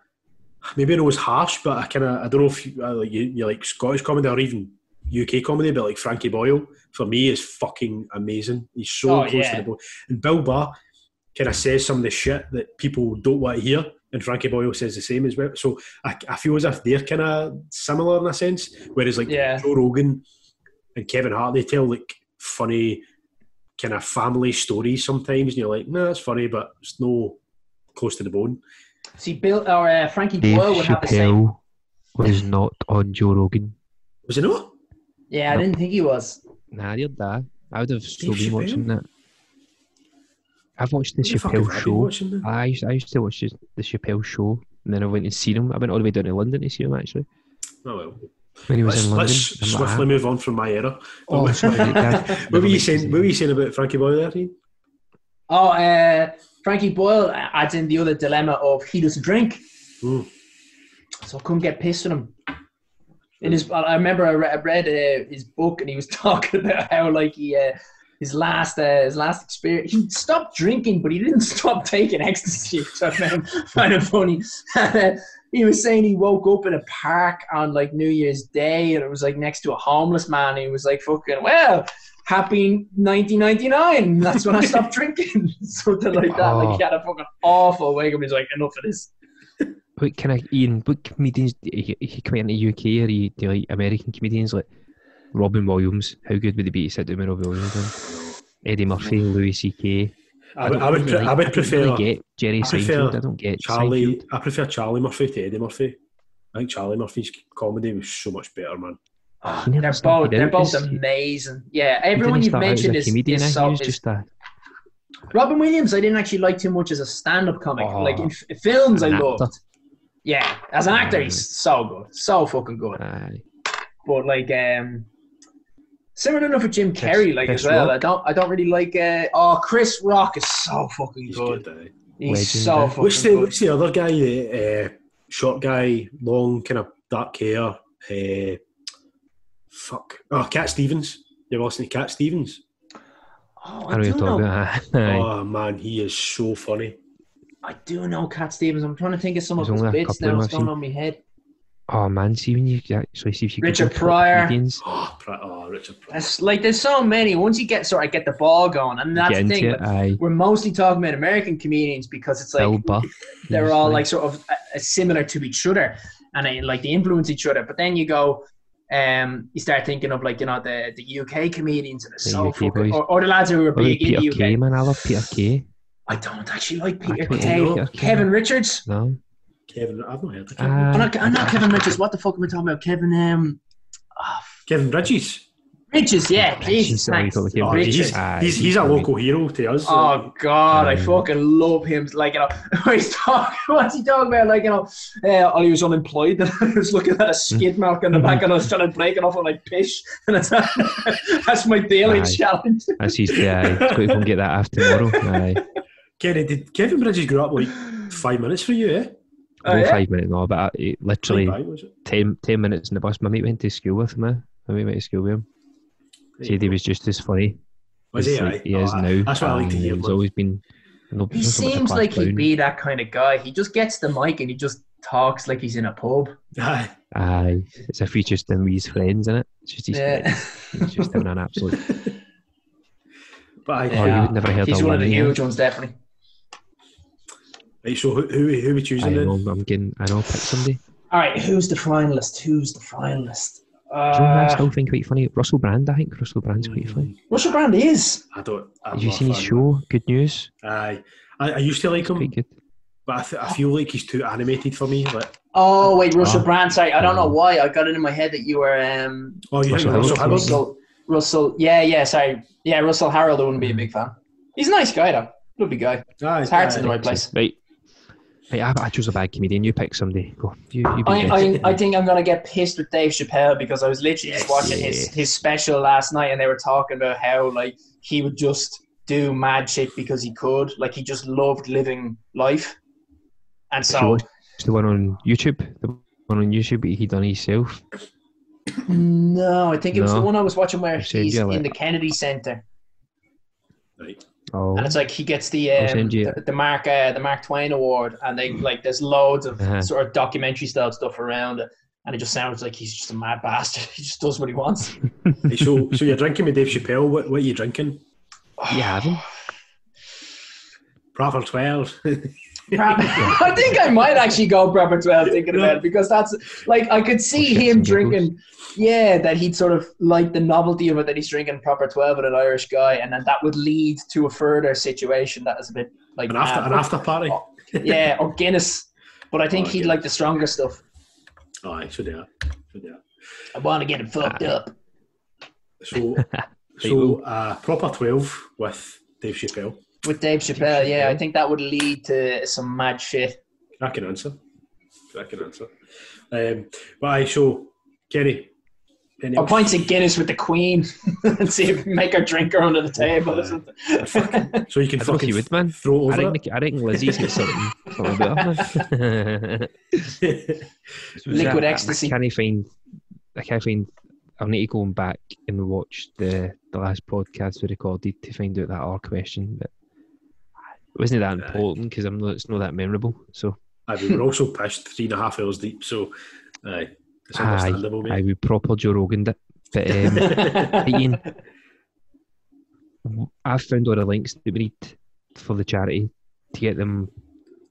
maybe it was harsh, but I kind of I don't know if you, uh, like you, you like Scottish comedy or even UK comedy, but like Frankie Boyle for me is fucking amazing. He's so Oh, close yeah. to the bone. And Bill Burr kind of says some of the shit that people don't want to hear, and Frankie Boyle says the same as well. So I, I feel as if they're kind of similar in a sense. Whereas like Yeah. Joe Rogan and Kevin Hart, they tell like funny kind of family stories sometimes, and you're like, nah, it's funny, but it's no close to the bone. See, Bill or uh, Frankie Dave Boyle would have the same. Chappelle was not on Joe Rogan. Was it not? Yeah, I didn't think he was. Nah, I heard that. I would have still Dave been Chappelle? watching that. I've watched the What the fuck have I Chappelle been show. I used, I used to watch the, the Chappelle show, and then I went and seen him. I went all the way down to London to see him actually Oh well. when he was Let's, in London. let's I'm like, swiftly move on from my era. <laughs> Oh, sorry. Dad. <laughs> what were you saying? What were you saying about Frankie Boyle there? Ian? Oh, uh, Frankie Boyle adds in the other dilemma of he doesn't drink, Mm. so couldn't get pissed at him. In his, I remember I re- I read uh, his book and he was <laughs> talking about how like he uh, his last uh, his last experience he stopped drinking but he didn't <laughs> stop taking ecstasy, which I found kind of funny. he was saying he woke up in a park on like New Year's Day and it was like next to a homeless man. And he was like, "Fucking well." Happy 1999. That's when I stopped <laughs> drinking. <laughs> Something like that. Like he had a fucking awful wake up. He's like, enough of this. What kind of Ian? What comedians you, you come into the UK or you do you like American comedians like Robin Williams? How good would it be to sit down with Robin Williams? Then? Eddie Murphy, Louis C.K. I, would- I would. pre- I would don't prefer really get Jerry I prefer Seinfeld. I don't get Charlie. Seinfeld. I prefer Charlie Murphy to Eddie Murphy. I think Charlie Murphy's comedy was so much better, man. Oh, they're both they're both amazing. Yeah, everyone you've start out as mentioned is, comedian. is, eh? so, he was is just a Robin Williams. I didn't actually like too much as a stand-up comic. Oh, like in f- films, I an loved. actor. Yeah, as an actor, he's Mm. so good, so fucking good. aye. But like, um, similar enough with Jim Chris- Carrey, like Chris as well. Rock. I don't, I don't really like. Uh, oh, Chris Rock is so fucking He's good. good. He's Legend, so eh? fucking What's the good. What's the other guy? The uh, short guy, long kind of dark hair. Uh, fuck. Oh, Cat Stevens. You ever listen to Cat Stevens? Oh, I I, know do you're know. talking about. <laughs> Aye. Oh man, he is so funny. I do know Cat Stevens. I'm trying to think of some of his bits now. of What's them going on my head? Oh man, see when you actually see if you Richard Google Pryor. comedians, <gasps> Oh, oh Richard Pryor. That's like there's so many. Once you get sort of get the ball going, and that's the thing. it. like, we're mostly talking about American comedians because it's like Bill Burr. <laughs> they're He's all like sort of uh, uh, similar to each other and they, like they influence each other. But then you go, um, you start thinking of like you know the the UK comedians and they're The so UK fucking, or, or the lads who are What big in the UK. Kay, man. I love Peter Kay. I don't actually like Peter Kay. know. Peter Kay. Kevin Richards. No, Kevin, I've not heard of. Kevin. I'm not, I'm not Kevin Richards. What the fuck am I talking about? Kevin um, oh, Kevin Bridges. Richards. Yeah, Richards, Jesus, sorry, Kevin Oh, Richards. he's, a local hero to us. Oh God, I Um, fucking love him. Like you know, <laughs> when he's talking, <laughs> what's he talking about? Like you know, uh, oh, he was unemployed. <laughs> And I was looking at a skid mark on the back, and I was trying to break it off with like pish. And that's, that's my daily Aye. challenge. That's his. Yeah, got to go and get that after tomorrow. Aye, Kenny, did Kevin Bridges grow up like five minutes for you, eh? Oh, no yeah? five minutes no, but I, it, literally Five, it? 10, 10 minutes in the bus. My mate went to school with me. My mate went to school with him. Said he was just as funny. Was as, he? like, aye? he is Oh, now. That's what I like to um, hear. He's man. always been. no- He not so seems like he'd clown. be that kind of guy. He just gets the mic and he just talks like he's in a pub. Aye. Aye, it's if he's just in with his friends in it. It's just his Yeah. friends. He's just having an absolute. <laughs> But I, Oh, you would never heard he's one of the huge ones, definitely. Right, so who, who, who are we I choosing then? know. I'm getting. I know. I'll Pick somebody. All right, who's the finalist? Who's the finalist? Do you know I Uh, still think quite funny? Russell Brand. I think Russell Brand's quite funny. Russell Brand is. I don't. I'm Have you not a seen his show? Good News. Aye. I, I used to like him, Quite good. but I, th- I feel like he's too animated for me. Like, Oh wait, Russell Oh. Brand. Sorry, I don't know Oh. why I got it in my head that you were um oh, you Russell think Russell Howard. Howard? Russell. Russell. Yeah, yeah. Sorry. Yeah, Russell Harold. I wouldn't be a big fan. He's a nice guy though. Lovely guy. Aye, His heart's aye. in the right place. Right. Hey, I, I chose a bad comedian. You pick somebody. Go. You. You be I. I, I think I'm gonna get pissed with Dave Chappelle because I was literally just watching his Yeah. his special last night and they were talking about how like he would just do mad shit because he could. Like he just loved living life, and so the one on YouTube? The one on YouTube he done himself. no, I think it was the one I was watching where he's in like- the Kennedy Center, Right. Oh, and it's like he gets the um, the, the Mark uh, the Mark Twain Award, and they like there's loads of Uh-huh. sort of documentary style stuff around it. And it just sounds like he's just a mad bastard. <laughs> He just does what he wants. <laughs> Hey, so, so you're drinking with Dave Chappelle. What, what are you drinking? you haven't. Proper 12. <laughs> <laughs> I think I might actually go proper 12 thinking about it because that's like I could see him drinking, yeah, that he'd sort of like the novelty of it that he's drinking proper 12 with an Irish guy, and then that would lead to a further situation that is a bit like an, after, uh, an after party. oh, yeah, or Guinness. But I think Oh, he'd Guinness. like the stronger stuff. Aye, should do that. Should do that. I want to get him fucked Aye. up. So, <laughs> so uh, proper 12 with Dave Chappelle. With Dave Chappelle, yeah, I think that would lead to some mad shit. I can answer. I can answer. Um, but I show Kenny. Any Or points of Guinness with the Queen <laughs> and see if make her drink her under the table or Aye. something. <laughs> so you can I don't know if fucking you would, man. throw I think I think Lizzie's got something, something better. <laughs> Liquid I- ecstasy. I can't find. I can't find. I'll need to go back and watch the the last podcast we recorded to find out that R question. But it wasn't that important because I'm not. It's not that memorable. So Aye, we were also pitched three and a half hours deep, so aye, it's aye, understandable, I mate. would proper Joe Rogan it. But um, <laughs> Ian, I've found all the links that we need for the charity to get them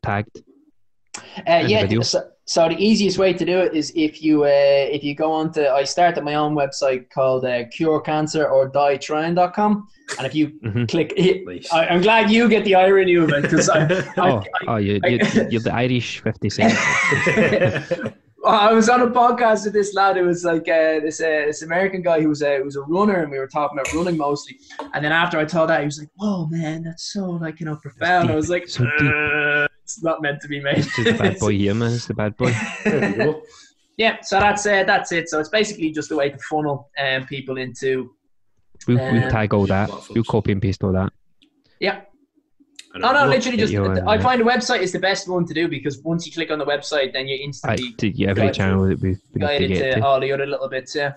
tagged. Uh, yeah, video. so, so the easiest way to do it is if you uh, if you go on to I started my own website called uh, curecancer or dietrying.com and if you <laughs> Mhm. click <laughs> Nice. I, I'm glad you get the irony of it because <laughs> I, I, Oh, oh, you, you, you're the Irish Fifty Cent. I was on a podcast with this lad who was like uh, this uh, this American guy who was a who was a runner and we were talking about running mostly and then after I told that he was like oh man that's so like you know profound I was like so deep. "Uh, it's not meant to be made It's the bad boy here, man. It's the bad boy. there we go. yeah so that's uh, that's it so it's basically just a way to funnel um, people into We'll, we'll Um, tag all that. We'll copy and paste all that. yeah I Oh no, know. literally just. you on I find the website is the best one to do because once you click on the website, then you I, instantly to yeah, every channel that we, we guide to to. all the other little bits. Yeah.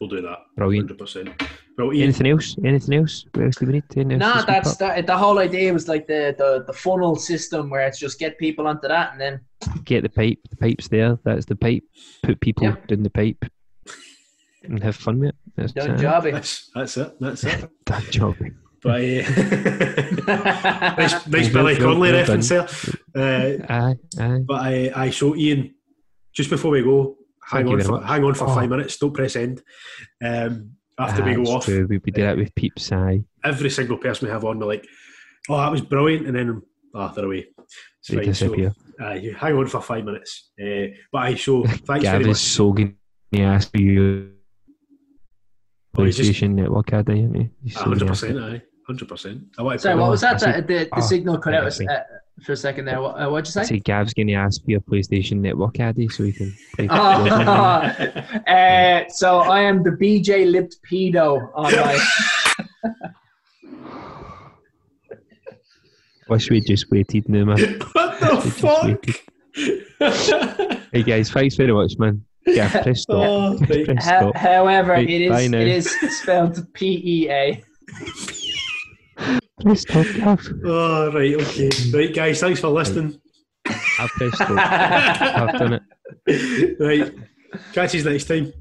We'll do that. Brilliant. 100%. Well, Ian, Anything else? Anything else? What else do we need? Anything Nah, that's that. The whole idea was like the, the the funnel system where it's just get people onto that and then Get the pipe. The pipe's there. That's the pipe. Put people Yeah. in the pipe and have fun with it. That's done it. jobby. that's, that's it. That's it. <laughs> That job. But, uh, <laughs> nice, nice Well Billy done, Connolly well reference there. Uh, Aye, aye. but I, I show Ian, just before we go, hang Thank on, for, hang on for Oh. five minutes, don't press end. Um, after Aye, we go off, True. We, we did that with peeps. Aye. every single person we have on, we're like, oh, that was brilliant. And then, ah, they're away. It's They fine. So, uh, you hang on for five minutes. Uh, but I show, <laughs> thanks Gav very is much. so going to ask for you. Oh, he's just- PlayStation Network ad, isn't he? He's so gonna ask 100%, aye. 100%. I want to Sorry, what was that? The, the, the oh, signal cut out okay. For a second there. What, uh, what'd you I say? say Gav's going to ask for your PlayStation Network addy so he can play. Oh, <laughs> uh, so I am the BJ lipped pedo on my. <laughs> Wish we just waited now, man. <laughs> what the fuck? Hey guys, thanks very much, man. Yeah, press stop. Oh. Press Ho- stop. however, Right, it bye is now. it is spelled P E A. Press stop, Gav. Oh, right, okay. Right, guys, thanks for listening. I've pressed stop. I've done it. <laughs> right, catch you next time.